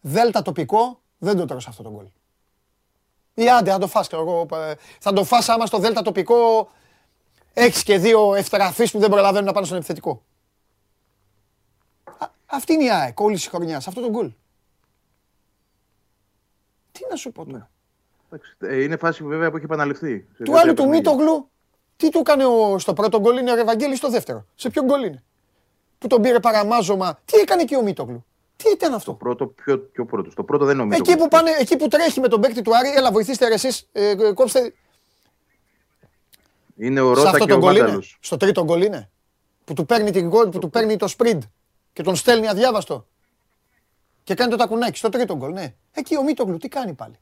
Δέλτα τοπικό, δεν το τρώω αυτό το γκολ. Ή άντε, θα το φας, εγώ, ε, θα το φας άμα στο δέλτα τοπικό έχεις και δύο ευτραφείς που δεν προλαβαίνουν να πάνε στον επιθετικό. αυτή είναι η ΑΕΚ όλης της χρονιάς, αυτό το γκολ. Τι να σου πω τώρα. Ε, είναι φάση βέβαια που έχει επαναληφθεί. Του άλλου του Μίτογλου, τι του έκανε στο πρώτο γκολ είναι ο Ευαγγέλης στο δεύτερο. Σε ποιο γκολ είναι; Που τον πήρε παραμάζωμα. Τι έκανε και ο Μίτογλου. Τι ήταν αυτό. Το πρώτο, πιο, πιο πρώτος. Το πρώτο δεν νομίζω. Εκεί που, πάνε, εκεί που τρέχει με τον παίκτη του Άρη, έλα βοηθήστε εσείς, ε, κόψτε. Είναι ο Ρώτα και ο Μάνταλος. Στο τρίτο γκολ είναι. Που του παίρνει, την γκολ, που του παίρνει το σπριντ και τον στέλνει αδιάβαστο. Και κάνει το τακουνάκι στο τρίτο γκολ, ναι. Εκεί ο Μίτογλου τι κάνει πάλι;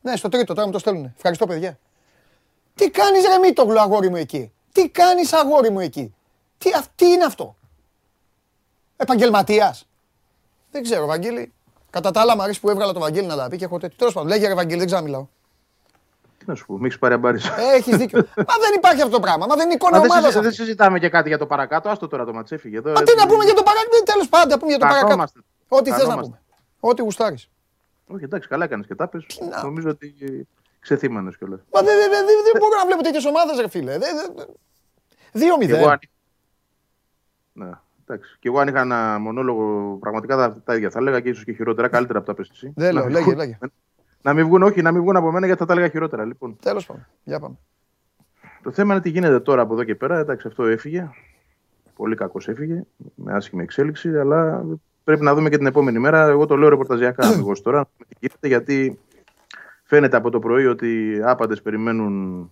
Ναι, στο τρίτο τώρα μου το στέλνουν. Ευχαριστώ παιδιά. Τι κάνεις ρε Μίτογλου αγόρι μου εκεί; Τι κάνεις αγόρι μου εκεί; Τι, τι είναι αυτό; Επαγγελματίας. Δεν ξέρω, Βαγγέλη. Κατά τα άλλα, μου αρέσει που έβγαλα το Βαγγέλη να τα πει και έχω τέτοιο. Τέλος πάντων, λέγε ρε Βαγγέλη, δεν ξαναμιλάω. Τι να σου πω, μη παρεμπάρει. Έχεις δίκιο. Μα δεν υπάρχει αυτό το πράγμα. Μα δεν είναι εικόνα ομάδας. Δεν συζητάμε και κάτι για το παρακάτω. Άστο τώρα το ματσέφι. Μα τι να πούμε για το παρακάτω. Τέλος πάντων, πούμε για το παρακάτω. Ό,τι θες να πούμε. Ό,τι γουστάρεις. Όχι, εντάξει, καλά έκανες και τα πες. Νομίζω ότι ξεθύμανες κιόλας. Μα δεν μπορώ να βλέπω τέτοιες ομάδες, ρε φίλε. Δύο μηδέν. Ναι. Εντάξει. Και εγώ αν είχα ένα μονόλογο, πραγματικά τα, τα ίδια θα έλεγα και ίσως και χειρότερα, καλύτερα από τα πες εσύ. Δεν λέω, λέγε, λέγε. Να μην βγουν, όχι, να μην βγουν από μένα γιατί θα τα έλεγα χειρότερα. Λοιπόν. Τέλος πάντων. Για πάμε. Το θέμα είναι τι γίνεται τώρα από εδώ και πέρα. Εντάξει, αυτό έφυγε. Πολύ κακός έφυγε. Με άσχημη εξέλιξη. Αλλά πρέπει να δούμε και την επόμενη μέρα. Εγώ το λέω ρεπορταζιακά εγώ τώρα. Γιατί φαίνεται από το πρωί ότι άπαντες περιμένουν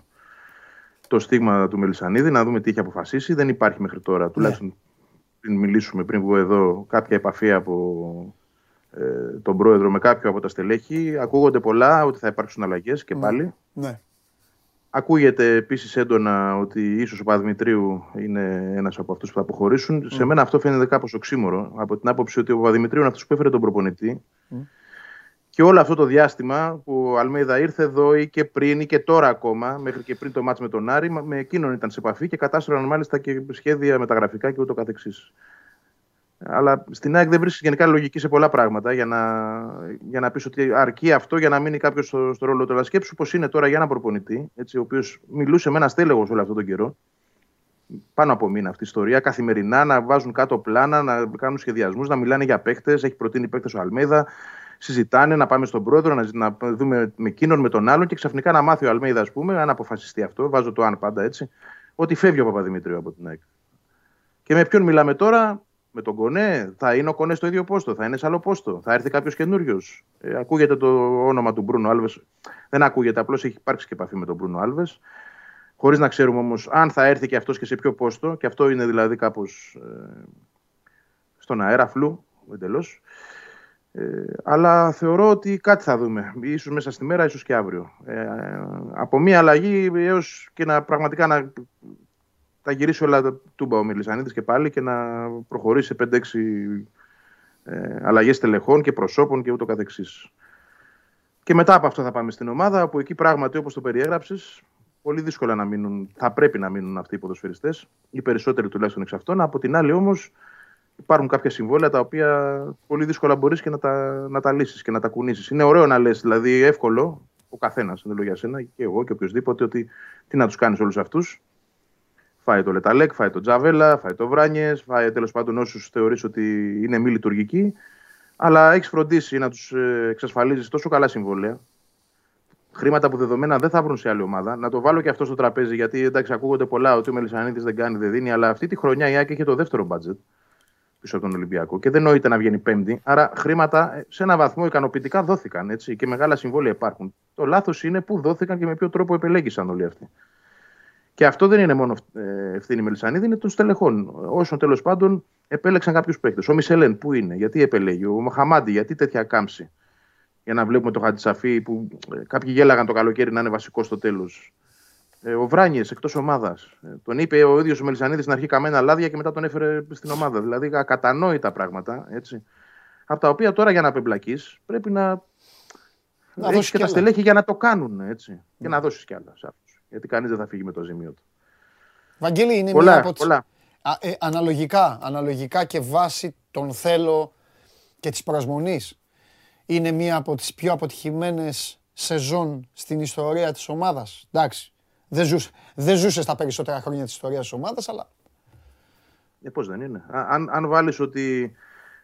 το στίγμα του Μελισανίδη, να δούμε τι έχει αποφασίσει. Δεν υπάρχει μέχρι τώρα, ναι. τουλάχιστον πριν μιλήσουμε, πριν βγω εδώ, κάποια επαφή από ε, τον πρόεδρο με κάποιο από τα στελέχη. Ακούγονται πολλά ότι θα υπάρξουν αλλαγές και ναι. πάλι. Ναι. Ακούγεται επίσης έντονα ότι ίσως ο Παδημητρίου είναι ένας από αυτούς που θα αποχωρήσουν. Σε μένα αυτό φαίνεται κάπως οξύμορο. Από την άποψη ότι ο Παδημητρίου είναι αυτός που έφερε τον προπονητή. Και όλο αυτό το διάστημα που ο Αλμέιδα ήρθε εδώ ή και πριν ή και τώρα ακόμα, μέχρι και πριν το μάτς με τον Άρη, με εκείνον ήταν σε επαφή και κατάστρωναν μάλιστα και σχέδια μεταγραφικά και ούτω καθεξής. Αλλά στην ΑΕΚ δεν βρίσκεις γενικά λογική σε πολλά πράγματα για να, για να πεις ότι αρκεί αυτό για να μείνει κάποιος στο, στο ρόλο του. Αλλά σκέψου πώς είναι τώρα για ένα προπονητή, έτσι, ο οποίος μιλούσε με ένα στέλεγο όλο αυτόν τον καιρό, πάνω από μήνα αυτή η ιστορία, καθημερινά να βάζουν κάτω πλάνα, να κάνουν σχεδιασμούς, να μιλάνε για παίχτε. Έχει προτείνει παίχτε ο Αλμέδα, συζητάνε να πάμε στον πρόεδρο, να, να δούμε με εκείνον, με τον άλλον και ξαφνικά να μάθει ο Αλμέιδας, ας πούμε, αν αποφασιστεί αυτό, βάζω το αν πάντα έτσι, ότι φεύγει ο Παπαδημητρίου από την ΑΕΚ. Και με ποιον μιλάμε τώρα, με τον Κονέ, θα είναι ο Κονέ στο ίδιο πόστο, θα είναι σε άλλο πόστο, θα έρθει κάποιος καινούριος. Ε, ακούγεται το όνομα του Μπρούνο Άλβες. Δεν ακούγεται, απλώς έχει υπάρξει και επαφή με τον Μπρούνο Άλβες. Χωρίς να ξέρουμε όμως αν θα έρθει και αυτός και σε ποιο πόστο, και αυτό είναι δηλαδή κάπως ε, στον αέρα, φλου εντελώς. Ε, αλλά θεωρώ ότι κάτι θα δούμε. Ίσως μέσα στη μέρα, ίσως και αύριο. Ε, από μία αλλαγή έως και να πραγματικά να τα γυρίσει όλα τα τούμπα ο Μιλισανίδης και πάλι και να προχωρήσει σε 5-6 ε, αλλαγές τελεχών και προσώπων και ούτω καθεξής. Και μετά από αυτό θα πάμε στην ομάδα, όπου εκεί πράγματι όπως το περιέγραψες, πολύ δύσκολα να μείνουν, θα πρέπει να μείνουν αυτοί οι ποδοσφαιριστές, οι περισσότεροι τουλάχιστον εξ αυτών. Από την άλλη όμως υπάρχουν κάποια συμβόλαια τα οποία πολύ δύσκολα μπορείς και να τα, να τα λύσεις και να τα κουνήσεις. Είναι ωραίο να λες, δηλαδή εύκολο, ο καθένας, δεν λέω για σένα, και εγώ και οποιοδήποτε, ότι τι να τους κάνεις όλους αυτούς. Φάει το Λεταλέκ, φάει το Τζαβέλα, φάει το Βράνιες, φάει τέλος πάντων όσους θεωρείς ότι είναι μη λειτουργικοί. Αλλά έχεις φροντίσει να τους ε, εξασφαλίζεις τόσο καλά συμβόλαια. Χρήματα που δεδομένα δεν θα βρουν σε άλλη ομάδα. Να το βάλω και αυτό στο τραπέζι, γιατί εντάξει, ακούγονται πολλά ότι ο Μελισανίδης δεν κάνει, δεν δίνει. Αλλά αυτή τη χρονιά η Άκη είχε το δεύτερο μπάτζετ πίσω από τον Ολυμπιακό και δεν νοείται να βγαίνει πέμπτη. Άρα χρήματα ε, σε ένα βαθμό ικανοποιητικά δόθηκαν έτσι, και μεγάλα συμβόλαια υπάρχουν. Το λάθος είναι πού δόθηκαν και με ποιο τρόπο επελέγησαν όλοι αυτοί. Και αυτό δεν είναι μόνο ε, ευθύνη Μελισανίδη, είναι των στελεχών. Όσων τέλος πάντων επέλεξαν κάποιους παίκτες. Ο Μισελέν, πού είναι, γιατί επελέγει, ο Μαχαμάντι, γιατί τέτοια κάμψη. Για να βλέπουμε το Χατζησαφή που ε, κάποιοι γέλαγαν το καλοκαίρι να είναι βασικό στο τέλος. Ε, ο Βράνιες εκτός ομάδας. Ε, τον είπε ο ίδιος ο Μελισανίδης στην αρχή καμένα λάδια και μετά τον έφερε στην ομάδα. Δηλαδή ακατανόητα πράγματα. Έτσι, από τα οποία τώρα για να απεμπλακείς πρέπει να. Να δώσεις και τα στελέχη για να το κάνουν. Έτσι, mm. Και να δώσεις κι άλλα σε αυτού. Γιατί κανείς δεν θα φύγει με το ζημίο του. Βαγγέλη, είναι πολλά, μια από τις... ε, αναλογικά, αναλογικά και βάσει τον θέλω και της προσμονής είναι μία από τις πιο αποτυχημένες σεζόν στην ιστορία της ομάδας. Εντάξει, δεν ζούσε, δεν ζούσε στα περισσότερα χρόνια της ιστορίας της ομάδας, αλλά... Ε, πώς δεν είναι. Αν, αν βάλεις ότι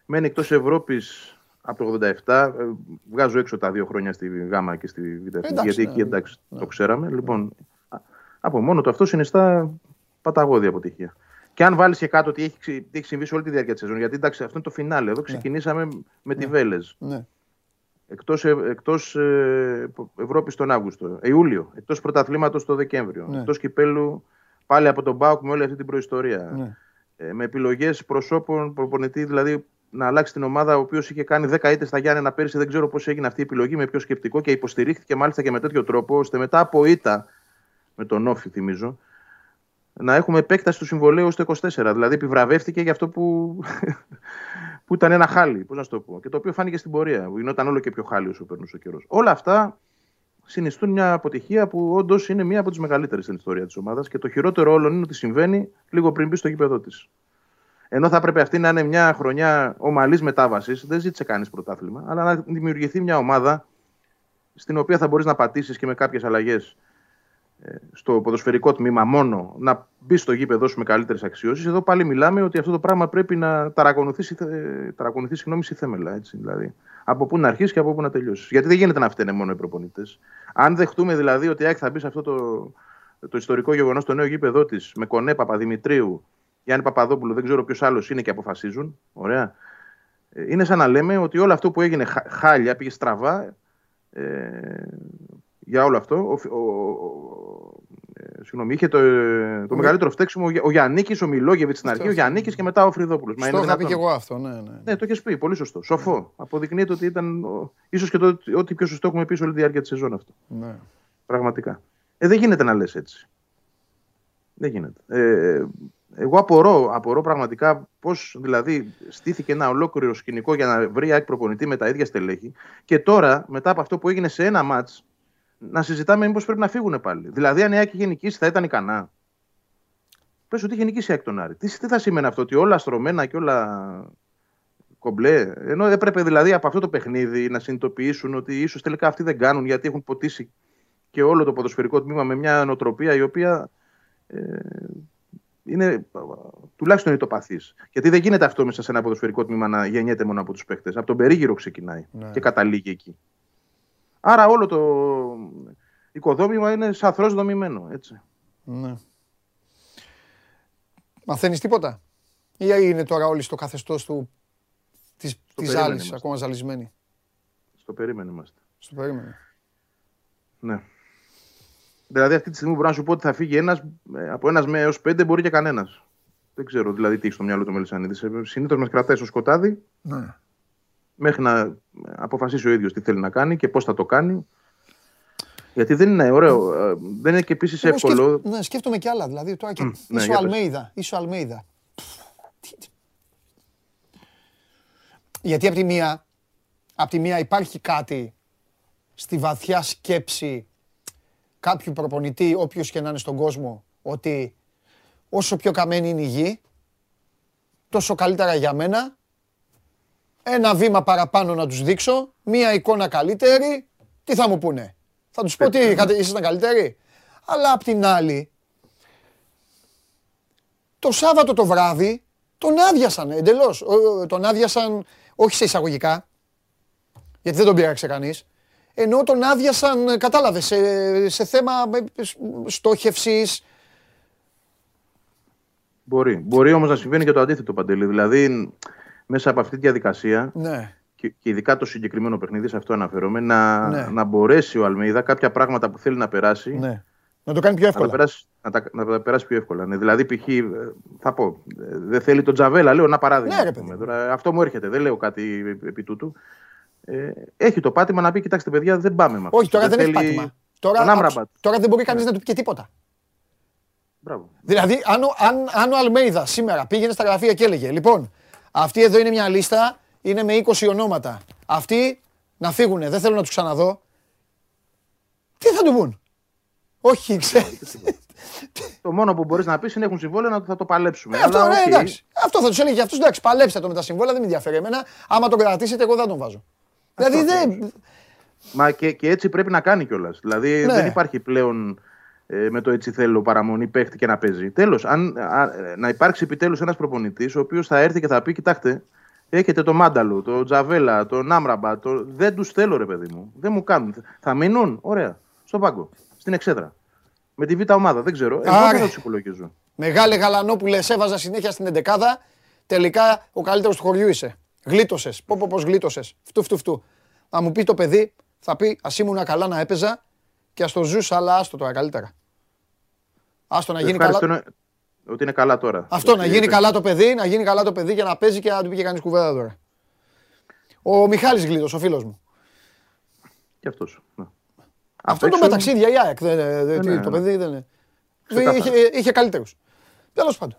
μένει εκτός Ευρώπης από το 87, ε, βγάζω έξω τα δύο χρόνια στη Γάμα και στη Β' γιατί εκεί ναι, εντάξει ναι. το ξέραμε. Λοιπόν, από μόνο το αυτό συνιστά παταγώδη αποτυχία. Και αν βάλεις και κάτω τι έχει, τι έχει συμβεί σε όλη τη διάρκεια της σεζόν. Γιατί εντάξει, αυτό είναι το φινάλε. Εδώ ναι. ξεκινήσαμε με τη Βέλες. Ναι. Εκτό εκτός, ε, Ευρώπης τον Αύγουστο. Ε, Ιούλιο. Εκτός πρωταθλήματος το Δεκέμβριο. Ναι. Εκτός κυπέλου πάλι από τον Μπάουκ με όλη αυτή την προϊστορία. Ναι. Ε, με επιλογές προσώπων, προπονητή δηλαδή να αλλάξει την ομάδα, ο οποίος είχε κάνει 10 ήττες στα Γιάννενα πέρυσι. Δεν ξέρω πώς έγινε αυτή η επιλογή, με ποιο σκεπτικό και υποστηρίχθηκε μάλιστα και με τέτοιο τρόπο, ώστε μετά από ήττα με τον Όφη, θυμίζω, να έχουμε επέκταση του συμβολέου στο 24. Δηλαδή επιβραβεύτηκε για αυτό που, που ήταν ένα χάλι, πώς να το πω. Και το οποίο φάνηκε στην πορεία. Γινόταν όλο και πιο χάλι όσο περνούσε ο καιρός. Όλα αυτά συνιστούν μια αποτυχία που όντως είναι μία από τις μεγαλύτερες στην ιστορία της ομάδας. Και το χειρότερο όλων είναι ότι συμβαίνει λίγο πριν μπει στο γήπεδο της. Ενώ θα έπρεπε αυτή να είναι μια χρονιά ομαλής μετάβασης, δεν ζήτησε κανείς πρωτάθλημα, αλλά να δημιουργηθεί μια ομάδα στην οποία θα μπορείς να πατήσεις και με κάποιες αλλαγές ε, στο ποδοσφαιρικό τμήμα μόνο να μπει στο γήπεδο σου με καλύτερες αξιώσεις. Εδώ πάλι μιλάμε ότι αυτό το πράγμα πρέπει να ταρακονουθεί, ταρακονουθεί συγγνώμη, στη θέμελα. Έτσι, δηλαδή. Από πού να αρχίσεις και από πού να τελειώσεις. Γιατί δεν γίνεται να φταίνε μόνο οι προπονητές. Αν δεχτούμε δηλαδή ότι η θα μπει σε αυτό το, το ιστορικό γεγονός στο νέο γήπεδο της με Κονέ Παπαδημητρίου, Γιάννη Παπαδόπουλου, δεν ξέρω ποιος άλλος είναι και αποφασίζουν. Ωραία. Ε, είναι σαν να λέμε ότι όλο αυτό που έγινε χάλια, πήγε στραβά, ε, για όλο αυτό. Ο, ο, ε, συγγνώμη, είχε το, το μεγαλύτερο φταίξιμο ο Γιάννη, ο Μιλόγεβιτς στην αρχή, ο Γιάννη και μετά ο Φρυδόπουλος. Το είχα πει και εγώ αυτό, ναι. Ναι, ναι το έχει πει, πολύ σωστό. Σοφό. Αποδεικνύεται ότι ήταν ίσως και το, ό,τι πιο σωστό έχουμε πει σε όλη τη διάρκεια της σεζόν αυτό. Ναι. Πραγματικά. Ε, δεν γίνεται να λες έτσι. Δεν γίνεται. Ε, εγώ απορώ, απορώ πραγματικά πώς δηλαδή στήθηκε ένα ολόκληρο σκηνικό για να βρει ΑΕΚ προπονητή με τα ίδια στελέχη και τώρα μετά από αυτό που έγινε σε ένα μάτς να συζητάμε μήπως πρέπει να φύγουν πάλι. Δηλαδή, αν η Άκη είχε νικήσει, θα ήταν ικανά. Πες ότι είχε νικήσει η Άκη τον Άρη. Τι, τι θα σημαίνει αυτό, ότι όλα στρωμένα και όλα κομπλέ. Ενώ δεν πρέπει δηλαδή από αυτό το παιχνίδι να συνειδητοποιήσουν ότι ίσως τελικά αυτοί δεν κάνουν γιατί έχουν ποτίσει και όλο το ποδοσφαιρικό τμήμα με μια νοοτροπία η οποία ε, είναι τουλάχιστον ητοπαθή. Γιατί δεν γίνεται αυτό μέσα σε ένα ποδοσφαιρικό τμήμα να γεννιέται μόνο από τους παίχτε. Από τον περίγυρο ξεκινάει ναι. και καταλήγει εκεί. Άρα όλο το οικοδόμημα είναι σαφρό δομημένο. Έτσι. Ναι. Μαθαίνεις τίποτα; Ή είναι τώρα όλοι στο καθεστώς του της ζάλη, ακόμα ζαλισμένοι; Στο περίμενο είμαστε. Στο περίμενο. Ναι. Δηλαδή αυτή τη στιγμή μπορώ να σου πω ότι θα φύγει ένας, ε, από ένας με έως πέντε μπορεί και κανένας. Δεν ξέρω δηλαδή τι έχει στο μυαλό του Μελισανίδη. Ε, Συνήθως μας κρατάει στο σκοτάδι. Ναι μέχρι να αποφασίσει ο ίδιος τι θέλει να κάνει και πώς θα το κάνει. Γιατί δεν είναι ωραίο. Ε, δεν είναι και επίσης εύκολο. Ναι, σκέφτομαι κι άλλα. Δηλαδή τώρα και. Mm, είσαι ο Αλμέιδα. Είσαι ο Αλμέιδα. Γιατί από τη μία, από τη μία υπάρχει κάτι στη βαθιά σκέψη κάποιου προπονητή, όποιος και να είναι στον κόσμο, ότι όσο πιο καμένη είναι η γη, τόσο καλύτερα για μένα, ένα βήμα παραπάνω να τους δείξω, μία εικόνα καλύτερη, τι θα μου πούνε; Θα τους πω τι, ήσασταν καλύτεροι; Αλλά απ' την άλλη, το Σάββατο το βράδυ τον άδειασαν εντελώς. Τον άδειασαν, όχι σε εισαγωγικά, γιατί δεν τον πήραξε κανείς, ενώ τον άδειασαν, κατάλαβες, σε, σε θέμα στόχευσης. Μπορεί. Μπορεί όμως να συμβαίνει και το αντίθετο, Παντελή. Δηλαδή, μέσα από αυτή τη διαδικασία, ναι. και, ειδικά το συγκεκριμένο παιχνίδι, σε αυτό αναφέρομαι, να, ναι. να μπορέσει ο Αλμέιδα κάποια πράγματα που θέλει να περάσει, ναι. να το κάνει πιο εύκολα. Να τα περάσει, να τα, να τα περάσει πιο εύκολα. Ναι. Δηλαδή, π.χ. Ε, θα πω, ε, δεν θέλει τον Τζαβέλα, λέω ένα παράδειγμα. Ναι, Τώρα, αυτό μου έρχεται, δεν λέω κάτι επί τούτου. Ε, έχει το πάτημα να πει: Κοιτάξτε, παιδιά, δεν πάμε με αυτό. Όχι, τώρα δεν, δεν έχει πάτημα. Τώρα, τώρα δεν μπορεί κανείς ναι. να του πει και τίποτα. Μπράβο. Δηλαδή, αν, αν, αν ο Αλμέιδα σήμερα πήγαινε στα γραφεία και έλεγε: Λοιπόν, αυτή εδώ είναι μια λίστα, είναι με 20 ονόματα. Αυτοί να φύγουνε, δεν θέλω να τους ξαναδώ. Τι θα του πούν; Όχι, ξέρεις. Το μόνο που μπορείς να πεις είναι έχουν συμβόλαιο να θα το παλέψουμε. Ε, αυτό, ναι, εντάξει. αυτό θα τους έλεγε για αυτούς. Εντάξει, παλέψτε το με τα συμβόλαια, δεν με ενδιαφέρει εμένα. Άμα το κρατήσετε, εγώ δεν τον βάζω. Δηλαδή δεν. Μα και, και έτσι πρέπει να κάνει κιόλας. Δηλαδή ναι. δεν υπάρχει πλέον ε, με το έτσι θέλω παραμονή παίχτη και να παίζει. Τέλος, να υπάρξει επιτέλους ένας προπονητής ο οποίος θα έρθει και θα πει: Κοιτάξτε, έχετε το Μάνταλο, το Τζαβέλα, το Νάμραμπα. Το... Δεν τους θέλω, ρε παιδί μου. Δεν μου κάνουν. Θα μείνουν, ωραία, στο πάγκο, στην εξέδρα. Με τη β' ομάδα, δεν ξέρω. Εγώ δεν θα τους υπολογίζω. Μεγάλε Γαλανόπουλες, έβαζα συνέχεια στην εντεκάδα. Τελικά ο καλύτερος του χωριού είσαι. Γλίτωσες. Πω, πω, πως γλίτωσες. Φτού, φτού, φτού. Θα μου πει το παιδί, θα πει Α ήμουν καλά να έπαιζα και ας το ζούσα, αλλά άστο τώρα καλύτερα. Άστο να γίνει καλά. Ότι είναι καλά τώρα. Αυτό, να γίνει καλά το παιδί, να γίνει καλά το παιδί για να παίζει και να του πήγε κανεί κουβέντα τώρα. Ο Μιχάλης Γλίτος, ο φίλος μου. Και αυτός. Ναι. Αυτό το μεταξίδια η ΑΕΚ. Ναι, το ναι. παιδί δεν είναι. Είχε, είχε καλύτερους. Τέλος πάντων.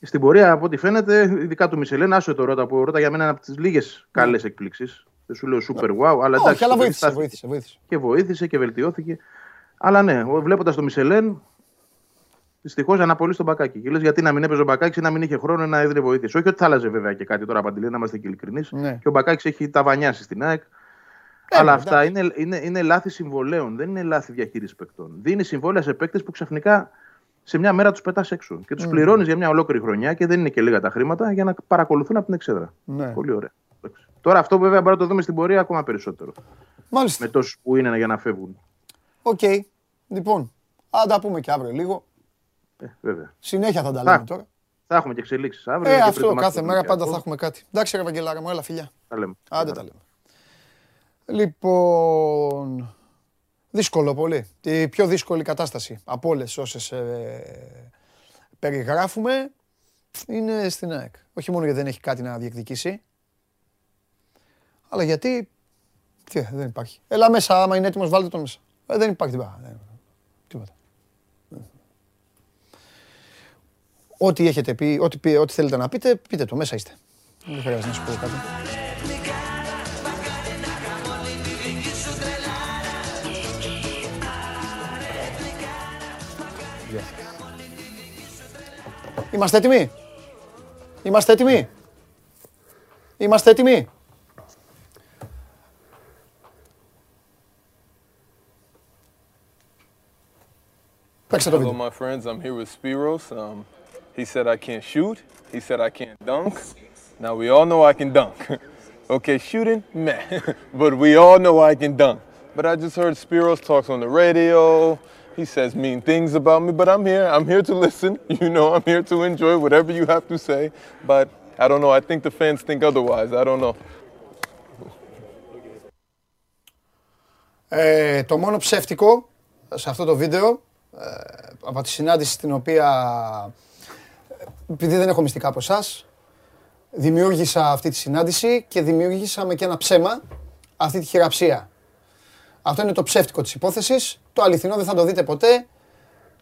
Στην πορεία, από ό,τι φαίνεται, ειδικά του Μισελέν, άσο το ρώτα που ρώτα για μένα είναι από τις λίγες καλές εκπλήξεις. Δεν σου λέω super wow, αλλά εντάξει. Όχι, αλλά βοήθησε, βοήθησε, βοήθησε. Και βοήθησε και βελτιώθηκε. Αλλά ναι, βλέποντας το Μισελέν, δυστυχώς αναπολύσει τον μπακάκι. Και λες γιατί να μην έπαιζε ο μπακάκι ή να μην είχε χρόνο να έδινε βοήθεια. Όχι ότι θα άλλαζε βέβαια και κάτι τώρα παντελή, να είμαστε και ειλικρινείς. Ναι. Και ο μπακάκι έχει ταβανιάσει στην ΑΕΚ. Ε, αλλά αυτά είναι, είναι, είναι λάθη συμβολέων, δεν είναι λάθη διαχείρισης παικτών. Δίνει συμβόλαια σε παίκτες που ξαφνικά σε μια μέρα τους πετάς έξω. Και τους mm. πληρώνεις για μια ολόκληρη χρονιά και δεν είναι και λίγα τα χρήματα για να παρακολουθούν από την εξέδρα. Ναι. Πολύ ωραία. Τώρα αυτό βέβαια μπορεί να το δούμε στην πορεία ακόμα περισσότερο. Μάλιστα. Με τόσους που είναι για να φεύγουν. OK. Okay. Λοιπόν, θα τα πούμε και αύριο λίγο. Ε, βέβαια. Συνέχεια θα τα λέμε τώρα. Θα έχουμε και εξελίξεις αύριο. Ε, αυτό κάθε μέρα πάντα θα έχουμε κάτι. Εντάξει, ρε Βαγγελάρα μου, έλα φιλιά. Τα λέμε. Άντε τα λέμε. Λοιπόν, δύσκολο πολύ. Την πιο δύσκολη κατάσταση από όλες όσες ε, περιγράφουμε είναι στην ΑΕΚ. Όχι μόνο γιατί δεν έχει κάτι να διεκδικήσει, αλλά γιατί; Τι, δεν υπάρχει. Έλα μέσα, άμα είναι έτοιμος, βάλτε τον μέσα. Ε, δεν υπάρχει τίποτα. τίποτα. Ό,τι έχετε πει, ό,τι, ό,τι θέλετε να πείτε, πείτε το. Μέσα είστε. Δεν χρειάζεται να σου πω κάτι. Είμαστε έτοιμοι; Είμαστε έτοιμοι; Είμαστε έτοιμοι; Hello, my friends. I'm here with Spiros. Um, he said I can't shoot. He said I can't dunk. Now we all know I can dunk. okay, shooting, meh. but we all know I can dunk. But I just heard Spiros talks on the radio. He says mean things about me, but I'm here. I'm here to listen. You know, I'm here to enjoy whatever you have to say. But I don't know. I think the fans think otherwise. I don't know. Ε, το μόνο ψεύτικο σε αυτό το βίντεο ε, από τη συνάντηση στην οποία επειδή δεν έχω μυστικά από εσάς, δημιούργησα αυτή τη συνάντηση και δημιούργησα και ένα ψέμα αυτή τη χειραψία. Αυτό είναι το ψεύτικο της υπόθεσης. Το αληθινό δεν θα το δείτε ποτέ.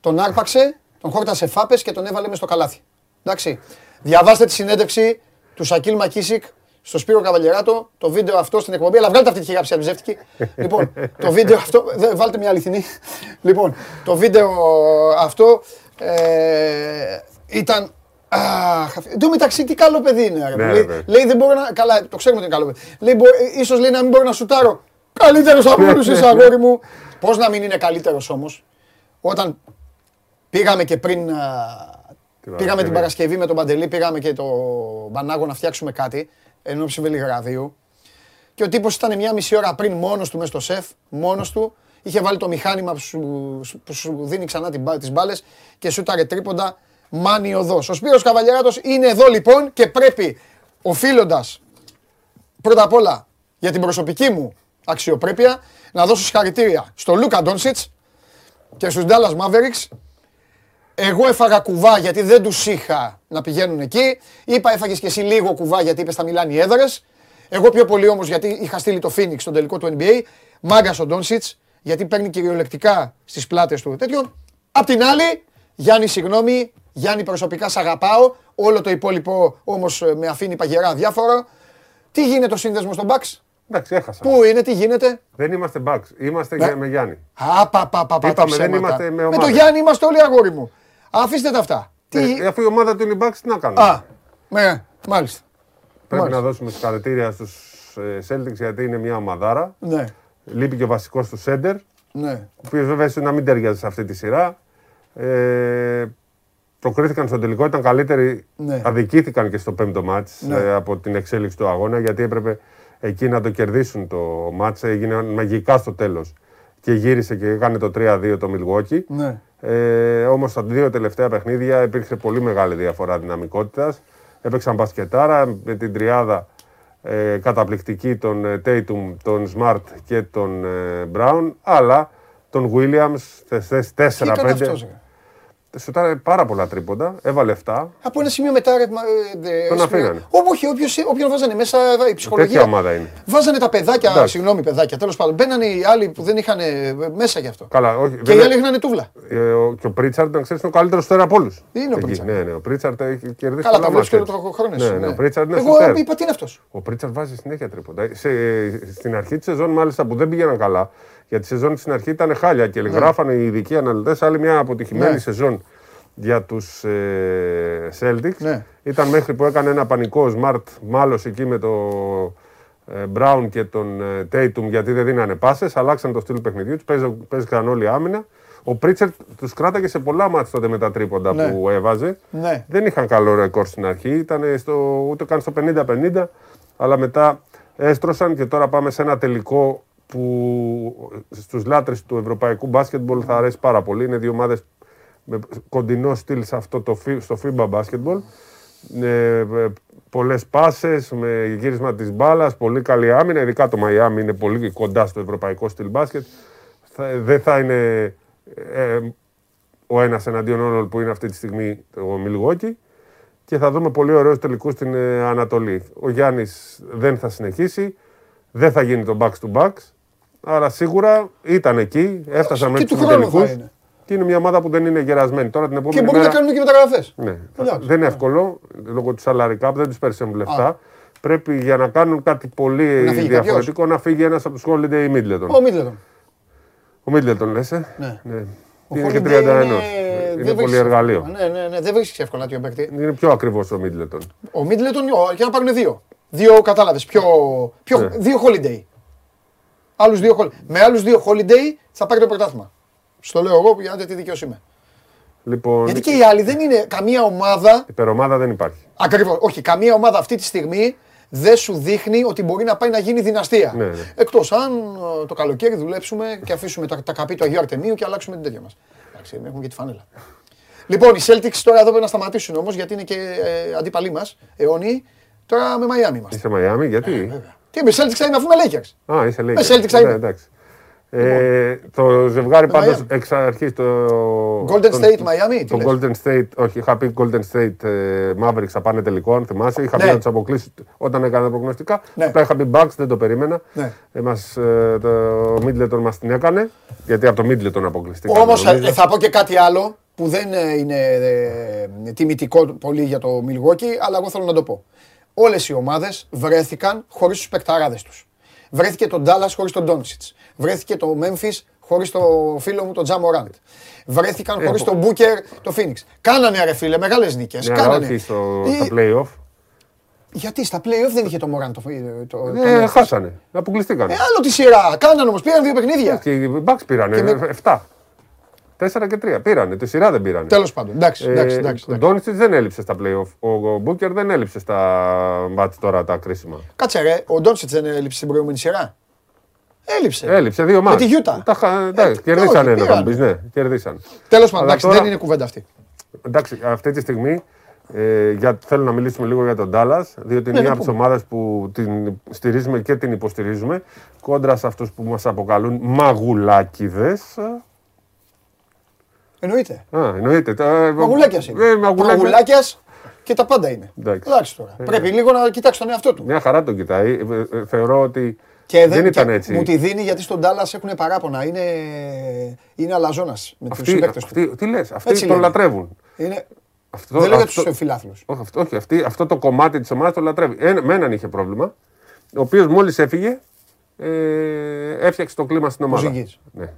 Τον άρπαξε, τον χόρτασε φάπες και τον έβαλε μες στο καλάθι. Εντάξει. Διαβάστε τη συνέντευξη του Σακίλ Μακίσικ στο Σπύρο Καβαλιεράτο το βίντεο αυτό στην εκπομπή. Αλλά βγάλτε αυτή τη χειρά ψευδευτική. λοιπόν, το βίντεο αυτό. βάλτε μια αληθινή. λοιπόν, το βίντεο αυτό ε, ήταν. Αχ, εν τω μεταξύ τι καλό παιδί είναι. Ναι, λέει, λέει, δεν μπορώ να. Καλά, το ξέρουμε ότι είναι καλό παιδί. Λέει, ίσως λέει να μην μπορώ να σουτάρω. Καλύτερος από όλους είσαι αγόρι μου. Πώς να μην είναι καλύτερος όμως, όταν πήγαμε και πριν. Πήγαμε την Παρασκευή με τον Παντελή, πήγαμε και το Μπανάγο να φτιάξουμε κάτι ενώ Βελιγραδίου. Και ο τύπος ήταν μια μισή ώρα πριν μόνος του μέσα στο σεφ, μόνος του. Είχε βάλει το μηχάνημα που σου, που σου δίνει ξανά τις μπάλες και σου τάρε τρίποντα. Μάνι οδός. Ο Σπύρος Καβαλιαράτος είναι εδώ λοιπόν και πρέπει οφείλοντας πρώτα απ' όλα για την προσωπική μου αξιοπρέπεια να δώσω συγχαρητήρια στον Λούκα Ντόνσιτς και στους Dallas Mavericks. Εγώ έφαγα κουβά γιατί δεν τους είχα να πηγαίνουν εκεί. Είπα έφαγες και εσύ λίγο κουβά γιατί είπες θα μιλάνε οι έδρες. Εγώ πιο πολύ όμως γιατί είχα στείλει το Phoenix στον τελικό του NBA. Μάγκα ο Ντόνσιτ γιατί παίρνει κυριολεκτικά στις πλάτες του τέτοιο. Απ' την άλλη, Γιάννη, συγγνώμη, Γιάννη προσωπικά σ' αγαπάω. Όλο το υπόλοιπο όμως ε, με αφήνει παγερά διάφορα. Τι γίνεται ο σύνδεσμος στον Bucks; Εντάξει, έχασα. Πού είναι, τι γίνεται; Δεν είμαστε Bucks. Είμαστε ναι. με Γιάννη. Α, πα, πα, πα, Είπαμε, δεν είμαστε με ομάδα. Με το Γιάννη είμαστε όλοι αγόρι μου. Αφήστε τα αυτά. Τι... Ε, αφού η ομάδα του είναι Bucks, τι να κάνουμε; Α, ναι, μάλιστα. Πρέπει μάλιστα. να δώσουμε συγχαρητήρια στους ε, Celtics γιατί είναι μια ομαδάρα. Ναι. Λείπει και ο βασικός του Σέντερ. Ναι. Ο οποίος βέβαια ίσως να μην ταιριάζει σε αυτή τη σειρά. Ε, προκρίθηκαν στο τελικό, ήταν καλύτεροι. Ναι. Αδικήθηκαν και στο πέμπτο μάτς ναι. ε, από την εξέλιξη του αγώνα γιατί έπρεπε εκεί να το κερδίσουν το μάτς. Έγινε μαγικά στο τέλος. Και γύρισε και έκανε το 3-2 το Milwaukee. Ναι. Ε, Όμως στα δύο τελευταία παιχνίδια υπήρχε πολύ μεγάλη διαφορά δυναμικότητας. Έπαιξαν μπασκετάρα με την τριάδα ε, καταπληκτική των ε, Tatum, τον Smart και τον ε, Brown, αλλά τον Williams στι 4-5. Σουτάρε πάρα πολλά τρίποντα, έβαλε 7. Από ένα σημείο μετά. Ε, τον αφήνανε. Όχι, όποιον βάζανε μέσα η ψυχολογία. Τέτοια ομάδα είναι. Βάζανε τα παιδάκια, συγγνώμη παιδάκια, τέλος πάντων. Μπαίνανε οι άλλοι που δεν είχαν μέσα γι' αυτό. Καλά, όχι, και οι άλλοι είχαν τούβλα. Ε, και ο Πρίτσαρντ, να ξέρεις, είναι ο καλύτερος τώρα από όλους. Είναι ο Πρίτσαρντ. Ναι, ναι, ο Πρίτσαρντ έχει κερδίσει Καλά, τα βλέπει και το χρόνος. Ναι, ναι, ο Πρίτσαρντ είναι Εγώ είπα τι είναι αυτός. Ο Πρίτσαρντ βάζει συνέχεια τρίποντα. Στην αρχή της σεζόν, μάλιστα που δεν πήγαιναν καλά, γιατί η σεζόν στην αρχή ήταν χάλια και ναι. γράφανε οι ειδικοί αναλυτές άλλη μια αποτυχημένη ναι. σεζόν για τους ε, Celtics. Ναι. Ήταν μέχρι που έκανε ένα πανικό Smart μάλος εκεί με το ε, Brown και τον ε, Tatum γιατί δεν δίνανε πάσες. Αλλάξαν το στυλ παιχνιδιού τους, παίζαν όλοι άμυνα. Ο Πρίτσερ τους κράταγε σε πολλά μάτια τότε με τα τρίποντα ναι. που έβαζε. Ναι. Δεν είχαν καλό ρεκόρ στην αρχή, ήταν στο, ούτε καν στο 50-50, αλλά μετά έστρωσαν και τώρα πάμε σε ένα τελικό που στους λάτρες του ευρωπαϊκού μπάσκετμπολ θα αρέσει πάρα πολύ. Είναι δύο ομάδες με κοντινό στυλ σε αυτό το, στο FIBA basketball. Ε, Πολλές πάσες, με γύρισμα της μπάλας, πολύ καλή άμυνα. Ειδικά το Μαϊάμι είναι πολύ κοντά στο ευρωπαϊκό στυλ μπάσκετ. δεν θα είναι ε, ο ένας εναντίον όλων που είναι αυτή τη στιγμή το Μιλγόκι. Και θα δούμε πολύ ωραίους τελικούς στην ε, Ανατολή. Ο Γιάννης δεν θα συνεχίσει. Δεν θα γίνει το back to back. Αλλά σίγουρα ήταν εκεί, έφτασαν μέχρι τους τελικού. Και είναι μια ομάδα που δεν είναι γερασμένη. Τώρα την επόμενη και μπορεί μέρα... να κάνουν και μεταγραφές. Ναι. Δεν είναι εύκολο λόγω του salary cap, δεν τους περισσεύουν λεφτά. Πρέπει για να κάνουν κάτι πολύ να διαφορετικό να φύγει ένας από τους Holiday Middleton. Ο Middleton. Ο Middleton λες. Ε; Ναι. ναι. είναι και 31. Είναι, είναι πολύ εργαλείο. Ναι, ναι, ναι. Δεν βρίσκεις εύκολα να παίκτη. Είναι πιο ακριβώ ο Middleton. Ο Middleton για να πάρουν δύο. Δύο κατάλαβες. Πιο, πιο, ναι. Δύο Holiday. Άλλους δύο, με άλλους δύο Holiday θα πάρει το πρωτάθλημα. Στο λέω εγώ γιατί τι δικαιό είμαι. Λοιπόν... Γιατί και οι άλλοι δεν είναι καμία ομάδα. Υπερομάδα δεν υπάρχει. Ακριβώς. Όχι, καμία ομάδα αυτή τη στιγμή δεν σου δείχνει ότι μπορεί να πάει να γίνει δυναστεία. Ναι, ναι. Εκτός αν ε, το καλοκαίρι δουλέψουμε και αφήσουμε τα, τα καπί του Αγίου Αρτεμίου και αλλάξουμε την τέτοια μας. Εντάξει, έχουμε και τη φανέλα. Λοιπόν, οι Celtics τώρα εδώ πρέπει να σταματήσουν όμως γιατί είναι και ε, αντίπαλοι μας, αιώνιοι. Τώρα με Μαϊάμι είμαστε. Είσαι Μαϊάμι, γιατί; Ε, Τι με Celtics θα είμαι αφού με Lakers. Α, είσαι Lakers. Με Celtics θα είμαι. Ναι, ε, το ζευγάρι πάντως εξ αρχή το. Golden State Miami. Το Golden State, όχι, είχα πει Golden State ε, Mavericks θα πάνε τελικό, αν θυμάσαι; Είχα πει ναι. να τους αποκλείσει όταν έκανα προγνωστικά. Ναι. Απλά είχα πει Bucks, δεν το περίμενα. Ναι. Ε, μας, ε, το Middleton μας την έκανε. Γιατί από το Middleton αποκλειστικά. Όμως ε, θα πω και κάτι άλλο που δεν είναι τιμητικό πολύ για το Milwaukee, αλλά εγώ θέλω να το πω. Όλες οι ομάδες βρέθηκαν χωρίς τους παικταράδες τους. Βρέθηκε τον Ντάλλας χωρίς τον Ντόνσιτ. Βρέθηκε το Memphis χωρίς το φίλο μου τον Τζα Μοράντ. Βρέθηκαν χωρίς τον Μπούκερ το Φίνιξ. Κάνανε ρε φίλε, μεγάλες νίκες. Ναι, Κάνανε. Όχι στο, στα playoff. Γιατί στα playoff δεν είχε το Μωράν το. το, ε, χάσανε. Αποκλειστήκαν. Ε, άλλο τη σειρά. Κάνανε όμως, πήραν δύο παιχνίδια. Και οι Bucks πήραν. Με... 7. 4 και 3. Πήρανε. Τη σειρά δεν πήρανε. Τέλος πάντων. Εντάξει, εντάξει, εντάξει, Ο Ντόνιτσιτς δεν έλειψε στα playoff. Ο Μπούκερ δεν έλειψε στα μάτια τώρα τα κρίσιμα. Κάτσε ρε, ο Ντόνιτσιτς δεν έλειψε στην προηγούμενη σειρά; Έλειψε. Έλειψε δύο μάτια. Με τη Γιούτα. Τα, ε, κερδίσαν ένα, θα πει. Ναι, κερδίσαν. Τέλος πάντων, εντάξει, δεν είναι κουβέντα αυτή. Εντάξει, αυτή τη στιγμή ε, για, θέλω να μιλήσουμε λίγο για τον Ντάλλα, διότι είναι ναι, μια από τις ομάδες που την στηρίζουμε και την υποστηρίζουμε. Κόντρα σε αυτούς που μας αποκαλούν μαγουλάκιδες. Εννοείται. Α, εννοείται. Μαγουλάκιας είναι. Ε, μαγουλάκια και τα πάντα είναι. Εντάξει τώρα. Ε, Πρέπει λίγο να κοιτάξει τον εαυτό του. Μια χαρά τον κοιτάει. Ε, ε, θεωρώ ότι και δεν, ήταν έτσι. Μου τη δίνει γιατί στον Τάλλας έχουν παράπονα. Είναι, είναι αλαζόνας με τους συμπαίκτες του. Τι λες, αυτοί τον λατρεύουν. Είναι... Αυτό, δεν λέω για τους φιλάθλους. Όχι, όχι αυτή, αυτό το κομμάτι της ομάδας το λατρεύει. Ένα, με έναν είχε πρόβλημα, ο οποίος μόλις έφυγε, ε, έφτιαξε το κλίμα στην ομάδα. Ναι.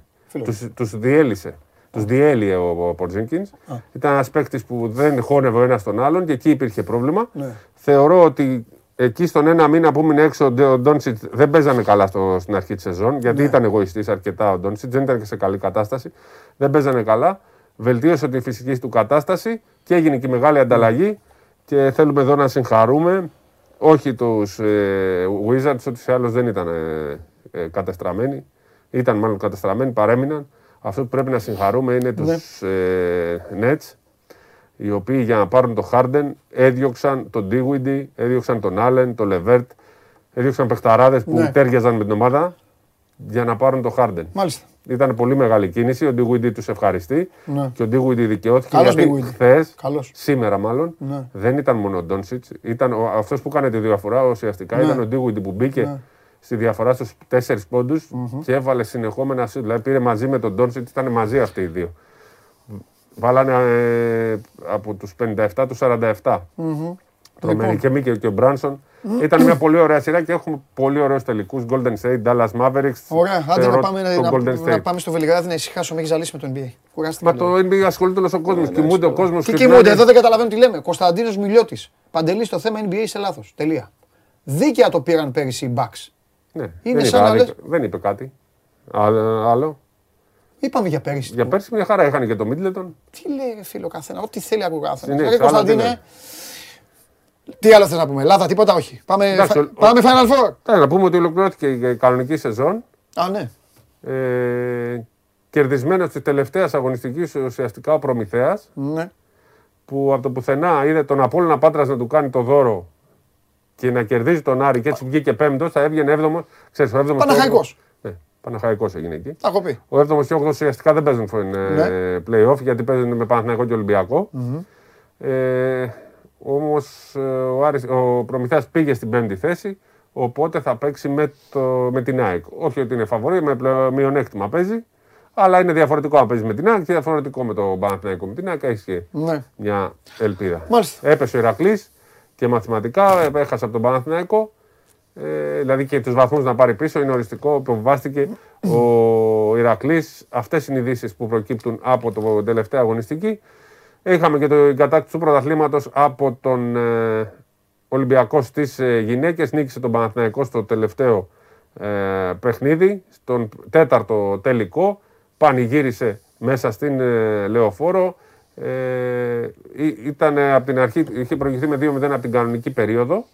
Τους, διέλυσε. Τους διέλυε ο, ο Πορτζίνκινς. Ήταν ένας παίκτης που δεν χώνευε ο ένας τον άλλον και εκεί υπήρχε πρόβλημα. Ναι. Θεωρώ ότι εκεί στον ένα μήνα που έμεινε έξω ο Ντόνσιτ δεν παίζανε καλά στο, στην αρχή της σεζόν, γιατί ναι. ήταν εγωιστής αρκετά ο Ντόνσιτ, δεν ήταν και σε καλή κατάσταση. Δεν παίζανε καλά. Βελτίωσε τη φυσική του κατάσταση και έγινε και μεγάλη ανταλλαγή. Και θέλουμε εδώ να συγχαρούμε όχι τους ε, Wizards, ότι σε άλλου δεν ήταν ε, ε, κατεστραμμένοι. Ήταν μάλλον κατεστραμμένοι, παρέμειναν. Αυτό που πρέπει να συγχαρούμε είναι τους ναι. ε, Nets οι οποίοι για να πάρουν το Harden έδιωξαν τον Dewey, έδιωξαν τον Allen, τον Levert, έδιωξαν παιχταράδες που ναι. τέριαζαν με την ομάδα για να πάρουν το Harden. Μάλιστα. Ήταν πολύ μεγάλη κίνηση. Ο Dewey τους ευχαριστεί ναι. και ο Dewey δικαιώθηκε Καλώς γιατί χθες, σήμερα μάλλον, ναι. δεν ήταν μόνο ο Ντόνσιτ. Ήταν αυτός που έκανε τη διαφορά ουσιαστικά. Ναι. Ήταν ο Dewey που μπήκε ναι. Στη διαφορά στους 4 ποντου mm-hmm. και έβαλε συνεχόμενα σουτ. Δηλαδή πήρε μαζί με τον Ντόνσιτ, ήταν μαζί αυτοί οι δύο. Βάλανε ε, από τους 57 τους 47. Mm-hmm. Λοιπόν. Και Μίκελ και ο Μπράνσον. Mm-hmm. Ήταν μια πολύ ωραία σειρά και έχουμε πολύ ωραίους τελικούς. Golden State, Dallas Mavericks. Ωραία, άντε να πάμε, να, να, πάμε στο Βελιγράδι να ησυχάσω. Με έχεις ζαλίσει με το NBA. Κουράστηκα. Μα το NBA ασχολείται όλος ο κόσμος. Ναι, κοιμούνται ο κόσμος. Και κοιμούνται, εδώ δεν καταλαβαίνω τι λέμε. Κωνσταντίνος Μιλιώτης. Παντελής στο θέμα NBA είσαι λάθος. Τελεία. Δίκαια το πήραν πέρυσι οι Bucks. Ναι, είναι δεν, σαν είπε, δεν είπε κάτι. Άλλο. Είπαμε για πέρυσι. Για πέρυσι μια χαρά είχαν και το Μίτλετον. Τι λέει φίλο καθένα, ό,τι θέλει ακούω καθένας. Ναι, Κωνσταντίνε, τι άλλο θες να πούμε, Ελλάδα, τίποτα όχι. Πάμε, Εντάξει, φα... πάμε Final Four. Ναι, να πούμε ότι ολοκληρώθηκε η κανονική σεζόν. Α, ναι. Ε, Κερδισμένος της τελευταίας αγωνιστικής ουσιαστικά ο Προμηθέας. Ναι. Που από το πουθενά είδε τον Απόλυνα Πάτρας να του κάνει το δώρο και να κερδίζει τον Άρη και έτσι βγήκε πέμπτος, θα έβγαινε έβδομος. Ξέρεις, ο έβδομος. Παναχαϊκός. Παναχαϊκός έγινε εκεί. Τα έχω πει. Ο 7ο και 8ο ουσιαστικά δεν παίζουν ναι. playoff γιατί παίζουν με Παναχαϊκό και Ολυμπιακό. Mm-hmm. Ε, Όμως ε, ο, Άρης, ο Προμηθέας πήγε στην πέμπτη θέση. Οπότε θα παίξει με, το, με την ΑΕΚ. Όχι ότι είναι φαβορή, με μειονέκτημα παίζει. Αλλά είναι διαφορετικό να παίζεις με την ΑΕΚ και διαφορετικό με το Παναθηναϊκό. Με την ΑΕΚ έχεις και ναι. μια ελπίδα. Μάλιστα. Έπεσε ο Ηρακλής και μαθηματικά έχασε από τον Παναθηναϊκό. Ε, δηλαδή και τους βαθμούς να πάρει πίσω. Είναι οριστικό. Προβάστηκε ο Ηρακλής. Αυτές είναι οι ειδήσεις που προκύπτουν από το τελευταίο αγωνιστική. Είχαμε και το κατάκτηση του πρωταθλήματος από τον ε, Ολυμπιακό στις ε, γυναίκες. Νίκησε τον Παναθηναϊκό στο τελευταίο ε, παιχνίδι, στον τέταρτο τελικό. Πανηγύρισε μέσα στην ε, Λεωφόρο. Ε, ήταν από την αρχή, είχε προηγηθεί με 2-0 από την κανονική περίοδο.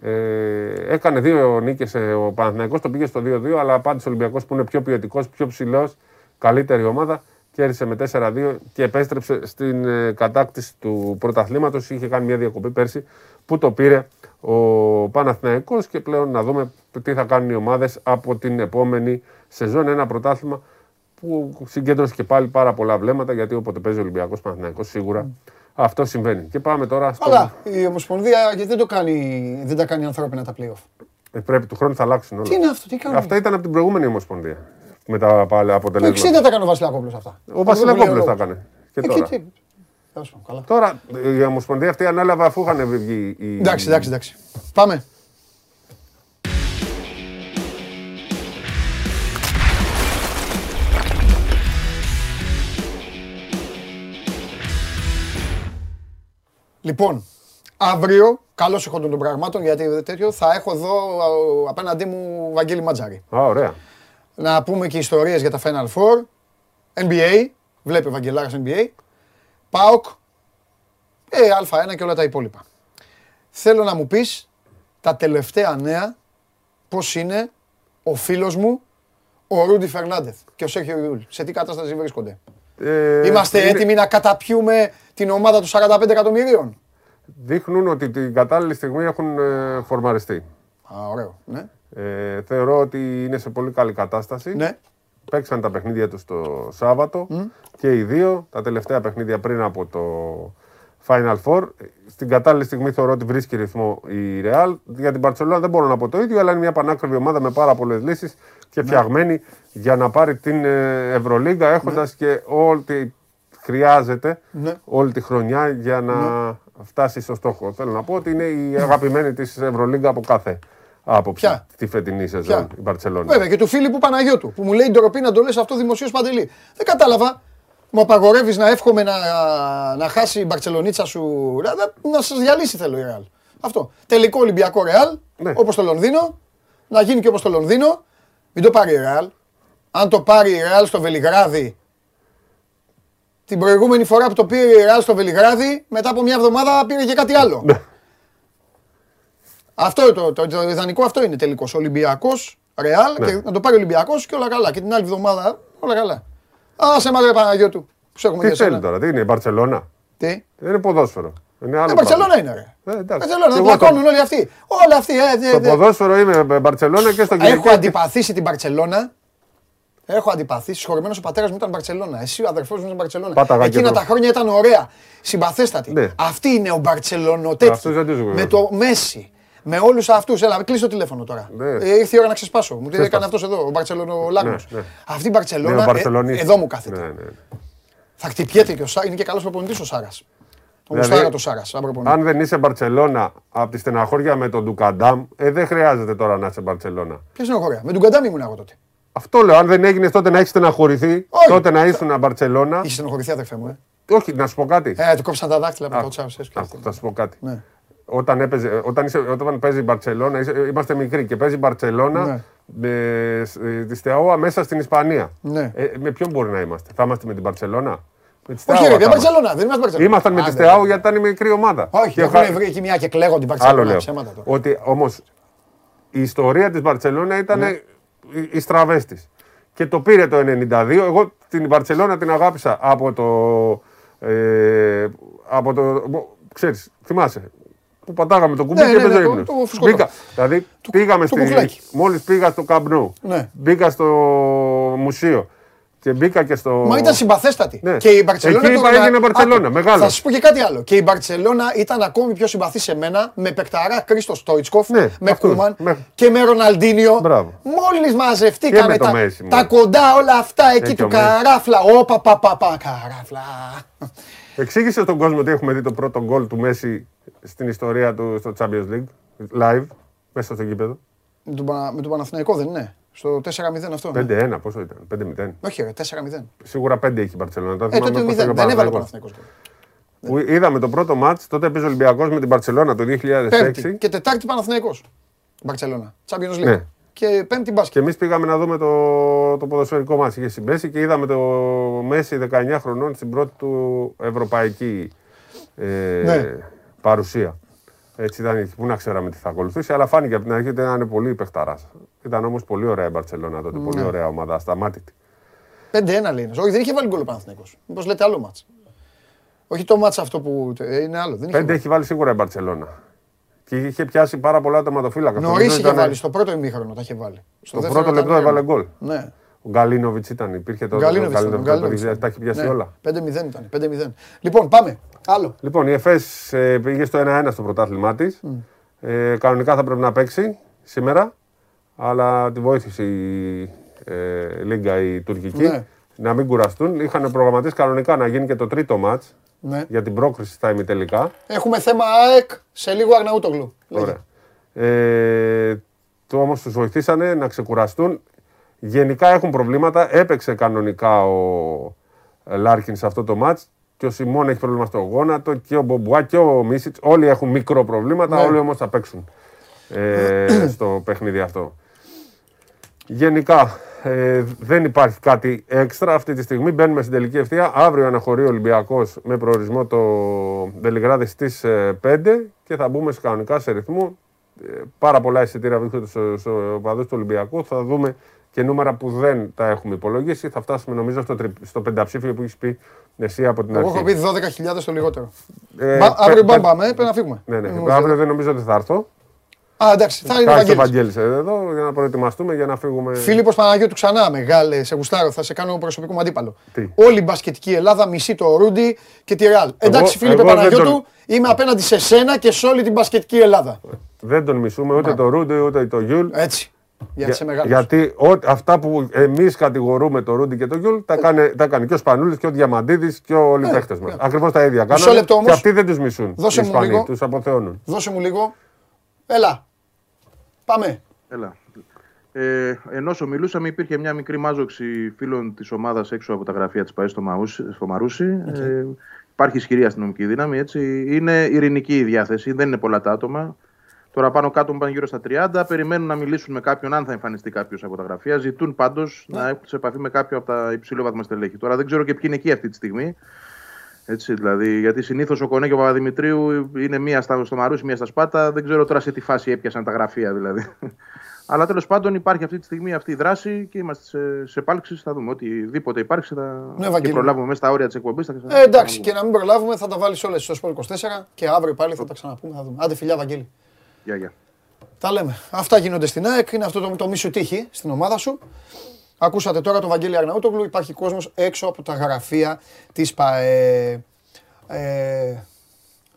Ε, έκανε δύο νίκες ε, ο Παναθηναϊκός, το πήγε στο 2-2, αλλά απάντησε ο Ολυμπιακός που είναι πιο ποιοτικός, πιο ψηλός, καλύτερη ομάδα. Κέρδισε με 4-2 και επέστρεψε στην ε, κατάκτηση του πρωταθλήματος. Είχε κάνει μια διακοπή πέρσι που το πήρε ο Παναθηναϊκός και πλέον να δούμε τι θα κάνουν οι ομάδες από την επόμενη σεζόν. Ένα πρωτάθλημα που συγκέντρωσε και πάλι πάρα πολλά βλέμματα γιατί όποτε παίζει ο Ολυμπιακός Παναθηναϊκός σίγουρα αυτό συμβαίνει. Και πάμε τώρα στο. Αλλά η Ομοσπονδία γιατί δεν, το κάνει, δεν τα κάνει ανθρώπινα τα playoff. Ε, πρέπει του χρόνου θα αλλάξουν όλα. Τι είναι αυτό, τι κάνουν; Αυτά ήταν από την προηγούμενη Ομοσπονδία. Με τα πάλι αποτελέσματα. Το 60 τα έκανε ο Βασιλάκοπλος αυτά. Ο Βασιλάκοπλος τα έκανε. Και τώρα; Και Τώρα η Ομοσπονδία αυτή ανάλαβε αφού είχαν βγει. Εντάξει, εντάξει, εντάξει. Πάμε. Λοιπόν, αύριο, καλώς έχω των πραγμάτων, γιατί τέτοιο, θα έχω εδώ απέναντί μου Βαγγέλη Ματζάρη. Α, ωραία. Να πούμε και ιστορίες για τα Final Four, NBA, βλέπει ο Βαγγελάρας NBA, ΠΑΟΚ, ε, Α1 και όλα τα υπόλοιπα. Θέλω να μου πεις τα τελευταία νέα, πώς είναι ο φίλος μου, ο Ρούντι Φερνάντεθ και ο Σέρχιο Ιούλ. Σε τι κατάσταση βρίσκονται; Ε, Είμαστε είναι... έτοιμοι να καταπιούμε την ομάδα των 45 εκατομμυρίων. Δείχνουν ότι την κατάλληλη στιγμή έχουν ε, φορμαριστεί. Α, ωραίο. Ναι. Ε, θεωρώ ότι είναι σε πολύ καλή κατάσταση. Ναι. Παίξαν τα παιχνίδια τους το Σάββατο και οι δύο, τα τελευταία παιχνίδια πριν από το Final Four. Στην κατάλληλη στιγμή θεωρώ ότι βρίσκει ρυθμό η Real. Για την Barcelona δεν μπορώ να πω το ίδιο, αλλά είναι μια πανάκριβη ομάδα με πάρα πολλές λύσεις και ναι. φτιαγμένη για να πάρει την ε, Ευρωλίγκα έχοντας ναι. και ό,τι χρειάζεται ναι. όλη τη χρονιά για να φτάσει στο στόχο. Θέλω να πω ότι είναι η αγαπημένη της Ευρωλίγκα από κάθε άποψη Ποια; τη φετινή σεζόν η Μπαρσελόνα. Βέβαια και του Φίλιππου Παναγιώτου που μου λέει ντροπή να το λες αυτό δημοσίως παντελή. Δεν κατάλαβα. Μου απαγορεύεις να εύχομαι να, να χάσει η Μπαρσελονίτσα σου. Να, να σας διαλύσει θέλω η Ρεάλ. Αυτό. Τελικό Ολυμπιακό Ρεάλ, ναι. όπως το Λονδίνο. Να γίνει και όπως το Λονδίνο. Μην το πάρει η Ρεάλ. Αν το πάρει η Ρεάλ στο Βελιγράδι, την προηγούμενη φορά που το πήρε η Ρεάλ στο Βελιγράδι, μετά από μια εβδομάδα πήρε και κάτι άλλο. Ναι. Αυτό το, το, το, ιδανικό αυτό είναι τελικός. Ολυμπιακός, Ρεάλ, ναι. και να το πάρει ο Ολυμπιακός και όλα καλά. Και την άλλη εβδομάδα όλα καλά. Α σε μάγρε Παναγιώτου. Τι θέλει τώρα, τι είναι, η Μπαρσελόνα; Τι; Δεν είναι ποδόσφαιρο. Είναι άλλο. Η Μπαρσελόνα είναι, ρε. Ε, Μπαρσελόνα, δεν πλακώνουν όλοι αυτοί. Όλοι αυτοί. Ε, στο ποδόσφαιρο είμαι Μπαρσελόνα και στο Έχω αντιπαθήσει την Μπαρσελόνα Έχω αντιπαθήσει. Συγχωρημένο ο πατέρας μου ήταν Μπαρσελόνα. Εσύ ο αδερφός μου ήταν Μπαρσελόνα. Εκείνα τα χρόνια ήταν ωραία. Συμπαθέστατη. Ναι. Αυτή είναι ο Μπαρσελόνο Με το Μέση. Με όλους αυτούς. Έλα, κλείσει το τηλέφωνο τώρα. Ναι. Ε, ήρθε η ώρα να ξεσπάσω. Μου τι έκανε αυτός εδώ, ο Μπαρσελόνο Λάγνος. Ναι, ναι. Αυτή η Μπαρσελόνα. Ναι, ε, εδώ μου κάθεται. Ναι, ναι. Θα χτυπιέται και ο Σάρα. Είναι και καλός προπονητής ο Σάρας. Ο δηλαδή, το Σάρας. Αν δεν είσαι Μπαρσελόνα από τη στεναχώρια με τον Ντουκαντάμ, ε, δεν χρειάζεται τώρα να είσαι Μπαρσελόνα. Ποια στεναχώρια. Με τον Ντουκαντάμ ήμουν εγώ τότε. Αυτό λέω. Αν δεν έγινες τότε να έχεις στεναχωρηθεί, Όχι. τότε να ήσουν Μπαρσελόνα. Είχε στεναχωρηθεί, αδερφέ μου. Ε. Όχι, να σου πω κάτι. Ε, του κόψαν τα δάχτυλα από το τσάου. Θα σου πω κάτι. Ναι. Όταν, έπαιζε, όταν, είσαι, όταν παίζει η Μπαρσελόνα, είμαστε μικροί και παίζει η Μπαρσελόνα ναι. της Στεαόα μέσα στην Ισπανία. Ναι. Ε, με ποιον μπορεί να είμαστε, θα είμαστε με την Μπαρσελόνα; Όχι, ρε, δεν Μπαρσελόνα, δεν είμαστε Μπαρσελόνα. Ήμασταν με τη Στεάου γιατί ήταν η μικρή ομάδα. Όχι, έχουν βρει εκεί μια και κλαίγονται την Μπαρσελόνα. Ότι όμως η ιστορία της Μπαρσελόνα ήταν ναι. Οι στραβές της και το πήρε το 92. Εγώ την Βαρκελόνα την αγάπησα από το. Ε, από το ξέρεις, θυμάσαι, που πατάγαμε το κουμπί ναι, και ναι, έπαιζε ναι, Μπήκα, δηλαδή το, πήγαμε το στη, μόλις πήγα στο Καμπνού, ναι. μπήκα στο μουσείο και μπήκα και στο. Μα ήταν συμπαθέστατη. Ναι. Και η Μπαρσελόνα. Εκεί είπα έγινε Μπαρσελόνα. Μεγάλος. Θα σα πω και κάτι άλλο. Και η Μπαρσελόνα ήταν ακόμη πιο συμπαθή σε μένα με Πεκταρά Κρίστο Στόιτσκοφ, ναι, με Κούμαν με... και με Ροναλντίνιο. Μόλις μαζευτήκαμε τα, τα κοντά όλα αυτά εκεί του καράφλα. Όπα, πα, πα, πα, καράφλα. Εξήγησε στον κόσμο ότι έχουμε δει το πρώτο γκολ του Μέση στην ιστορία του στο Champions League. Live, μέσα στο γήπεδο. Με τον Παναθηναϊκό δεν είναι; Στο 4-0 αυτό. 5-1, ναι. πόσο ήταν, 5-0. Όχι, 4-0. Σίγουρα 5 έχει η Μπαρσελόνα. Ε, τότε 0. Δεν έβαλε ο Παναθηναϊκός. Που είδαμε το πρώτο μάτς, τότε έπαιζε ο Ολυμπιακός με την Μπαρσελόνα το 2006. Πέμπτη και Τετάρτη Παναθηναϊκός. Μπαρσελόνα. Champions League. Ναι. Και πέμπτη μπάσκετ. Και εμείς πήγαμε να δούμε το, το ποδοσφαιρικό μα. Είχε συμπέσει και είδαμε το Μέση 19 χρονών στην πρώτη του ευρωπαϊκή ε, ναι. παρουσία. Έτσι ήταν, πού να ξέραμε τι θα ακολουθήσει, αλλά φάνηκε από την αρχή ότι ήταν πολύ παιχταρά. Ήταν όμως πολύ ωραία η Μπαρσελόνα τότε, πολύ ναι. ωραία ομάδα, ασταμάτητη. 5-1 λέει. Όχι, δεν είχε βάλει γκολ ο Παναθυνέκο. Μήπως λέτε άλλο μάτς. Όχι το μάτς αυτό που είναι άλλο. Δεν είχε 5 βάλει. έχει βάλει σίγουρα η Μπαρσελόνα. Και είχε πιάσει πάρα πολλά τερματοφύλακα. Νωρίς είχε ήταν... βάλει, στο πρώτο ημίχρονο τα είχε βάλει. Στο, στο πρώτο λεπτό έβαλε γκολ. Ναι. Ο Γκαλίνοβιτς ήταν, υπήρχε το Γκαλίνοβιτς. Τα έχει πιάσει ναι. όλα. 5-0 ήταν. 5-0. Λοιπόν, πάμε. Άλλο. Λοιπόν, η ΕΦΕΣ ε, πήγε στο 1-1 στο πρωτάθλημά της. Mm. Ε, κανονικά θα πρέπει να παίξει σήμερα, αλλά τη βοήθησε η ε, Λίγκα η τουρκική ναι. να μην κουραστούν. Είχαν προγραμματίσει κανονικά να γίνει και το τρίτο ματς ναι. για την πρόκριση στα ημιτελικά. Έχουμε θέμα ΑΕΚ σε λίγο Αρναούτογλου. Ωραία. Ε, το όμως τους βοηθήσανε να ξεκουραστούν. Γενικά έχουν προβλήματα. Έπαιξε κανονικά ο Λάρκιν σε αυτό το ματς και ο Σιμών έχει πρόβλημα στο γόνατο και ο Μπομπουά και ο Μίσιτς. Όλοι έχουν μικροπροβλήματα, ναι. όλοι όμως θα παίξουν ε, στο παιχνίδι αυτό. Γενικά ε, δεν υπάρχει κάτι έξτρα αυτή τη στιγμή. Μπαίνουμε στην τελική ευθεία. Αύριο αναχωρεί ο Ολυμπιακός με προορισμό το Βελιγράδι στις 5 και θα μπούμε κανονικά σε ρυθμό. Ε, πάρα πολλά εισιτήρια βρίσκονται στο, στο παδού του Ολυμπιακού. Θα δούμε και νούμερα που δεν τα έχουμε υπολογίσει. Θα φτάσουμε νομίζω στο, στο πενταψήφιο που έχεις πει εσύ από την αρχή. Εγώ έχω πει 12.000 το λιγότερο. Ε, αύριο μπαμ πάμε, πρέπει να φύγουμε. Ναι, ναι. Αύριο δεν νομίζω ότι θα έρθω. Α, εντάξει, θα είναι ο Βαγγέλης. εδώ για να προετοιμαστούμε για να φύγουμε. Φίλιππος Παναγιώτου ξανά, μεγάλε, σε γουστάρω, θα σε κάνω προσωπικό μου αντίπαλο. Τι; Όλη η μπασκετική Ελλάδα μισεί το Ρούντι και τη Ρεάλ. Εντάξει, Φίλιππε Παναγιώτου, τον... είμαι απέναντι σε σένα και σε όλη την μπασκετική Ελλάδα. Δεν τον μισούμε ούτε το Ρούντι ούτε το Γιούλ. Έτσι. Για, για, γιατί ό, αυτά που εμείς κατηγορούμε το Ρούντι και το Γιούλ τα, κάνε, τα κάνει και ο Σπανούλης και ο Διαμαντίδης και όλοι οι ε, παίχτες μας. Ακριβώς τα ίδια κάνουν. Και αυτοί δεν τους μισούν. Δώσε μου λίγο. Τους αποθεώνουν. Δώσε μου λίγο. Έλα. Πάμε. Έλα. Ε, ενώ όσο μιλούσαμε, υπήρχε μια μικρή μάζοξη φίλων της ομάδας έξω από τα γραφεία της ΠαΕ στο, στο Μαρούσι. Okay. Ε, υπάρχει ισχυρή αστυνομική δύναμη. Έτσι. Είναι ειρηνική η διάθεση, δεν είναι πολλά τα άτομα. Τώρα πάνω κάτω μου πάνε γύρω στα 30. Περιμένουν να μιλήσουν με κάποιον, αν θα εμφανιστεί κάποιος από τα γραφεία. Ζητούν πάντως ναι. να έχουν σε επαφή με κάποιο από τα υψηλόβαθμα στελέχη. Τώρα δεν ξέρω και ποιοι είναι εκεί αυτή τη στιγμή. Έτσι, δηλαδή, γιατί συνήθως ο Κονέ και ο Παπαδημητρίου είναι μία στα, στο Μαρούσι, μία στα Σπάτα. Δεν ξέρω τώρα σε τι φάση έπιασαν τα γραφεία δηλαδή. Αλλά τέλος πάντων υπάρχει αυτή τη στιγμή αυτή η δράση και είμαστε σε, σε επάλξει. Θα δούμε. Οτιδήποτε υπάρξει θα ναι, και προλάβουμε μέσα στα όρια της εκπομπής. Ε, εντάξει, και να μην προλάβουμε θα τα βάλεις όλες στο Σπορ 24 και αύριο πάλι θα τα ξαναπούμε. Θα δούμε. Άντε, φιλιά, Βαγγέλη. Γεια, γεια. Τα λέμε. Αυτά γίνονται στην ΑΕΚ. Είναι αυτό το, το μη σου τύχη στην ομάδα σου. Ακούσατε τώρα τον Βαγγέλη Αρναούτογλου. Υπάρχει κόσμος έξω από τα γραφεία της ΠΑΕ. Ε,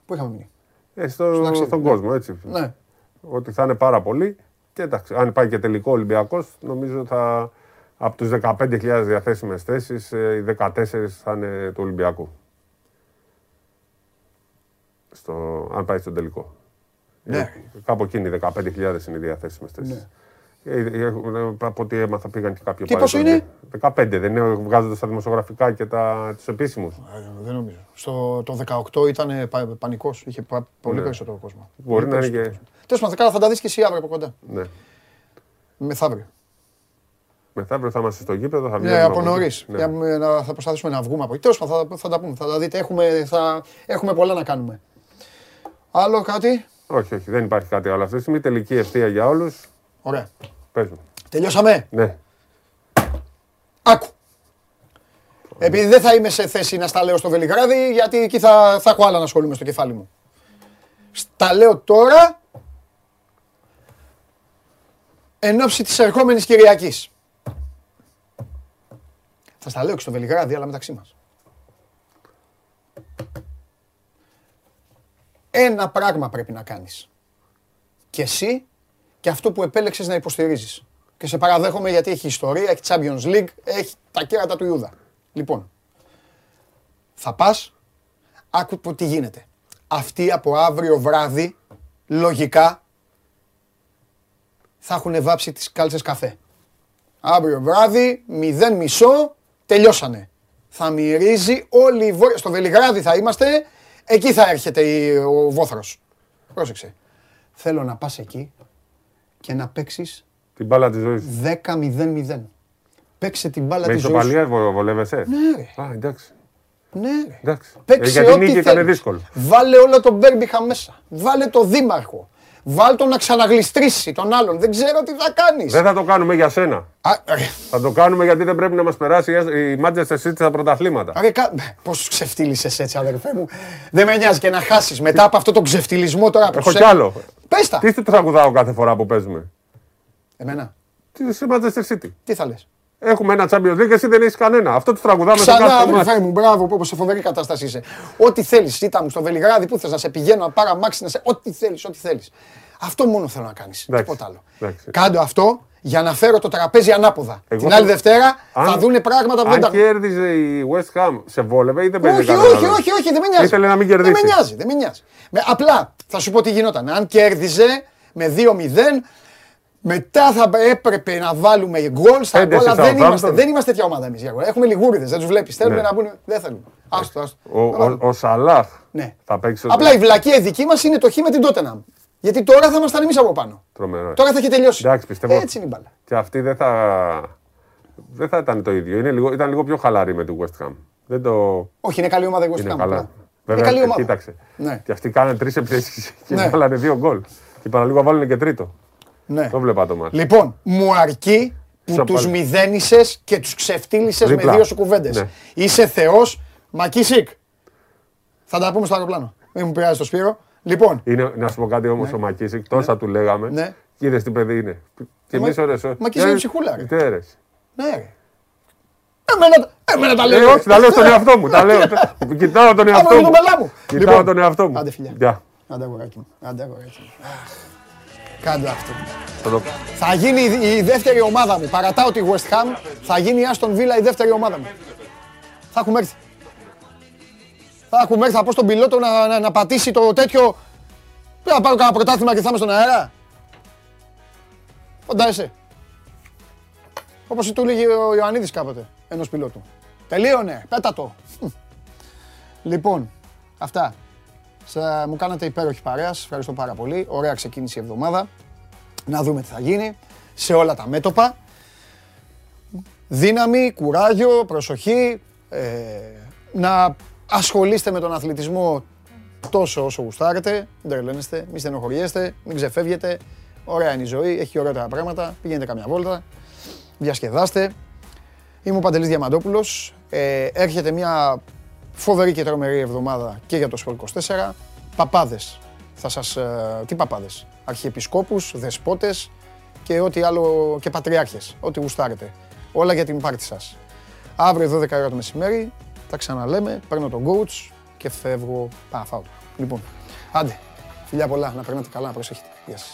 πού είχαμε μείνει; Ε, στο, στον κόσμο, έτσι. Ναι. Ότι θα είναι πάρα πολύ. Και εντάξει, αν πάει και τελικό Ολυμπιακός, νομίζω θα από τους 15.000 διαθέσιμες θέσεις, ε, οι 14 θα είναι του Ολυμπιακού. Στο, αν πάει στον τελικό. Ναι. Ε, κάπου εκείνοι 15.000 είναι οι διαθέσιμες θέσεις. Ναι. Ε, ε, από ό,τι έμαθα πήγαν και κάποιοι Τι πόσο είναι; 15, δεν είναι βγάζοντας τα δημοσιογραφικά και τα, τους επίσημους. δεν νομίζω. Στο, το 18 ήταν πανικός, είχε πολύ ναι. περισσότερο κόσμο. Μπορεί να είναι και... Τέλος πάντων, θα τα δεις και εσύ αύριο από κοντά. Ναι. Μεθαύριο. Μεθαύριο θα είμαστε στο γήπεδο. Θα ναι, από νωρίς. Ναι. Θα προσπαθήσουμε να βγούμε από εκεί. Τέλος πάντων, θα, θα, τα πούμε. Θα τα δείτε. Έχουμε, θα, έχουμε πολλά να κάνουμε. Άλλο κάτι; Όχι, όχι, δεν υπάρχει κάτι άλλο αυτή τη στιγμή. Τελική ευθεία για όλους. Ωραία. Πες μου. Τελειώσαμε; Ναι. Άκου. Επειδή δεν θα είμαι σε θέση να στα λέω στο Βελιγράδι, γιατί εκεί θα, θα έχω άλλα να ασχολούμαι στο κεφάλι μου. Στα λέω τώρα, εν ώψη της ερχόμενης Κυριακής. Θα στα λέω και στο Βελιγράδι, αλλά μεταξύ μας. Ένα πράγμα πρέπει να κάνεις. Και εσύ και αυτό που επέλεξες να υποστηρίζεις. Και σε παραδέχομαι γιατί έχει ιστορία, έχει Champions League, έχει τα κέρατα του Ιούδα. Λοιπόν, θα πας, άκου τι γίνεται. Αυτοί από αύριο βράδυ, λογικά, θα έχουν βάψει τις κάλτσες καφέ. Αύριο βράδυ, μηδέν μισό, τελειώσανε. Θα μυρίζει όλη η βόρεια. Στο Βελιγράδι θα είμαστε, εκεί θα έρχεται ο βόθρος. Πρόσεξε. Θέλω να πας εκεί, και να παίξεις. Την μπάλα της ζωής 10-0-0. Παίξε την μπάλα της ζωής. Με ισοπαλία βολεύεσαι; Ναι. Ρε. Α, εντάξει. Ναι, ρε. εντάξει. Παίξε ε, γιατί ό,τι ήταν δύσκολο. Βάλε όλο τον Μπέρμπιχα μέσα. Βάλε το δήμαρχο. Βάλ τον να ξαναγλιστρήσει τον άλλον. Δεν ξέρω τι θα κάνεις. Δεν θα το κάνουμε για σένα. Α, θα το κάνουμε γιατί δεν πρέπει να μας περάσει η Manchester City στα πρωταθλήματα. κα... Πώς ξεφτύλισε έτσι, αδερφέ μου. Δεν με νοιάζει και να χάσεις μετά από αυτό το ξεφτυλισμό τώρα. Έχω κι άλλο. Πες τα. Τι σου τραγουδάω κάθε φορά που παίζουμε; Εμένα. Τι σε Manchester City. Τι θα λες; Έχουμε ένα Champions League και εσύ δεν έχεις κανένα. Αυτό του τραγουδάμε σε κάθε αδερφέ μου, μπράβο, που σε φοβερή κατάσταση είσαι. Ό,τι θέλεις, ήταν μου στο Βελιγράδι, που θες να σε πηγαίνω, να πάρω αμάξι, να σε. Ό,τι θέλεις, ό,τι θέλεις. Αυτό μόνο θέλω να κάνεις. Τίποτα άλλο. Κάντο αυτό για να φέρω το τραπέζι ανάποδα. Εγώ Την άλλη Δευτέρα αν, θα δούνε πράγματα που δεν τα. Αν κέρδιζε η West Ham, σε βόλευε ή δεν παίζει όχι, όχι, όχι, όχι, δεν με νοιάζει. Ήθελε να μην κερδίσει. Δεν με νοιάζει, δεν με νοιάζει. Με, απλά θα σου πω τι γινόταν. Αν κέρδιζε με 2-0, μετά θα έπρεπε να βάλουμε γκολ στα γκολ. Δεν είμαστε, δεν είμαστε τέτοια ομάδα εμείς. Έχουμε λιγούριδες, δεν τους βλέπεις. Θέλουμε ναι. να μπουν. Δεν θέλουμε. Άστο, άστο. Ο, ο, ο Σαλάχ ναι. θα παίξει. Απλά η βλακία δική μας είναι το χ με την Τότεναμ. Γιατί τώρα θα ήμασταν εμείς από πάνω. Τρομερό. Τώρα θα έχει τελειώσει. Εντάξει, πιστεύω. Έτσι είναι η μπάλα. Και αυτή δεν θα, δεν θα ήταν το ίδιο. Είναι λίγο, ήταν λίγο πιο χαλαρή με τη West Ham. Δεν το... Όχι, είναι καλή ομάδα η West Ham. Καλά. Βέβαια, είναι καλή ομάδα. κοίταξε. Ναι. Και αυτοί κάνανε τρεις επιθέσεις και ναι. βάλανε δύο γκολ. Και παραλίγο βάλουν και τρίτο. Ναι. Το βλέπα το μάτι. Λοιπόν, μου αρκεί που τους μηδένισες και τους ξεφτύλισες με δύο σου κουβέντες. Ναι. Είσαι Θεός, Μακίσικ. Θα τα πούμε στο αεροπλάνο. Μην μου πειράζει το Σπύρο. Λοιπόν. Είναι, να σου πω κάτι όμως ναι. ο Μακίσικ, τόσα ναι. του λέγαμε. Ναι. Και είδες τι παιδί είναι. Και εμείς ώρες. Μακίσικ είναι ψυχούλα. Τι αίρε. Ναι, ρε. Εμένα, εμένα τα λέω. Ε, όχι, τα λέω στον εαυτό μου. τα λέω. Κοιτάω τον εαυτό μου. Κοιτάω λοιπόν, τον εαυτό μου. Άντε φιλιά. Άντε αγοράκι μου. Άντε αγοράκι μου. Κάντε αυτό. Θα γίνει η δεύτερη ομάδα μου. Παρατάω τη West Ham. Θα γίνει η Aston Villa η δεύτερη ομάδα μου. Θα έχουμε έρθει. Θα έχουμε έρθει, θα πω στον πιλότο να, να, να πατήσει το τέτοιο. Δεν θα πάρω κανένα πρωτάθλημα και θα είμαι στον αέρα. Φαντάζεσαι. Όπως του έλεγε ο Ιωαννίδης κάποτε, ενός πιλότου. Τελείωνε, πέτα το. Λοιπόν, αυτά. Σα, μου κάνατε υπέροχη παρέα, σας ευχαριστώ πάρα πολύ. Ωραία ξεκίνησε η εβδομάδα. Να δούμε τι θα γίνει σε όλα τα μέτωπα. Δύναμη, κουράγιο, προσοχή. Ε, να ασχολείστε με τον αθλητισμό τόσο όσο γουστάρετε. Μην τρελαίνεστε, μην στενοχωριέστε, μην ξεφεύγετε. Ωραία είναι η ζωή, έχει ωραία πράγματα. Πηγαίνετε καμιά βόλτα, διασκεδάστε. Είμαι ο Παντελής Διαμαντόπουλος. Ε, έρχεται μια Φοβερή και τρομερή εβδομάδα και για το Σπορ 24. Παπάδες. Θα σας... Ε, τι παπάδες. Αρχιεπισκόπους, δεσπότες και ό,τι άλλο και πατριάρχες. Ό,τι γουστάρετε. Όλα για την πάρτι σας. Αύριο 12 ώρα το μεσημέρι. Τα ξαναλέμε. Παίρνω τον coach και φεύγω. Α, φάω. Λοιπόν, άντε. Φιλιά πολλά. Να περνάτε καλά. Να προσέχετε. Γεια σας.